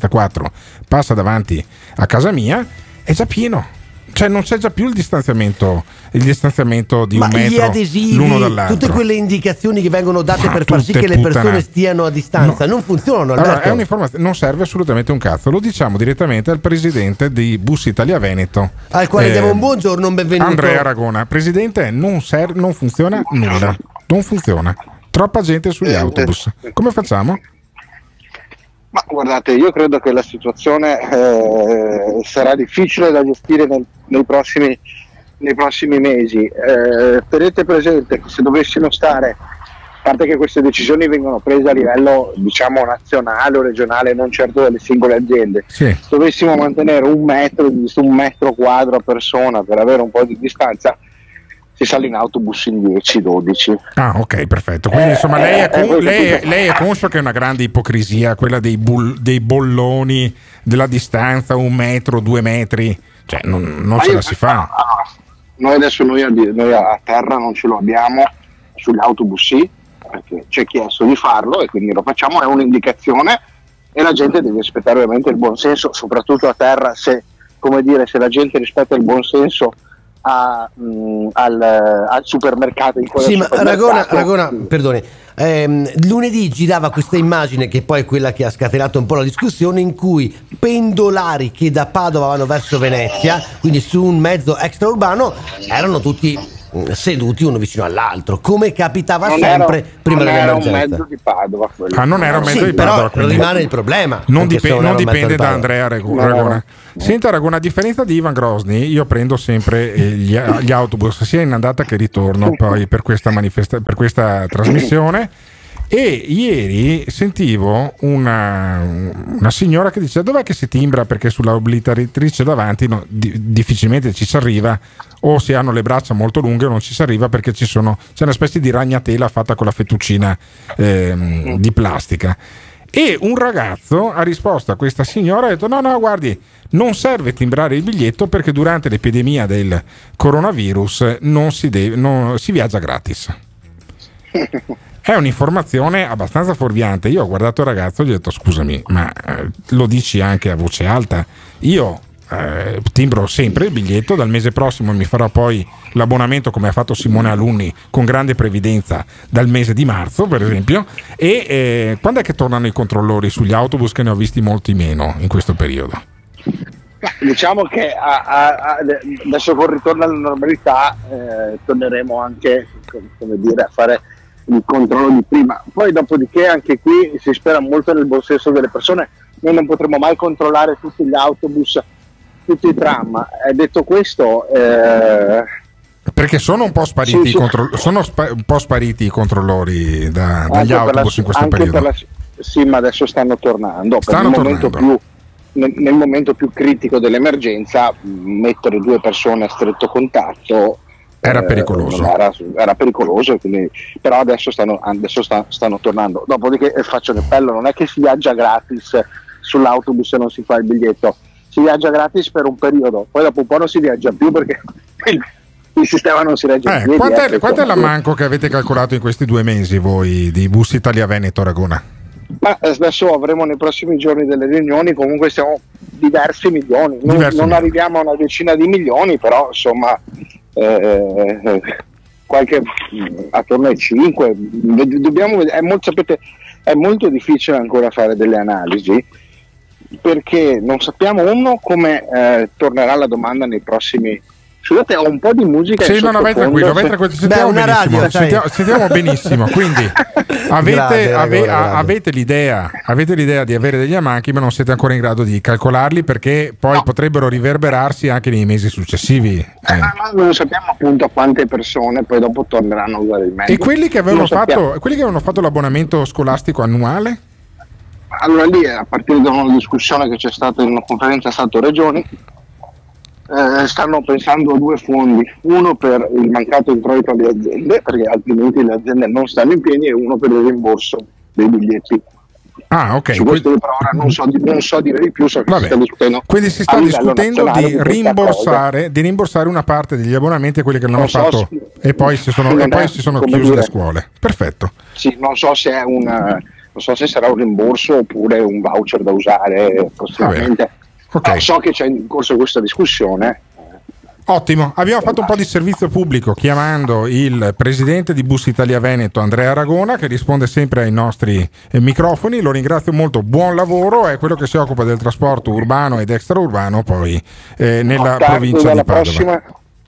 Speaker 6: 6.34 passa davanti a casa mia è già pieno. Cioè non c'è già più il distanziamento, il distanziamento di
Speaker 4: Ma
Speaker 6: un
Speaker 4: gli
Speaker 6: metro
Speaker 4: adesivi,
Speaker 6: l'uno dall'altro.
Speaker 4: tutte quelle indicazioni che vengono date
Speaker 6: Ma
Speaker 4: per far sì che le persone
Speaker 6: puttanate.
Speaker 4: stiano a distanza non funzionano.
Speaker 6: Allora, è un'informazione, non serve assolutamente un cazzo, lo diciamo direttamente al presidente di Bus Italia Veneto.
Speaker 4: Al quale
Speaker 6: Eh,
Speaker 4: diamo un buongiorno, un benvenuto.
Speaker 6: Andrea Aragona, presidente, non, ser- non funziona nulla, non funziona. Troppa gente sugli autobus. Come facciamo?
Speaker 41: Ma guardate, io credo che la situazione eh, sarà difficile da gestire nel- nei, prossimi, nei prossimi mesi. Eh, tenete presente che se dovessimo stare, a parte che queste decisioni vengono prese a livello diciamo nazionale o regionale, non certo dalle singole aziende,
Speaker 6: Sì.
Speaker 41: se dovessimo mantenere un metro, un metro quadro a persona per avere un po' di distanza, si sale in autobus in 10-12.
Speaker 6: Ah, ok, perfetto. Quindi
Speaker 41: Eh,
Speaker 6: insomma lei è,
Speaker 41: eh,
Speaker 6: con- lei, lei è conscio che è una grande ipocrisia quella dei, bull- dei bolloni, della distanza, un metro, due metri. Cioè, non, non ce
Speaker 41: io-
Speaker 6: la si fa.
Speaker 41: Noi adesso noi a, noi a terra non ce lo abbiamo, sugli autobus sì, perché ci è chiesto di farlo e quindi lo facciamo, è un'indicazione e la gente deve rispettare ovviamente il buon senso, soprattutto a terra, se, come dire, se la gente rispetta il buon senso a- mh, al, al supermercato in quel
Speaker 4: Sì, ma Ragona, Ragona, perdoni. ehm, lunedì girava questa immagine che poi è quella che ha scatenato un po' la discussione in cui pendolari che da Padova vanno verso Venezia, quindi su un mezzo extraurbano, erano tutti mm, seduti uno vicino all'altro, come capitava
Speaker 41: non
Speaker 4: sempre
Speaker 41: era,
Speaker 4: prima
Speaker 41: non era un
Speaker 4: dell'emergenza.
Speaker 41: mezzo di Padova quello.
Speaker 6: Ah, non era un mezzo
Speaker 4: Sì,
Speaker 6: di
Speaker 4: però
Speaker 6: Padova. quindi-
Speaker 4: rimane il problema.
Speaker 6: Non,
Speaker 4: anche se
Speaker 6: dipe-
Speaker 4: non
Speaker 6: dipende
Speaker 4: di
Speaker 6: da. Andrea Regu-
Speaker 41: No, no,
Speaker 6: Ragona. Senta Ragona, a differenza di Ivan Grosny, io prendo sempre eh, gli, gli autobus sia in andata che ritorno poi per questa, manifesta- per questa trasmissione. E ieri sentivo una, una signora che dice dov'è che si timbra perché sulla obliteratrice davanti no, di- difficilmente ci si arriva o si hanno le braccia molto lunghe non ci si arriva perché ci sono, c'è una specie di ragnatela fatta con la fettuccina ehm, di plastica. E un ragazzo ha risposto a questa signora e ha detto: No, no, guardi, non serve timbrare il biglietto perché durante l'epidemia del coronavirus non si, deve- non- si viaggia gratis. È un'informazione abbastanza fuorviante. Io ho guardato il ragazzo e gli ho detto: Scusami, ma eh, lo dici anche a voce alta? Io eh, timbro sempre il biglietto. Dal mese prossimo mi farò poi l'abbonamento, come ha fatto Simone Alunni, con grande previdenza dal mese di marzo, per esempio. E eh, quando è che tornano i controllori sugli autobus? Che ne ho visti molti meno in questo periodo.
Speaker 41: Diciamo che a- a- a- adesso con il ritorno alla normalità eh, torneremo anche dire, a fare il controllo di prima. Poi dopodiché anche qui si spera molto nel buon senso delle persone, noi non potremo mai controllare tutti gli autobus, tutti i tram. E detto questo, eh,
Speaker 6: Perché sono un po' spariti,
Speaker 41: Sì,
Speaker 6: i
Speaker 41: sì.
Speaker 6: contro- sono spa- un po' spariti i controllori da- dagli
Speaker 41: per la-
Speaker 6: autobus in questo periodo.
Speaker 41: per la- sì, ma adesso stanno tornando. Per
Speaker 6: Stanno
Speaker 41: momento
Speaker 6: tornando.
Speaker 41: più nel, nel momento più critico dell'emergenza mettere due persone a stretto contatto
Speaker 6: Era
Speaker 41: eh,
Speaker 6: pericoloso.
Speaker 41: Era, era pericoloso, quindi- però adesso, stanno, adesso sta- stanno tornando. Dopodiché eh, faccio l'appello, non è che si viaggia gratis sull'autobus e non si fa il biglietto, si viaggia gratis per un periodo, poi dopo un po' non si viaggia più perché il, il sistema non si regge
Speaker 6: Eh,
Speaker 41: piedi,
Speaker 6: quanto, è, quanto è l'ammanco che avete calcolato in questi due mesi voi di Bus Italia Veneto Ragona?
Speaker 41: Ma adesso avremo nei prossimi giorni delle riunioni, comunque siamo diversi milioni, non,
Speaker 6: Diversi
Speaker 41: non
Speaker 6: milioni.
Speaker 41: arriviamo a una decina di milioni, però insomma eh, eh, qualche, attorno ai 5, dobbiamo è molto, sapete, è molto difficile ancora fare delle analisi perché non sappiamo uno come eh, tornerà la domanda nei prossimi, Scusate, ho un po' di musica. in
Speaker 6: Sì, no, no, vai tranquillo, vai tranquillo. Sentiamo benissimo. sentiamo, sentiamo benissimo. Quindi avete,
Speaker 41: Grande,
Speaker 6: ave-
Speaker 41: grande,
Speaker 6: a- avete l'idea, avete l'idea di avere degli amanchi, ma non siete ancora in grado di calcolarli perché poi potrebbero riverberarsi anche nei mesi successivi. Eh.
Speaker 41: Ah, ma non sappiamo appunto a quante persone poi dopo torneranno a usare il mezzo.
Speaker 6: E quelli che, avevano fatto, quelli che avevano fatto l'abbonamento scolastico annuale?
Speaker 41: Allora lì, a partire da una discussione che c'è stata in una conferenza Stato-Regioni, eh, stanno pensando a due fondi, uno per il mancato introito alle aziende, perché altrimenti le aziende non stanno in piedi, e uno per il rimborso dei biglietti.
Speaker 6: Ah, ok.
Speaker 41: Su questo per ora non so, non so dire di più, so che si sta discutendo.
Speaker 6: Quindi si sta discutendo di rimborsare, di rimborsare una parte degli abbonamenti a quelli che non hanno
Speaker 41: Non so
Speaker 6: fatto
Speaker 41: se-
Speaker 6: e poi si sono, e poi
Speaker 41: è,
Speaker 6: si sono chiuse le
Speaker 41: dire-
Speaker 6: scuole. Perfetto.
Speaker 41: Sì, non so se è un non so se sarà un rimborso oppure un voucher da usare prossimamente. No, so che c'è in corso questa discussione.
Speaker 6: Ottimo, abbiamo fatto un po' di servizio pubblico chiamando il presidente di Bus Italia Veneto Andrea Aragona che risponde sempre ai nostri eh, microfoni, lo ringrazio molto, buon lavoro, è quello che si occupa del trasporto urbano ed extraurbano poi eh, nella
Speaker 41: Tardi
Speaker 6: provincia di Padova.
Speaker 41: prossima,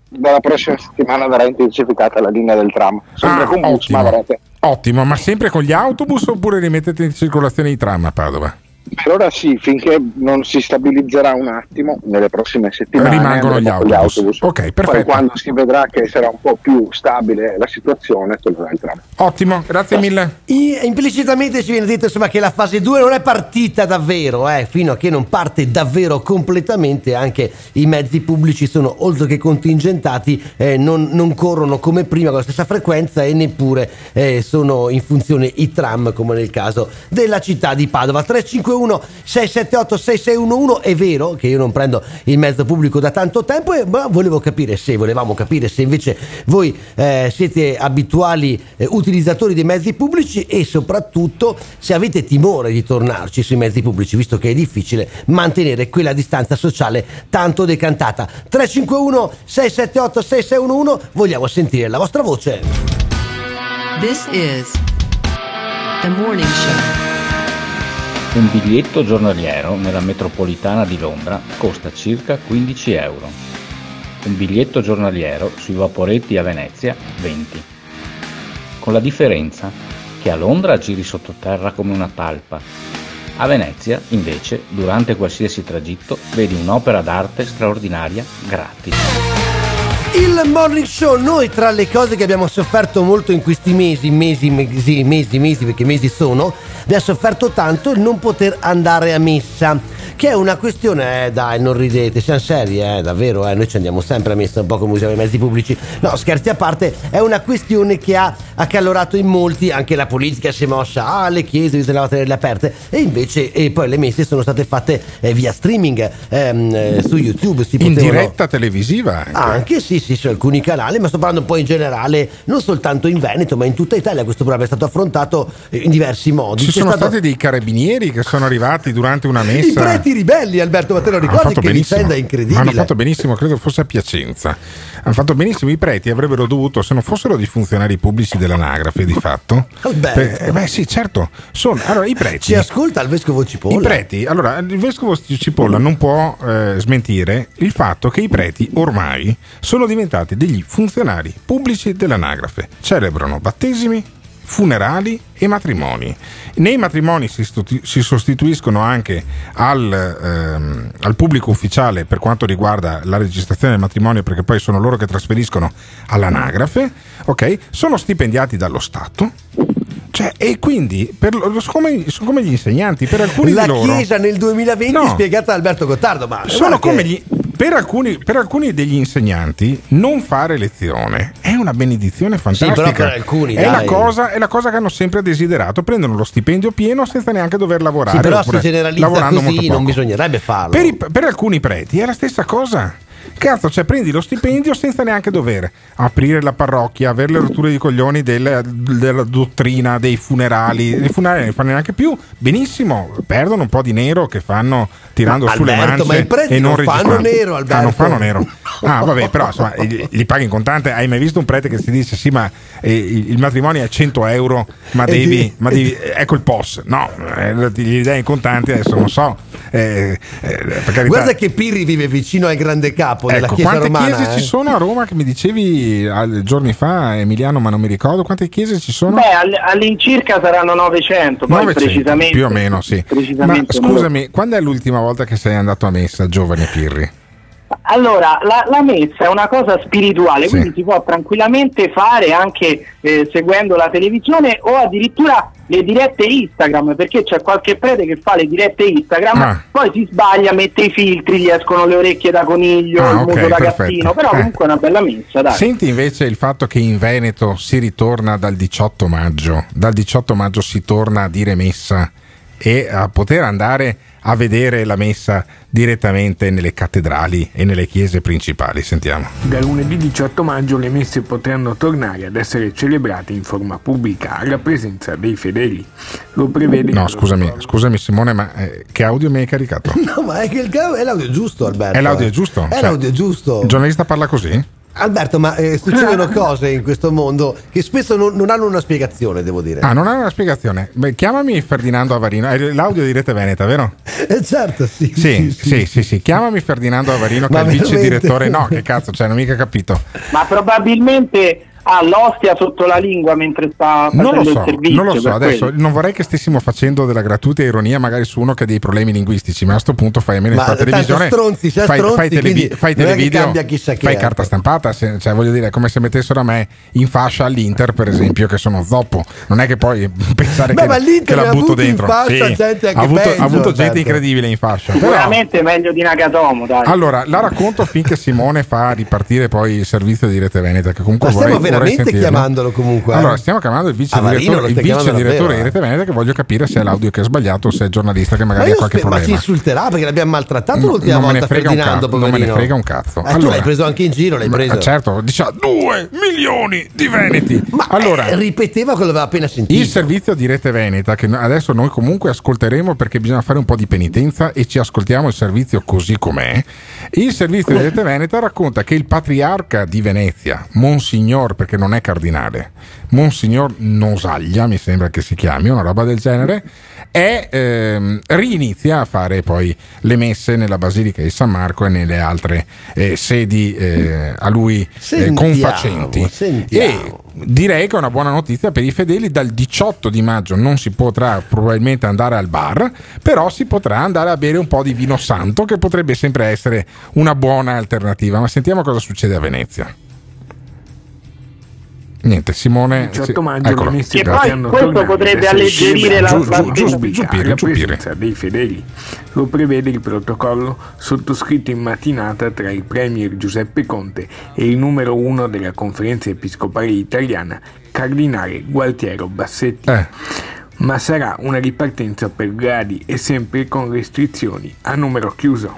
Speaker 41: dalla prossima settimana verrà intensificata la linea del tram. Sempre
Speaker 6: Ah,
Speaker 41: con bus, ma
Speaker 6: ottimo.
Speaker 41: verrete.
Speaker 6: Ottimo, ma sempre con gli autobus oppure rimettete in circolazione i tram a Padova?
Speaker 41: Per ora sì, finché non si stabilizzerà un attimo nelle prossime settimane
Speaker 6: Rimangono gli
Speaker 41: con
Speaker 6: autobus. Ok,
Speaker 41: Poi
Speaker 6: perfetto.
Speaker 41: quando si vedrà che sarà un po' più stabile la situazione, tornerà il tram.
Speaker 6: Ottimo, grazie mille.
Speaker 4: I- implicitamente ci viene detto insomma, che la fase 2 non è partita davvero, eh, fino a che non parte davvero completamente anche i mezzi pubblici sono oltre che contingentati, eh, non, non corrono come prima con la stessa frequenza e neppure eh, sono in funzione i tram come nel caso della città di Padova. 351 678 6611 è vero che io non prendo il mezzo pubblico da tanto tempo, e, ma volevo capire se, volevamo capire se invece voi eh, siete abituali eh, utilizzatori dei mezzi pubblici e soprattutto se avete timore di tornarci sui mezzi pubblici, visto che è difficile mantenere quella distanza sociale tanto decantata. 351 678 6611, vogliamo sentire la vostra voce.
Speaker 9: This is the morning show.
Speaker 42: Un biglietto giornaliero nella metropolitana di Londra costa circa 15 euro. Un biglietto giornaliero sui vaporetti a Venezia 20. Con la differenza che a Londra giri sottoterra come una talpa. A Venezia, invece, durante qualsiasi tragitto, vedi un'opera d'arte straordinaria gratis.
Speaker 4: Il morning show, noi tra le cose che abbiamo sofferto molto in questi mesi, mesi, mesi, mesi, mesi, perché mesi sono, abbiamo sofferto tanto il non poter andare a messa, che è una questione, eh dai, non ridete, siamo seri, eh, davvero, eh, noi ci andiamo sempre a messa, un po' come usiamo i mezzi pubblici. No, scherzi a parte, è una questione che ha accalorato in molti, anche la politica si è mossa, ah, le chiese bisognava tenerle aperte, e invece, e poi le messe sono state fatte eh, via streaming, ehm, eh, su YouTube, si
Speaker 6: In
Speaker 4: potevano...
Speaker 6: diretta televisiva anche.
Speaker 4: Anche sì, sì, su alcuni canali, ma sto parlando un po' in generale, non soltanto in Veneto, ma in tutta Italia questo problema è stato affrontato eh, in diversi modi.
Speaker 6: Ci
Speaker 4: C'è
Speaker 6: sono
Speaker 4: stato-
Speaker 6: stati dei carabinieri che sono arrivati durante una messa.
Speaker 4: I preti ribelli, Alberto, ma te lo
Speaker 6: Hanno
Speaker 4: ricordi che vicenda incredibile?
Speaker 6: Hanno fatto benissimo, credo fosse a Piacenza. Hanno fatto benissimo. I preti avrebbero dovuto, se non fossero dei funzionari pubblici dell'anagrafe, di fatto.
Speaker 4: Alberto.
Speaker 6: Beh, eh, beh, sì, certo. Sono, allora, i preti.
Speaker 4: Ci ascolta il vescovo Cipolla.
Speaker 6: I preti, allora il vescovo Cipolla non può eh, smentire il fatto che i preti ormai sono diventati degli funzionari pubblici dell'anagrafe, celebrano battesimi, funerali e matrimoni. Nei matrimoni si, si sostituiscono anche al, ehm, al pubblico ufficiale per quanto riguarda la registrazione del matrimonio, perché poi sono loro che trasferiscono all'anagrafe, ok? Sono stipendiati dallo Stato. Cioè, e quindi per, come, sono come gli insegnanti, per alcuni
Speaker 4: La
Speaker 6: di loro
Speaker 4: Chiesa nel 2020
Speaker 6: No.
Speaker 4: spiegata da Alberto Gottardo, ma
Speaker 6: sono
Speaker 4: guarda che-
Speaker 6: come gli, per, alcuni, per alcuni degli insegnanti non fare lezione è una benedizione fantastica.
Speaker 4: però per alcuni,
Speaker 6: è, la cosa, è la cosa che hanno sempre desiderato. Prendono lo stipendio pieno senza neanche dover lavorare.
Speaker 4: Sì, però se generalizza
Speaker 6: lavorando
Speaker 4: così non bisognerebbe farlo.
Speaker 6: Per, i- per alcuni preti è la stessa cosa. Cazzo, cioè prendi lo stipendio senza neanche dover aprire la parrocchia, avere le rotture di coglioni del- della dottrina, dei funerali. I funerali non ne fanno neanche più. Benissimo, perdono un po' di nero che fanno tirando sulle
Speaker 4: Alberto,
Speaker 6: mance
Speaker 4: ma i preti
Speaker 6: e non,
Speaker 4: non fanno nero,
Speaker 6: Ah,
Speaker 4: Alberto.
Speaker 6: non fanno nero. Ah, vabbè, però insomma, li, paghi in contante. Hai mai visto un prete che si dice sì, ma eh, il matrimonio è 100 euro, ma devi,
Speaker 4: di-
Speaker 6: ma devi ecco il POS. No, eh, gli dai in contanti adesso non so. eh, eh.
Speaker 4: Guarda che Pirri vive vicino al grande capo della
Speaker 6: Ecco,
Speaker 4: chiesa
Speaker 6: quante
Speaker 4: romana.
Speaker 6: chiese
Speaker 4: eh?
Speaker 6: ci sono a Roma che mi dicevi giorni fa, Emiliano, ma non mi ricordo quante chiese ci sono?
Speaker 36: Beh, all- all'incirca saranno 900, poi
Speaker 6: 900,
Speaker 36: precisamente.
Speaker 6: più o meno, sì. Ma scusami, quando è l'ultima volta che sei andato a messa, giovane Pirri?
Speaker 36: Allora, la, la messa è una cosa spirituale,
Speaker 6: Sì.
Speaker 36: quindi si può tranquillamente fare anche eh, seguendo la televisione o addirittura le dirette Instagram, perché c'è qualche prete che fa le dirette Instagram,
Speaker 6: Ah.
Speaker 36: poi si sbaglia, mette i filtri, gli escono le orecchie da coniglio,
Speaker 6: Ah,
Speaker 36: il muso da
Speaker 6: perfetto.
Speaker 36: gattino, però
Speaker 6: Eh.
Speaker 36: comunque è una bella messa, dai.
Speaker 6: Senti invece il fatto che in Veneto si ritorna dal 18 maggio, dal 18 maggio si torna a dire messa e a poter andare a vedere la messa direttamente nelle cattedrali e nelle chiese principali. Sentiamo.
Speaker 43: Da lunedì 18 maggio le messe potranno tornare ad essere celebrate in forma pubblica alla presenza dei fedeli. Lo prevede
Speaker 6: No, scusami, scusami Simone, ma eh, che audio mi hai caricato?
Speaker 4: No, ma è che il è l'audio giusto, Alberto.
Speaker 6: È l'audio
Speaker 4: eh.
Speaker 6: giusto?
Speaker 4: È
Speaker 6: Cioè,
Speaker 4: l'audio giusto.
Speaker 6: Il giornalista parla così?
Speaker 4: Alberto, ma eh, succedono cose in questo mondo che spesso non, non hanno una spiegazione, devo dire.
Speaker 6: Ah, non ha una spiegazione. Beh, chiamami Ferdinando Avarino. È l'audio di Rete Veneta, vero?
Speaker 4: Eh, certo, sì.
Speaker 6: Sì, sì, sì, sì. Chiamami Ferdinando Avarino, che
Speaker 36: Ma
Speaker 6: è il vice direttore. No, che cazzo, cioè, non ho mica capito.
Speaker 36: Ma probabilmente ha l'ostia sotto la lingua mentre sta facendo
Speaker 6: Non lo
Speaker 36: il
Speaker 6: so,
Speaker 36: servizio.
Speaker 6: non lo so. Adesso
Speaker 36: quello.
Speaker 6: non vorrei che stessimo facendo della gratuita ironia magari su uno che ha dei problemi linguistici, ma a sto punto fai almeno fa televisione.
Speaker 4: stronzi, sei
Speaker 6: fai,
Speaker 4: stronzi,
Speaker 6: fai, televi- fai televideo,
Speaker 4: che,
Speaker 6: fai
Speaker 4: ecco.
Speaker 6: carta stampata. se- cioè, voglio dire, è come se mettessero a me in fascia all'Inter, per esempio, che sono zoppo. Non è che poi pensare
Speaker 4: Beh,
Speaker 6: che, che la
Speaker 4: ha
Speaker 6: butto dentro.
Speaker 4: fascia
Speaker 6: Sì,
Speaker 4: gente anche
Speaker 6: ha avuto,
Speaker 4: peggio,
Speaker 6: ha avuto gente incredibile in fascia. Però,
Speaker 36: Sicuramente meglio di Nakatomo, dai.
Speaker 6: allora, la racconto finché Simone fa ripartire poi il servizio di Rete Veneta, che comunque
Speaker 4: Ma
Speaker 6: vorrei
Speaker 4: veramente chiamandolo comunque. eh?
Speaker 6: Allora, stiamo chiamando il vice
Speaker 4: Avarino
Speaker 6: direttore, il vice direttore
Speaker 4: davvero,
Speaker 6: di Rete Veneta che voglio capire se è l'audio che è sbagliato o se è il giornalista che
Speaker 4: Ma,
Speaker 6: magari ha qualche
Speaker 4: spe- ma ci
Speaker 6: problema.
Speaker 4: insulterà perché l'abbiamo maltrattato l'ultima
Speaker 6: non
Speaker 4: volta Ferdinando,
Speaker 6: cazzo, non me ne frega un cazzo.
Speaker 4: Eh, tu
Speaker 6: Allora-
Speaker 4: l'hai preso anche in giro, l'hai
Speaker 6: Ma,
Speaker 4: preso.
Speaker 6: certo, dice 2 milioni di veneti.
Speaker 4: Ma
Speaker 6: allora,
Speaker 4: eh, ripeteva quello che aveva appena sentito.
Speaker 6: il servizio di Rete Veneta, che no- adesso noi comunque ascolteremo perché bisogna fare un po' di penitenza e ci ascoltiamo il servizio così com'è. Il servizio di Rete Veneta racconta che il patriarca di Venezia, Monsignor, perché non è cardinale, Monsignor Nosaglia, mi sembra che si chiami, una roba del genere, è, ehm, rinizia a fare poi le messe nella Basilica di San Marco e nelle altre eh, sedi eh, a lui eh,
Speaker 4: Sentiamo,
Speaker 6: confacenti.
Speaker 4: sentiamo.
Speaker 6: E direi che è una buona notizia per i fedeli. Dal 18 di maggio non si potrà probabilmente andare al bar, però si potrà andare a bere un po' di vino santo, che potrebbe sempre essere una buona alternativa. Ma sentiamo cosa succede a Venezia. Niente, Simone.
Speaker 43: 18
Speaker 6: sì,
Speaker 43: messe
Speaker 36: Che poi questo potrebbe alleggerire la-
Speaker 43: presenza dei fedeli. Lo prevede il protocollo sottoscritto in mattinata tra il premier Giuseppe Conte e il numero uno della conferenza episcopale italiana, cardinale Gualtiero Bassetti.
Speaker 6: Eh.
Speaker 43: Ma sarà una ripartenza per gradi e sempre con restrizioni a numero chiuso.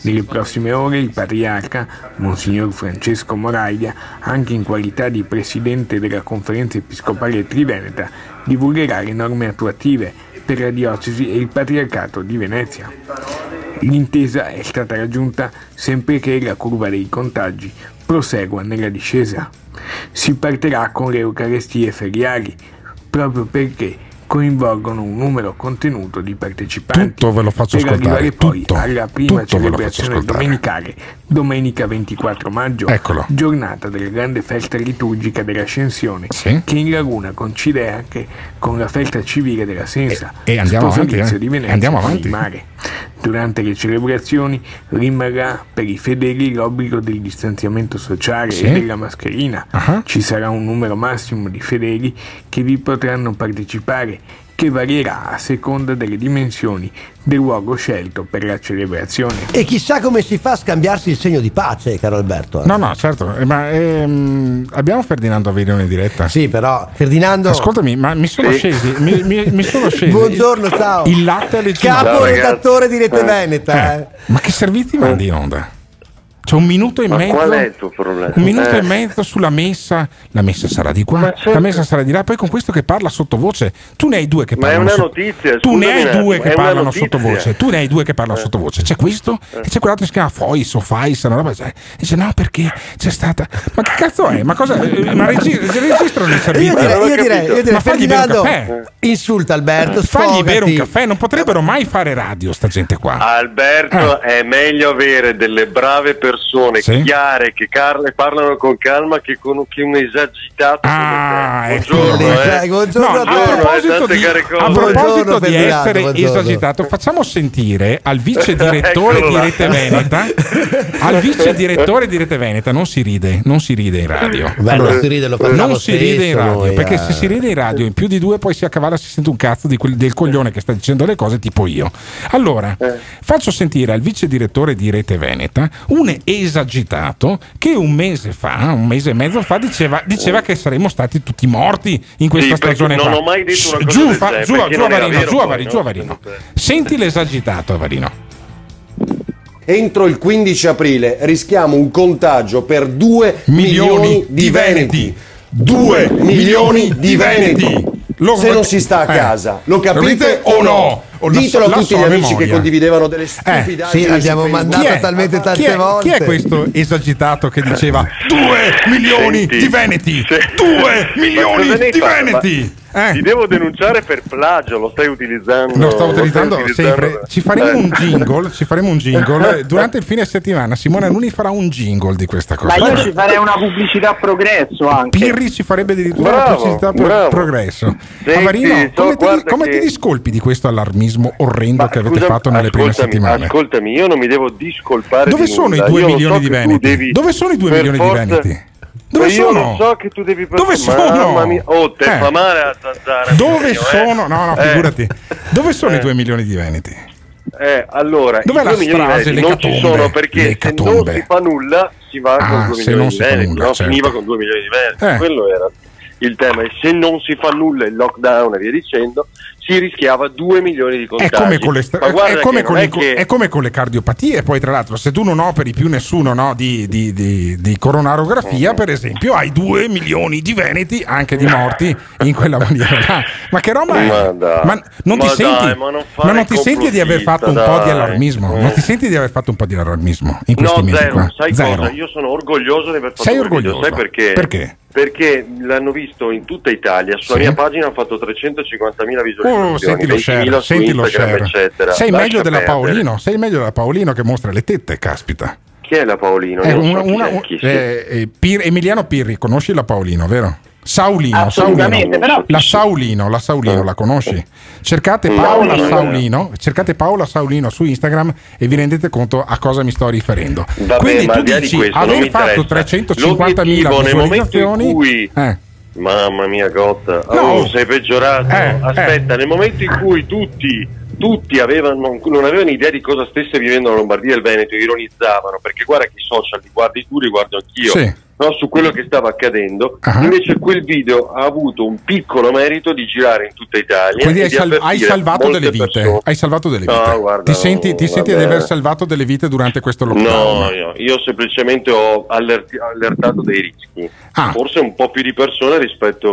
Speaker 43: Nelle prossime ore il patriarca, Monsignor Francesco Moraglia, anche in qualità di presidente della conferenza episcopale triveneta, divulgherà le norme attuative per la diocesi e il patriarcato di Venezia. L'intesa è stata raggiunta sempre che la curva dei contagi prosegua nella discesa. Si partirà con le Eucaristie feriali, proprio perché coinvolgono un numero contenuto di partecipanti
Speaker 6: Tutto ve lo faccio
Speaker 43: per
Speaker 6: ascoltare,
Speaker 43: poi
Speaker 6: tutto,
Speaker 43: alla prima
Speaker 6: tutto
Speaker 43: celebrazione domenicale, domenica 24 maggio,
Speaker 6: Eccolo.
Speaker 43: giornata della grande festa liturgica dell'Ascensione,
Speaker 6: Sì.
Speaker 43: che in Laguna coincide anche con la festa civile della Sensa,
Speaker 6: E- e andiamo avanti, eh.
Speaker 43: di Venezia
Speaker 6: Andiamo avanti.
Speaker 43: mare. Durante le celebrazioni rimarrà per i fedeli l'obbligo del distanziamento sociale
Speaker 6: Sì.
Speaker 43: e della mascherina.
Speaker 6: Ah.
Speaker 43: Ci sarà un numero massimo di fedeli che vi potranno partecipare, che varierà a seconda delle dimensioni del luogo scelto per la celebrazione.
Speaker 4: E chissà come si fa a scambiarsi il segno di pace, caro Alberto. eh.
Speaker 6: No, no, certo, eh, ma ehm, abbiamo Ferdinando Averino in diretta.
Speaker 4: Sì, però Ferdinando.
Speaker 6: Ascoltami, ma mi sono
Speaker 4: Sì.
Speaker 6: scesi. Mi, mi- mi sono scesi.
Speaker 4: Buongiorno, ciao.
Speaker 6: Il latte alle
Speaker 4: Capo redattore di Rete Veneta. eh.
Speaker 6: Ma che servizi mandi in onda? C'è un minuto e
Speaker 44: Ma
Speaker 6: mezzo.
Speaker 44: qual è il tuo problema?
Speaker 6: Un minuto
Speaker 44: Eh.
Speaker 6: e mezzo sulla messa. La messa sarà di qua,
Speaker 44: Ma certo.
Speaker 6: la messa sarà di là. Poi con questo che parla sottovoce, tu ne hai due che
Speaker 44: Ma è
Speaker 6: parlano.
Speaker 44: una notizia,
Speaker 6: tu ne hai due che parlano sottovoce. Tu ne hai due che parlano
Speaker 44: Eh.
Speaker 6: sottovoce. C'è questo e c'è quell'altro che si chiama Fois o Fais, una roba. cioè, Dice no, perché c'è stata. Ma che cazzo è? Ma cosa? eh, Ma regi- registrano il servizio.
Speaker 4: Io direi, io direi, io direi
Speaker 6: Ma fagli bere un
Speaker 4: Ferdinando,
Speaker 6: caffè.
Speaker 4: insulta Alberto,
Speaker 6: Fagli bere un
Speaker 4: sfogati.
Speaker 6: caffè, non potrebbero mai fare radio sta gente qua.
Speaker 44: Alberto, è meglio avere delle brave persone
Speaker 6: Eh. Sì.
Speaker 44: chiare che car- parlano con calma che con che un esagitato
Speaker 6: Ah, ecco.
Speaker 44: Buongiorno,
Speaker 4: Cioè,
Speaker 44: eh.
Speaker 4: buongiorno
Speaker 6: No,
Speaker 4: a
Speaker 6: a proposito
Speaker 44: tante
Speaker 6: di, a proposito
Speaker 4: Buongiorno,
Speaker 6: di essere
Speaker 4: buongiorno.
Speaker 6: esagitato, facciamo sentire al vice direttore di. Rete Veneta, al vice direttore di Rete Veneta, non si ride, non si ride in radio.
Speaker 4: Beh, non si ride,
Speaker 6: non si ride in radio,
Speaker 4: noi,
Speaker 6: perché
Speaker 4: eh.
Speaker 6: se si ride in radio in più di due poi si accavalla si sente un cazzo di quel- del coglione che sta dicendo le cose tipo io. Allora,
Speaker 44: Eh.
Speaker 6: faccio sentire al vice direttore di Rete Veneta un esagitato che un mese fa, un mese e mezzo fa, diceva, diceva che saremmo stati tutti morti in questa
Speaker 44: Sì,
Speaker 6: stagione
Speaker 44: non
Speaker 6: qua.
Speaker 44: ho mai detto una cosa
Speaker 6: giù, fa- giù, giù Avarino, giù
Speaker 44: poi,
Speaker 6: Avarino,
Speaker 44: no?
Speaker 6: giù Avarino. Senti l'esagitato Avarino.
Speaker 45: Entro il 15 aprile rischiamo un contagio per 2 milioni, di veneti. 2 milioni di veneti.
Speaker 6: Lo-
Speaker 45: Se non si sta a
Speaker 6: eh.
Speaker 45: casa, lo capite o no?
Speaker 6: O
Speaker 45: Ditelo
Speaker 6: so-
Speaker 45: a tutti
Speaker 6: so
Speaker 45: gli amici che condividevano delle
Speaker 6: Eh,
Speaker 45: stupidaggini.
Speaker 4: sì, abbiamo
Speaker 45: su
Speaker 4: mandato talmente tante
Speaker 6: chi è,
Speaker 4: volte.
Speaker 6: Chi è questo esagitato che diceva 2 milioni
Speaker 44: Senti.
Speaker 6: di veneti?
Speaker 44: Sì.
Speaker 6: 2
Speaker 44: Ma
Speaker 6: milioni di veneti? Eh.
Speaker 44: Ti devo denunciare per plagio, lo stai utilizzando.
Speaker 6: Lo sto utilizzando
Speaker 44: stai
Speaker 6: sempre. Ci faremo
Speaker 44: Eh.
Speaker 6: un jingle. Ci faremo un jingle. Durante il fine settimana Simone Nuni farà un jingle di questa cosa.
Speaker 36: Ma io ci farei una pubblicità a progresso anche.
Speaker 6: Pirri ci farebbe addirittura
Speaker 44: Bravo,
Speaker 6: una pubblicità
Speaker 44: bravo.
Speaker 6: progresso.
Speaker 44: Senti,
Speaker 6: Avarino,
Speaker 44: so,
Speaker 6: come, ti, come
Speaker 44: che-
Speaker 6: ti discolpi di questo allarmismo orrendo
Speaker 44: Ma
Speaker 6: che avete
Speaker 44: scusa,
Speaker 6: fatto nelle prime settimane?
Speaker 44: Ascoltami, io non mi devo discolpare
Speaker 6: Dove
Speaker 44: di
Speaker 6: sono i
Speaker 44: nulla.
Speaker 6: 2
Speaker 44: Io lo
Speaker 6: milioni
Speaker 44: so
Speaker 6: di veneti?
Speaker 44: devi
Speaker 6: Dove sono i 2
Speaker 44: per
Speaker 6: milioni di
Speaker 44: forza-
Speaker 6: veneti? Dove
Speaker 44: io
Speaker 6: sono?
Speaker 44: lo so che tu devi per
Speaker 6: Dove sono?
Speaker 44: Mamma mia. Oh, te
Speaker 6: Eh.
Speaker 44: fa male la zanzara.
Speaker 6: Dove
Speaker 44: mio, eh.
Speaker 6: sono? No, no,
Speaker 44: Eh.
Speaker 6: figurati. Dove sono i
Speaker 44: Eh.
Speaker 6: 2 milioni di veneti?
Speaker 44: Eh, allora,
Speaker 6: Dov'è la
Speaker 44: 2 milioni di
Speaker 6: strage,
Speaker 44: veneti non ci
Speaker 6: l'ecatombe?
Speaker 44: sono perché se non si fa nulla si va
Speaker 6: Ah,
Speaker 44: con 2
Speaker 6: se
Speaker 44: milioni
Speaker 6: non
Speaker 44: di
Speaker 6: si fa
Speaker 44: veneti,
Speaker 6: nulla,
Speaker 44: no?
Speaker 6: certo.
Speaker 44: finiva con 2 milioni di veneti.
Speaker 6: Eh.
Speaker 44: Quello era il tema. E se non si fa nulla, il lockdown e via dicendo, si rischiava 2 milioni di
Speaker 6: È
Speaker 44: contagi.
Speaker 6: come, con le, è, come con
Speaker 44: è che-
Speaker 6: è come con le cardiopatie, poi tra l'altro se tu non operi più nessuno no, di, di- di- di coronarografia, per esempio, hai 2 milioni di veneti, anche di morti, in quella maniera. Ma che roba è?
Speaker 44: Ma dai.
Speaker 6: Ma non ti
Speaker 44: Ma
Speaker 6: senti,
Speaker 44: dai, ma non
Speaker 6: ma non ti senti di aver fatto un po' di allarmismo?
Speaker 44: dai.
Speaker 6: Non ti senti di aver fatto un po' di allarmismo in questi
Speaker 44: No,
Speaker 6: mesi
Speaker 44: zero,
Speaker 6: qua?
Speaker 44: sai
Speaker 6: Zero.
Speaker 44: cosa? Io sono orgoglioso di aver fatto
Speaker 6: Sei
Speaker 44: quel video,
Speaker 6: orgoglioso?
Speaker 44: sai perché?
Speaker 6: Perché?
Speaker 44: Perché l'hanno visto in tutta Italia, sulla
Speaker 6: Sì.
Speaker 44: mia pagina hanno fatto 350.000
Speaker 6: Oh,
Speaker 44: visualizzazioni,
Speaker 6: senti lo
Speaker 44: 20.000
Speaker 6: share, senti lo share.
Speaker 44: eccetera.
Speaker 6: Sei
Speaker 44: Lascia
Speaker 6: meglio della
Speaker 44: perdere.
Speaker 6: Paolino, sei meglio della Paolino che mostra le tette, caspita.
Speaker 44: Chi è la Paolino?
Speaker 6: Eh, una-
Speaker 44: so
Speaker 6: una-
Speaker 44: è,
Speaker 6: eh, eh, Pir- Emiliano Pirri, conosci la Paolino, vero? Saulino, Saulino.
Speaker 36: però-
Speaker 6: la Saulino, la Saulino, la conosci? Cercate Paola
Speaker 44: no, no.
Speaker 6: Saulino, cercate Paola Saulino su Instagram e vi rendete conto a cosa mi sto riferendo.
Speaker 44: Vabbè,
Speaker 6: Quindi tu dici
Speaker 44: questo,
Speaker 6: aver fatto
Speaker 44: interessa.
Speaker 6: 350.000
Speaker 44: L'obiettivo nel momento in
Speaker 6: visualizzazioni
Speaker 44: cui
Speaker 6: eh,
Speaker 44: Mamma mia, Gotta.
Speaker 6: No.
Speaker 44: Oh, sei peggiorato.
Speaker 6: Eh,
Speaker 44: Aspetta, nel momento in cui tutti, tutti avevano, non, non avevano idea di cosa stesse vivendo la Lombardia e il Veneto, ironizzavano, perché guarda che i social li guardi tu, li guardo anch'io.
Speaker 6: Sì.
Speaker 44: No, su quello che stava accadendo,
Speaker 6: Ah.
Speaker 44: invece quel video ha avuto un piccolo merito di girare in tutta Italia.
Speaker 6: Quindi
Speaker 44: e
Speaker 6: hai, sal- hai salvato delle vite.
Speaker 44: persone.
Speaker 6: Hai salvato delle
Speaker 44: No,
Speaker 6: vite.
Speaker 44: guarda,
Speaker 6: ti senti, ti
Speaker 44: no,
Speaker 6: senti di aver salvato delle vite durante questo lockdown?
Speaker 44: No, io, io semplicemente ho allerti- allertato dei rischi,
Speaker 6: Ah.
Speaker 44: forse un po' più di persone rispetto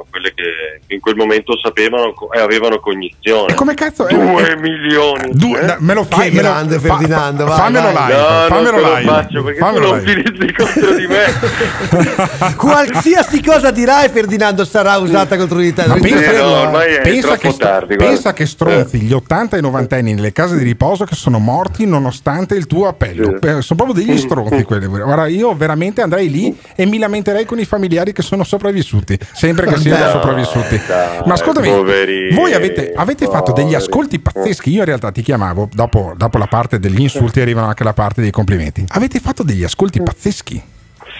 Speaker 44: a quelle che in quel momento sapevano co- e avevano cognizione.
Speaker 6: come cazzo? è-
Speaker 44: Due milioni.
Speaker 6: Due-
Speaker 44: eh?
Speaker 6: da- me lo fai?
Speaker 4: Che
Speaker 6: me lo-
Speaker 4: grande
Speaker 6: fa-
Speaker 4: Ferdinando,
Speaker 6: fa-
Speaker 4: vai,
Speaker 6: fammelo
Speaker 4: vai.
Speaker 6: live.
Speaker 44: No,
Speaker 6: fammelo
Speaker 44: non
Speaker 6: live.
Speaker 44: faccio perché
Speaker 6: fammelo
Speaker 44: tu non
Speaker 6: live.
Speaker 44: utilizzi contro di me.
Speaker 4: Qualsiasi cosa dirai, Ferdinando sarà usata contro di te.
Speaker 6: Ma
Speaker 4: Non
Speaker 6: pensa,
Speaker 44: no, ormai è
Speaker 6: pensa che,
Speaker 44: tardi,
Speaker 6: pensa che stronzi gli 80 e i 90 anni nelle case di riposo che sono morti nonostante il tuo appello. Eh, Sono proprio degli stronzi quelli. Guarda, io veramente andrei lì e mi lamenterei con i familiari che sono sopravvissuti, sempre che siano
Speaker 44: Dai,
Speaker 6: sopravvissuti.
Speaker 44: dai,
Speaker 6: Ma ascoltami,
Speaker 44: poverini,
Speaker 6: voi avete, avete fatto degli
Speaker 44: poveri.
Speaker 6: ascolti pazzeschi. Io in realtà ti chiamavo, dopo, dopo la parte degli insulti arrivano anche la parte dei complimenti. Avete fatto degli ascolti pazzeschi.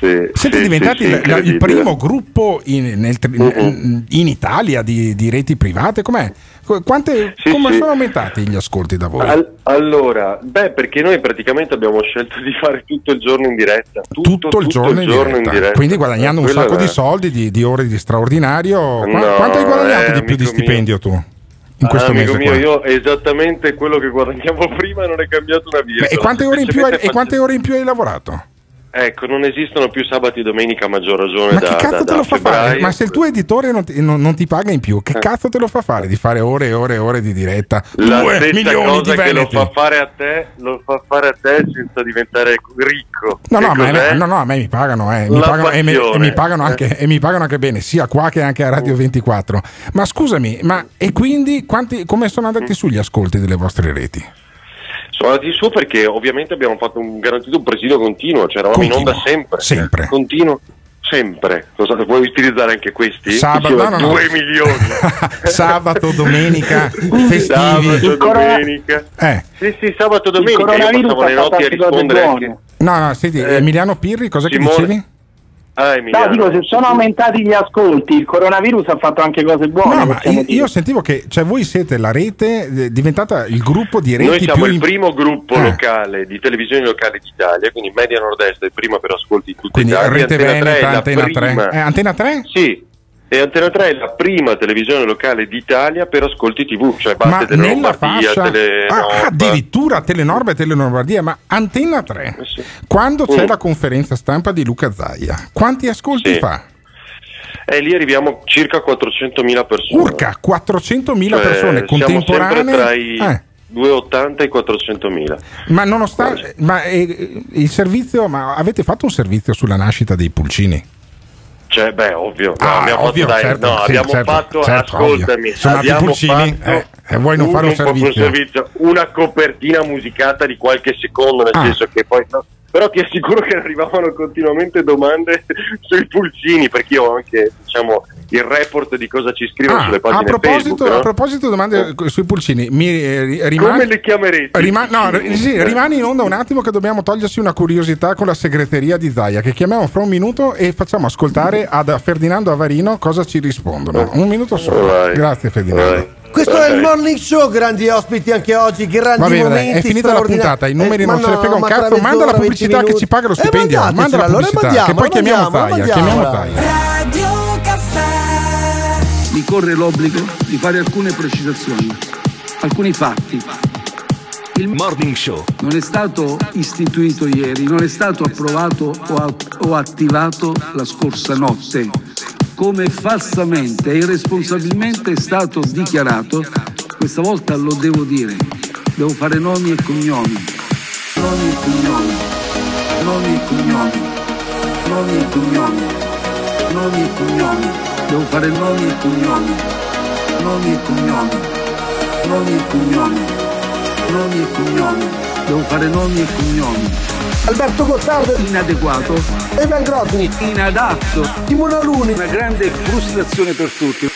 Speaker 44: Sì,
Speaker 6: Siete
Speaker 44: sì,
Speaker 6: diventati
Speaker 44: sì,
Speaker 6: il
Speaker 44: incredibile.
Speaker 6: primo gruppo in, nel
Speaker 44: Mhm.
Speaker 6: in Italia di, di reti private? Com'è? Qu- Quante, come sono aumentati gli ascolti da voi?
Speaker 44: Al- allora, beh, perché noi praticamente abbiamo scelto di fare tutto il giorno in diretta. Tutto,
Speaker 6: tutto il giorno, in, diretta. Quindi guadagnando un
Speaker 44: Quello
Speaker 6: sacco
Speaker 44: era-
Speaker 6: di soldi, di, di ore di straordinario. Qua-
Speaker 44: No,
Speaker 6: quanto hai guadagnato
Speaker 44: eh,
Speaker 6: di più di stipendio tu? in questo
Speaker 44: Ah,
Speaker 6: mese
Speaker 44: mio, io esattamente quello che guadagnavo prima non è cambiato una.
Speaker 6: Beh, e, quante ore in più hai, e quante ore in più hai lavorato?
Speaker 44: Ecco, non esistono più sabati e domenica a maggior ragione
Speaker 6: Ma
Speaker 44: da,
Speaker 6: che cazzo
Speaker 44: da-
Speaker 6: te
Speaker 44: da
Speaker 6: lo fa fare?
Speaker 44: febbraio.
Speaker 6: Ma se il tuo editore non ti, non- non ti paga in più, che
Speaker 44: Eh.
Speaker 6: cazzo te lo fa fare di fare ore e ore e ore di diretta?
Speaker 44: La
Speaker 6: Due
Speaker 44: stessa
Speaker 6: milioni
Speaker 44: cosa
Speaker 6: di
Speaker 44: che lo fa fare a te, lo fa fare a te senza diventare ricco.
Speaker 6: No, no, ma no, no, a me mi pagano, eh, mi pagano e, mi, e mi pagano anche, e mi pagano anche bene, sia qua che anche a Radio 24. Ma scusami, ma e quindi quanti, come sono andati su gli ascolti delle vostre reti?
Speaker 44: Sono andati su perché ovviamente abbiamo fatto un garantito un presidio continuo, cioè eravamo in
Speaker 6: Continuo,
Speaker 44: onda sempre.
Speaker 6: sempre.
Speaker 44: Continuo, sempre. Cosa, vuoi utilizzare anche questi?
Speaker 6: Sabato, no, no, no.
Speaker 44: 2 milioni.
Speaker 6: Sabato, domenica, festivi.
Speaker 44: Sabato, domenica.
Speaker 6: Eh.
Speaker 44: Sì, sì, sabato, domenica. Io
Speaker 36: coronavirus
Speaker 44: passavo le notti a rispondere anche.
Speaker 6: No, no, senti,
Speaker 44: Eh,
Speaker 6: Emiliano Pirri, cosa che
Speaker 44: Simone-
Speaker 6: dicevi?
Speaker 44: Ah,
Speaker 36: No, dico, se sono aumentati gli ascolti, il coronavirus ha fatto anche cose buone.
Speaker 6: No, io, io sentivo che cioè, voi siete la rete, eh, diventata il gruppo di reti
Speaker 44: Noi siamo
Speaker 6: più
Speaker 44: il
Speaker 6: in-
Speaker 44: primo gruppo
Speaker 6: Ah.
Speaker 44: locale di televisione locale d'Italia, quindi Media Nord-Est è il primo per ascolti in tutta
Speaker 6: Quindi
Speaker 44: Italia.
Speaker 6: Rete
Speaker 44: Antena 3
Speaker 6: Veneta,
Speaker 44: la
Speaker 6: Antena 3.
Speaker 44: prima-
Speaker 6: Eh, Antena 3?
Speaker 44: Sì, e Antena 3 è la prima televisione locale d'Italia per ascolti TV, cioè delle
Speaker 6: nella
Speaker 44: Lombardia,
Speaker 6: fascia Ah, addirittura Telenorba e Telenorbardia, ma Antenna 3. Quando c'è
Speaker 44: Mm.
Speaker 6: la conferenza stampa di Luca Zaia, quanti ascolti
Speaker 44: Sì.
Speaker 6: fa?
Speaker 44: E lì arriviamo a circa 400.000 persone.
Speaker 6: Urca, 400.000
Speaker 44: Cioè,
Speaker 6: persone contemporanee.
Speaker 44: tra i
Speaker 6: Eh,
Speaker 44: 280 e i 400.000.
Speaker 6: ma nonostante ma eh, il servizio, ma avete fatto un servizio sulla nascita dei pulcini?
Speaker 44: Cioè, beh, ovvio. No,
Speaker 6: Ah,
Speaker 44: abbiamo
Speaker 6: ovvio,
Speaker 44: fatto, dai,
Speaker 6: certo,
Speaker 44: no,
Speaker 6: sì,
Speaker 44: abbiamo
Speaker 6: certo,
Speaker 44: fatto,
Speaker 6: certo,
Speaker 44: ascoltami,
Speaker 6: ovvio. Sono
Speaker 44: abbiamo
Speaker 6: pulcini,
Speaker 44: fatto
Speaker 6: eh, e vuoi non fare un
Speaker 44: proprio
Speaker 6: servizio?
Speaker 44: una copertina musicata di qualche secondo, nel
Speaker 6: Ah.
Speaker 44: senso che poi... no, però ti assicuro che arrivavano continuamente domande sui pulcini, perché io ho anche, diciamo, il report di cosa ci scrivono
Speaker 6: Ah,
Speaker 44: sulle
Speaker 6: a
Speaker 44: pagine
Speaker 6: proposito,
Speaker 44: Facebook. no?
Speaker 6: a proposito domande eh, sui pulcini, mi eh, ri- rimani-
Speaker 44: Come le chiameresti?
Speaker 6: Rima- no, sì, rimani in onda un attimo che dobbiamo togliersi una curiosità con la segreteria di Zaia che chiamiamo fra un minuto e facciamo ascoltare ad Ferdinando Avarino cosa ci rispondono. Un minuto solo.
Speaker 44: Vai.
Speaker 6: Grazie Ferdinando.
Speaker 4: Questo è il morning show, grandi ospiti anche oggi, grandi
Speaker 6: Va bene,
Speaker 4: momenti.
Speaker 6: è finita la puntata, i numeri
Speaker 4: Eh,
Speaker 6: non ce ne frega un cazzo, manda la
Speaker 4: mezz'ora, 20
Speaker 6: pubblicità che ci paga lo
Speaker 4: Eh,
Speaker 6: stipendio, manda la
Speaker 4: allora
Speaker 6: pubblicità,
Speaker 4: mandiamola,
Speaker 6: che poi chiamiamo Zaia, chiamiamo. Zaia.
Speaker 46: Radio Caffè. Mi corre l'obbligo di fare alcune precisazioni, alcuni fatti. Il Morning Show non è stato istituito ieri, non è stato approvato o attivato la scorsa notte, come falsamente e irresponsabilmente è stato dichiarato. Questa volta lo devo dire, devo fare nomi e cognomi, nomi e cognomi, nomi e cognomi, nomi e cognomi, nomi e cognomi, devo fare nomi e cognomi, nomi e cognomi, nomi e cognomi, nomi e cognomi, devo fare nomi e cognomi.
Speaker 4: Alberto Gottardo
Speaker 46: inadeguato
Speaker 4: Evan Grosni
Speaker 46: inadatto
Speaker 4: Timone Aluni
Speaker 46: una grande frustrazione per tutti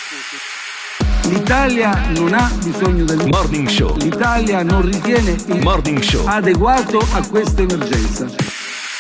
Speaker 46: L'Italia non ha bisogno del morning show. L'Italia non ritiene il morning show adeguato a questa emergenza.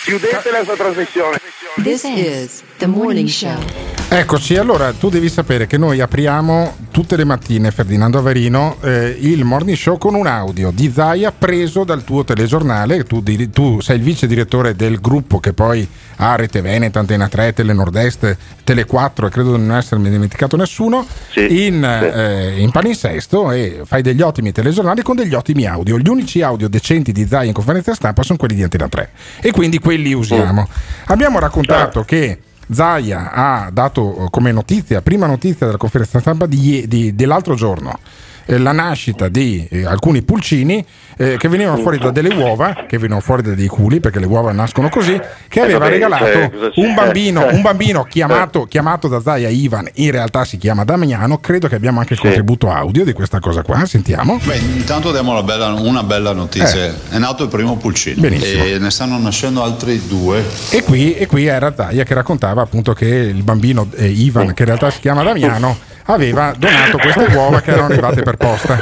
Speaker 32: Chiudete la sua trasmissione.
Speaker 9: This is the morning show.
Speaker 6: Eccoci, allora tu devi sapere che noi apriamo tutte le mattine, Ferdinando Averino, eh, il morning show con un audio di Zaia preso dal tuo telegiornale. Tu, di- tu sei il vice direttore del gruppo che poi ha Rete Veneta, Antena 3, Tele Nord-Est, Tele 4 e credo di non essermi dimenticato nessuno, in, eh, in palinsesto e fai degli ottimi telegiornali con degli ottimi audio. Gli unici audio decenti di Zaia in conferenza stampa sono quelli di Antena 3 e quindi quelli usiamo. Abbiamo raccontato che Zaia ha dato come notizia, prima notizia della conferenza stampa di di- dell'altro giorno, eh, la nascita di eh, alcuni pulcini eh, che venivano fuori da delle uova, che venivano fuori da dei culi, perché le uova nascono così, che
Speaker 44: Eh,
Speaker 6: aveva
Speaker 44: vabbè,
Speaker 6: regalato
Speaker 44: cioè, c'è?
Speaker 6: un bambino,
Speaker 44: Eh.
Speaker 6: un bambino chiamato, chiamato da Zaia Ivan, in realtà si chiama Damiano, credo che abbiamo anche il contributo audio di questa cosa qua, sentiamo.
Speaker 47: Beh, intanto diamo una bella, una bella notizia.
Speaker 6: Eh.
Speaker 47: È nato il primo pulcino
Speaker 6: Benissimo.
Speaker 47: e ne stanno nascendo altri due.
Speaker 6: E qui, e qui era Zaia che raccontava appunto che il bambino eh, Ivan, che in realtà si chiama Damiano, aveva donato queste uova che erano arrivate per posta.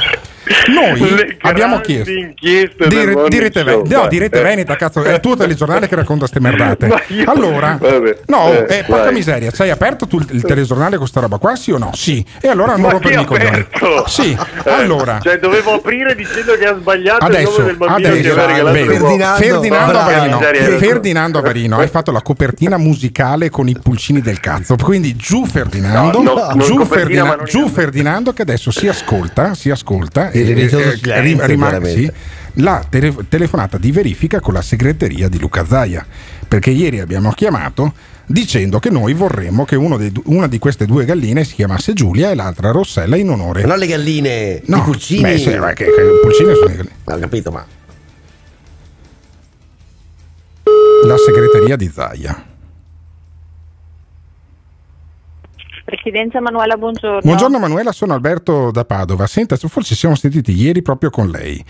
Speaker 6: Noi abbiamo chiesto
Speaker 44: inchieste
Speaker 6: di,
Speaker 44: del
Speaker 6: di
Speaker 44: Morning
Speaker 6: Rete,
Speaker 44: Show,
Speaker 6: Ve- no,
Speaker 44: vai.
Speaker 6: di Rete
Speaker 44: Eh.
Speaker 6: Veneta, cazzo, è il tuo telegiornale che racconta ste merdate.
Speaker 44: Io-
Speaker 6: Allora,
Speaker 44: Vabbè,
Speaker 6: no,
Speaker 44: eh,
Speaker 6: eh, porca miseria, hai aperto tu il, il telegiornale con sta roba qua, sì o no? Sì. E allora non rompermi i coglioni. Sì,
Speaker 44: Eh,
Speaker 6: allora.
Speaker 44: Cioè, dovevo aprire dicendo che ha sbagliato il
Speaker 6: Adesso,
Speaker 44: nome del bambino che
Speaker 6: adesso
Speaker 44: uova.
Speaker 6: Ferdinando,
Speaker 44: Porca
Speaker 6: Avarino. Ferdinando Avarino hai fatto la copertina musicale con i pulcini del cazzo. Quindi giù Ferdinando,
Speaker 44: No, no, non
Speaker 6: giù, Ferdinando che adesso si ascolta, si ascolta
Speaker 4: Il
Speaker 6: eh,
Speaker 4: silenzio,
Speaker 6: rim- rimane- sì, la tele- telefonata di verifica con la segreteria di Luca Zaia. Perché ieri abbiamo chiamato dicendo che noi vorremmo che uno dei una di queste due galline si chiamasse Giulia e l'altra Rossella in onore.
Speaker 4: Ma non le galline,
Speaker 6: No,
Speaker 4: i pulcini.
Speaker 6: beh, sì, ma che- che pulcini sono i galline.
Speaker 4: Ho capito, ma
Speaker 6: La segreteria di Zaia.
Speaker 48: Presidenza Manuela, buongiorno.
Speaker 6: Buongiorno Manuela, sono Alberto da Padova. Senta, forse ci siamo sentiti ieri proprio con lei.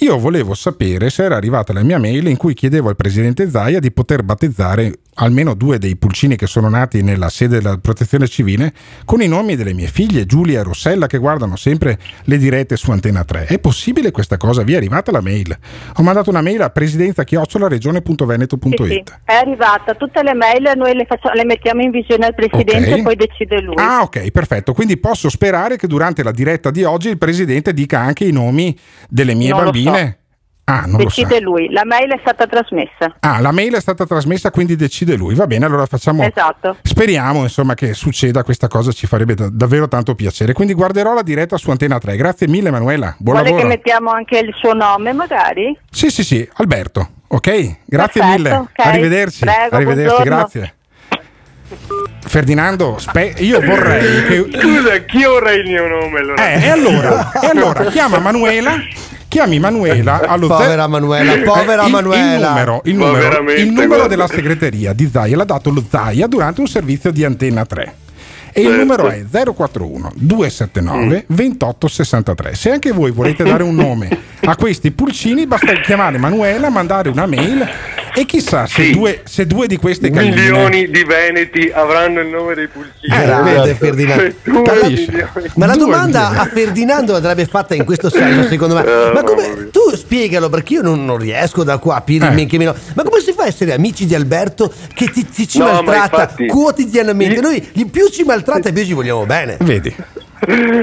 Speaker 6: Io volevo sapere se era arrivata la mia mail in cui chiedevo al presidente Zaia di poter battezzare almeno due dei pulcini che sono nati nella sede della protezione civile con i nomi delle mie figlie Giulia e Rossella che guardano sempre le dirette su Antenna 3. È possibile questa cosa? Vi è arrivata la mail? Ho mandato una mail a presidenza regione.veneto.it.
Speaker 48: Sì, sì, è arrivata tutte le mail, noi le, facciamo- le mettiamo in visione al Presidente
Speaker 6: Ok.
Speaker 48: e poi decide lui.
Speaker 6: Ah, ok, perfetto. Quindi posso sperare che durante la diretta di oggi il presidente dica anche i nomi delle mie
Speaker 48: Non
Speaker 6: bambine. Ah, non lo sa.
Speaker 48: decide lui, la mail è stata trasmessa.
Speaker 6: Ah, la mail è stata trasmessa, quindi decide lui. Va bene, allora facciamo.
Speaker 48: Esatto.
Speaker 6: Speriamo insomma che succeda questa cosa, ci farebbe da- davvero tanto piacere. Quindi guarderò la diretta su Antena 3. Grazie mille, Manuela. Buon
Speaker 48: Vuole
Speaker 6: lavoro.
Speaker 48: che mettiamo anche il suo nome magari?
Speaker 6: Sì, sì, sì, Alberto. Ok, grazie
Speaker 48: Perfetto,
Speaker 6: mille.
Speaker 48: ok.
Speaker 6: Arrivederci.
Speaker 48: Prego,
Speaker 6: Arrivederci,
Speaker 48: buongiorno.
Speaker 6: grazie. Ferdinando, spe- io vorrei che
Speaker 44: Scusa, chi ora il mio nome? Allora?
Speaker 6: Eh, e allora, e allora chiama Manuela. Chiami Manuela allo
Speaker 4: Povera
Speaker 6: ze-
Speaker 4: Manuela, povera
Speaker 6: il,
Speaker 4: Manuela.
Speaker 6: Il numero, il numero, il numero della segreteria di Zaia l'ha dato lo Zaia durante un servizio di Antenna 3. E il
Speaker 44: Certo.
Speaker 6: numero è 041 279
Speaker 44: Mm.
Speaker 6: 2863. Se anche voi volete dare un nome a questi pulcini, basta chiamare Manuela, mandare una mail e chissà se,
Speaker 44: Sì.
Speaker 6: due, se due di queste galline
Speaker 44: Milioni di veneti avranno il nome dei pulcini.
Speaker 6: Eh,
Speaker 4: vede Ferdinando. Ma la domanda a Ferdinando andrebbe fatta in questo senso, secondo me.
Speaker 44: Eh,
Speaker 4: Ma come tu spiegalo perché io non, non riesco da qua a capirmi
Speaker 6: Eh.
Speaker 4: meno. Ma come si fa a essere amici di Alberto che ti, ti ci
Speaker 44: No, ma
Speaker 4: maltratta
Speaker 44: infatti-
Speaker 4: quotidianamente?
Speaker 44: Io-
Speaker 4: Noi gli più ci maltratta e più ci vogliamo bene.
Speaker 6: Vedi?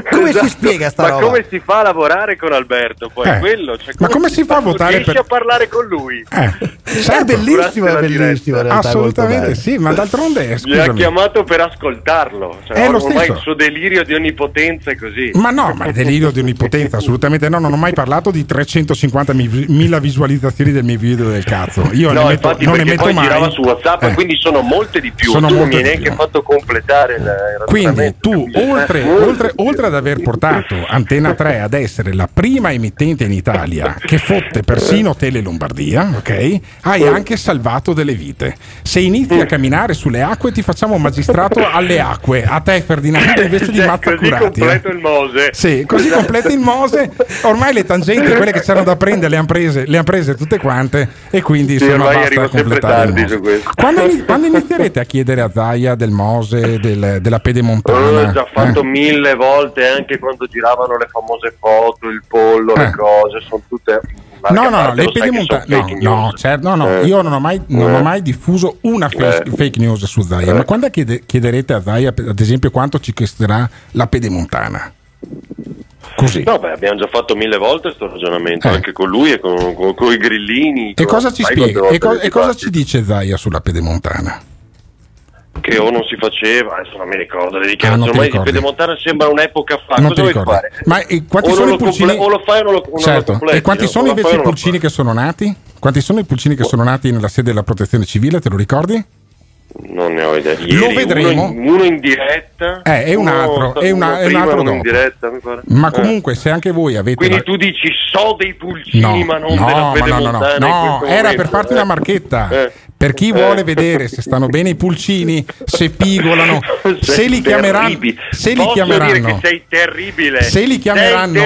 Speaker 4: Come si spiega sta
Speaker 44: Esatto. Ma
Speaker 4: roba?
Speaker 44: come si fa a lavorare con Alberto? Poi
Speaker 6: Eh.
Speaker 44: quello, cioè,
Speaker 6: Ma come si fa a votare
Speaker 44: riesci
Speaker 6: per-
Speaker 44: a parlare con lui?
Speaker 6: Eh,
Speaker 4: È
Speaker 6: certo.
Speaker 4: bellissimo, è bellissimo. realtà, è molto
Speaker 6: Assolutamente sì, ma d'altronde
Speaker 44: Mi ha
Speaker 6: scusami.
Speaker 44: chiamato per ascoltarlo. Cioè,
Speaker 6: È lo
Speaker 44: ormai
Speaker 6: stesso.
Speaker 44: il suo delirio di onnipotenza è così.
Speaker 6: Ma no, ma è delirio di onnipotenza, assolutamente no. Non ho mai parlato di 350.000 visualizzazioni del mio video del cazzo. Io
Speaker 44: no,
Speaker 6: ne metto,
Speaker 44: infatti,
Speaker 6: non ne metto
Speaker 44: poi
Speaker 6: mai.
Speaker 44: girava su WhatsApp
Speaker 6: Eh.
Speaker 44: e quindi sono molte di più.
Speaker 6: Sono
Speaker 44: tu non mi hai neanche fatto completare il, il
Speaker 6: Quindi tu, oltre. Oltre- oltre ad aver portato Antena 3 ad essere la prima emittente in Italia che fotte persino Tele Lombardia, ok? Hai anche salvato delle vite. Se inizi a camminare sulle acque ti facciamo magistrato alle acque. A te Ferdinando invece di Mazza
Speaker 44: così
Speaker 6: Curati. eh.
Speaker 44: completo il Mose.
Speaker 6: Sì, così completa il Mose. Ormai le tangenti, quelle che c'erano da prendere, le hanno prese, le han prese tutte quante. E quindi
Speaker 44: Sì,
Speaker 6: insomma basta
Speaker 44: sempre
Speaker 6: completare. Quando, quando inizierete a chiedere a Zaia del Mose, del- della pedemontana?
Speaker 44: Ho già fatto
Speaker 6: Eh?
Speaker 44: mille volte anche quando giravano le famose foto, il pollo, le
Speaker 6: Eh.
Speaker 44: cose, sono tutte.
Speaker 6: No, no, no, le
Speaker 44: sono
Speaker 6: No, no, certo, no, no,
Speaker 44: Eh.
Speaker 6: io non ho mai, non ho
Speaker 44: Eh.
Speaker 6: mai diffuso una fe-
Speaker 44: Eh.
Speaker 6: fake news su Zaia.
Speaker 44: Eh.
Speaker 6: Ma quando chiede- chiederete a Zaia, ad esempio, quanto ci costerà la pedemontana? Così.
Speaker 44: No, beh, abbiamo già fatto mille volte questo ragionamento,
Speaker 6: Eh.
Speaker 44: anche con lui e con, con, i grillini.
Speaker 6: E
Speaker 44: con-
Speaker 6: cosa ci spiega? E, co- e cosa ci dice Zaia sulla pedemontana?
Speaker 44: Che o non si faceva, adesso non mi ricordo, le
Speaker 6: Ah,
Speaker 44: dichiarazioni ormai di
Speaker 6: ricordi.
Speaker 44: Pedemontana sembra un'epoca fa.
Speaker 6: non
Speaker 44: cosa vuoi fare?
Speaker 6: Ma e quanti
Speaker 44: o,
Speaker 6: sono i pulcini?
Speaker 44: comple- o lo fai o non lo, o non
Speaker 6: certo.
Speaker 44: lo completi,
Speaker 6: e quanti
Speaker 44: no?
Speaker 6: sono
Speaker 44: O
Speaker 6: invece
Speaker 44: o
Speaker 6: i pulcini che sono nati? Quanti sono i pulcini che sono nati nella sede della protezione civile? Te lo ricordi?
Speaker 44: Non ne ho idea. Ieri
Speaker 6: Lo vedremo.
Speaker 44: Uno in, uno in diretta.
Speaker 6: Eh, è un altro, è una- è un altro dopo.
Speaker 44: diretta.
Speaker 6: Ma
Speaker 44: Eh.
Speaker 6: comunque, se anche voi avete.
Speaker 44: Quindi
Speaker 6: la-
Speaker 44: tu dici so dei pulcini, ma non
Speaker 6: no,
Speaker 44: della
Speaker 6: no, no, no, no, era per farti
Speaker 44: eh.
Speaker 6: una marchetta.
Speaker 44: Eh.
Speaker 6: Per chi
Speaker 44: Eh.
Speaker 6: vuole vedere se stanno bene i pulcini, se pigolano, se li chiameranno, se li chiameranno,
Speaker 44: sei terribile.
Speaker 6: se li chiameranno,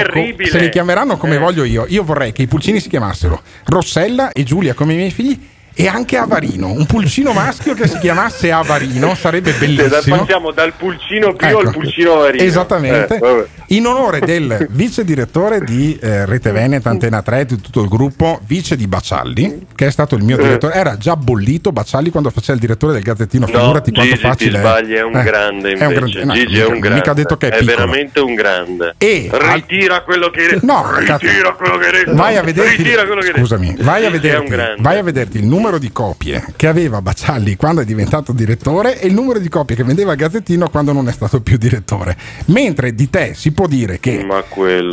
Speaker 6: se li chiameranno come
Speaker 44: Eh.
Speaker 6: voglio io, io vorrei che i pulcini si chiamassero Rossella e Giulia come i miei figli e anche Avarino, un pulcino maschio che si chiamasse Avarino sarebbe bellissimo.
Speaker 44: passiamo dal pulcino più
Speaker 6: Ecco,
Speaker 44: al pulcino avarino.
Speaker 6: Esattamente.
Speaker 44: Eh.
Speaker 6: In onore del vice direttore di eh, Rete Veneta, Antena 3, di tutto il gruppo, vice di Bacialli, che è stato il mio
Speaker 44: Eh.
Speaker 6: direttore, era già bollito Bacialli quando faceva il direttore del Gazzettino.
Speaker 44: No,
Speaker 6: Figurati quanto
Speaker 44: Gigi ti
Speaker 6: facile è.
Speaker 44: sbagli, è un
Speaker 6: Eh,
Speaker 44: grande
Speaker 6: è un grande- no,
Speaker 44: Gigi
Speaker 6: mica-
Speaker 44: è un grande.
Speaker 6: Mica ha detto che è,
Speaker 44: è
Speaker 6: piccolo.
Speaker 44: veramente un grande.
Speaker 6: E
Speaker 44: ritira quello che
Speaker 6: No,
Speaker 44: ritira quello che.
Speaker 6: Vai a vederti,
Speaker 44: ritira quello che hai detto.
Speaker 6: scusami, vai a, vederti, vai a vederti il numero di copie che aveva Bacialli quando è diventato direttore e il numero di copie che vendeva al Gazzettino quando non è stato più direttore. Mentre di te si può dire che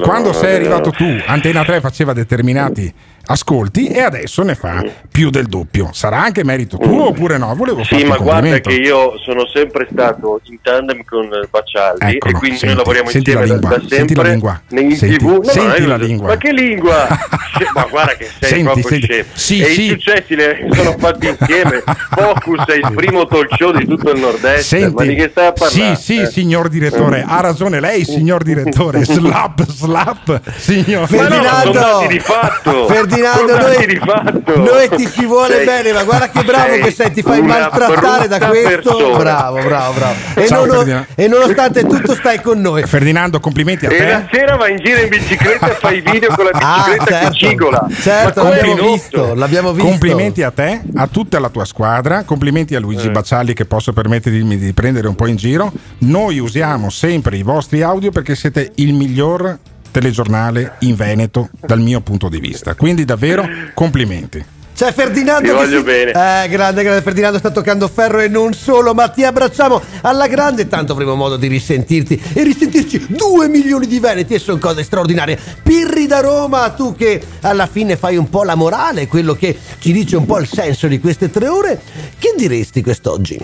Speaker 6: quando sei arrivato tu, Antena 3 faceva determinati ascolti e adesso ne fa più del doppio. Sarà anche merito tuo oppure no? Volevo
Speaker 44: Sì, ma guarda che io sono sempre stato in tandem con Baccialdi
Speaker 6: Eccolo,
Speaker 44: e quindi
Speaker 6: senti,
Speaker 44: noi lavoriamo
Speaker 6: senti la
Speaker 44: insieme da- da
Speaker 6: senti la
Speaker 44: sempre
Speaker 6: lingua,
Speaker 44: in
Speaker 6: senti-
Speaker 44: tv. No,
Speaker 6: senti
Speaker 44: non è
Speaker 6: la lingua.
Speaker 44: Ma che lingua? Ma guarda che sei
Speaker 6: Senti,
Speaker 44: proprio
Speaker 6: senti.
Speaker 44: scemo.
Speaker 6: Sì,
Speaker 44: e
Speaker 6: sì.
Speaker 44: i successi li sono fatti insieme. Focus è il primo talk show di tutto il nord-est. ma di che stai a parlare?
Speaker 6: sì, sì,
Speaker 44: Eh.
Speaker 6: signor direttore, ha ragione lei, signor direttore. Slap, slap, signor
Speaker 44: Ma no,
Speaker 4: Ferdinando!
Speaker 44: sono di fatto.
Speaker 4: Ferdinando,
Speaker 44: Dati
Speaker 4: noi-. Noi ti ci vuole
Speaker 44: Sei-
Speaker 4: bene, ma guarda che bravo che sei, ti fai maltrattare da questo.
Speaker 44: persona.
Speaker 4: Bravo, bravo, bravo. E,
Speaker 6: Ciao,
Speaker 4: non-
Speaker 6: Ferdinando.
Speaker 4: e nonostante tutto stai con noi.
Speaker 6: Ferdinando, complimenti a
Speaker 44: E la
Speaker 6: te.
Speaker 44: sera va in giro in bicicletta e fa i video con la
Speaker 4: Ah,
Speaker 44: bicicletta che
Speaker 4: certo.
Speaker 44: cigola.
Speaker 4: Certo, l'abbiamo visto, l'abbiamo visto.
Speaker 6: Complimenti a te, a tutta la tua squadra, complimenti a
Speaker 44: Eh.
Speaker 6: Luigi Baccialli che posso permettermi di prendere un po' in giro. Noi usiamo sempre i vostri audio perché siete il miglior telegiornale in Veneto dal mio punto di vista. Quindi davvero complimenti.
Speaker 4: C'è Ferdinando
Speaker 44: Ti
Speaker 4: che
Speaker 44: voglio
Speaker 4: si-
Speaker 44: bene.
Speaker 4: Eh, grande, grande Ferdinando sta toccando ferro e non solo, ma ti abbracciamo alla grande, tanto avremo modo di risentirti e risentirci due milioni di veneti e sono cose straordinarie. Pirri da Roma, tu che alla fine fai un po' la morale, quello che ci dice un po' il senso di queste tre ore, che diresti quest'oggi?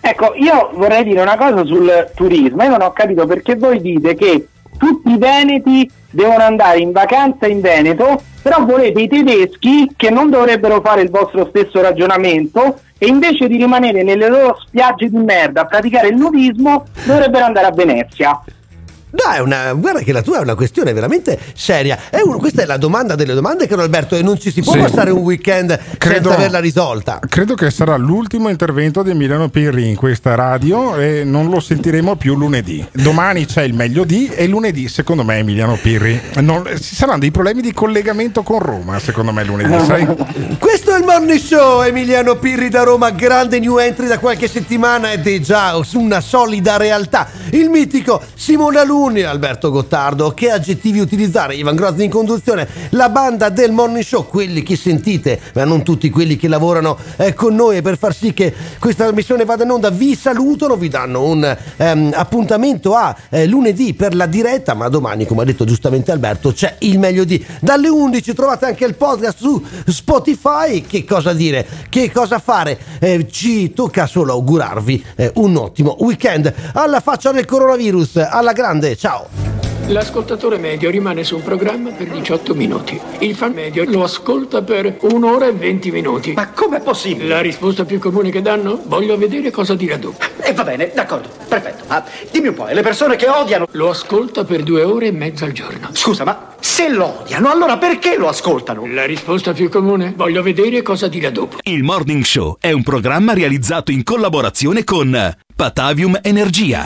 Speaker 36: Ecco, io vorrei dire una cosa sul turismo. Io non ho capito perché voi dite che tutti i veneti devono andare in vacanza in Veneto, però volete i tedeschi che non dovrebbero fare il vostro stesso ragionamento e invece di rimanere nelle loro spiagge di merda a praticare il nudismo dovrebbero andare a Venezia.
Speaker 4: Dai, una, guarda che la tua è una questione veramente seria. È un- questa è la domanda delle domande, caro Alberto, e non ci si può
Speaker 6: Sì.
Speaker 4: passare un weekend
Speaker 6: Credo-
Speaker 4: senza averla risolta.
Speaker 6: Credo che sarà l'ultimo intervento di Emiliano Pirri in questa radio e non lo sentiremo più lunedì. Domani c'è il meglio di e lunedì secondo me Emiliano Pirri. Non- ci saranno dei problemi di collegamento con Roma secondo me lunedì, sai?
Speaker 4: Questo è il Morning Show, Emiliano Pirri da Roma, grande new entry da qualche settimana ed è già su una solida realtà. Il mitico Simone Aluni, Alberto Gottardo, che aggettivi utilizzare? Ivan Grozzi in conduzione, la banda del Morning Show, quelli che sentite, ma non tutti quelli che lavorano eh, con noi per far sì che questa trasmissione vada in onda, vi salutano, vi danno un ehm, appuntamento a eh, lunedì per la diretta, ma domani, come ha detto giustamente Alberto, c'è il meglio di. Dalle 11 trovate anche il podcast su Spotify. Che cosa dire? Che cosa fare? Eh, ci tocca solo augurarvi eh, un ottimo weekend. Alla faccia del coronavirus, alla grande, ciao!
Speaker 49: L'ascoltatore medio rimane su un programma per 18 minuti. Il fan medio lo ascolta per un'ora e 20 minuti. Ma com'è possibile? La risposta più comune che danno? Voglio vedere cosa dirà dopo.
Speaker 50: E va bene, d'accordo, perfetto. Ma dimmi un po', e le persone che odiano...
Speaker 49: Lo ascolta per due ore e mezza al giorno.
Speaker 50: Scusa, ma se lo odiano, allora perché lo ascoltano?
Speaker 49: La risposta più comune? Voglio vedere cosa dirà dopo.
Speaker 51: Il Morning Show è un programma realizzato in collaborazione con Patavium Energia.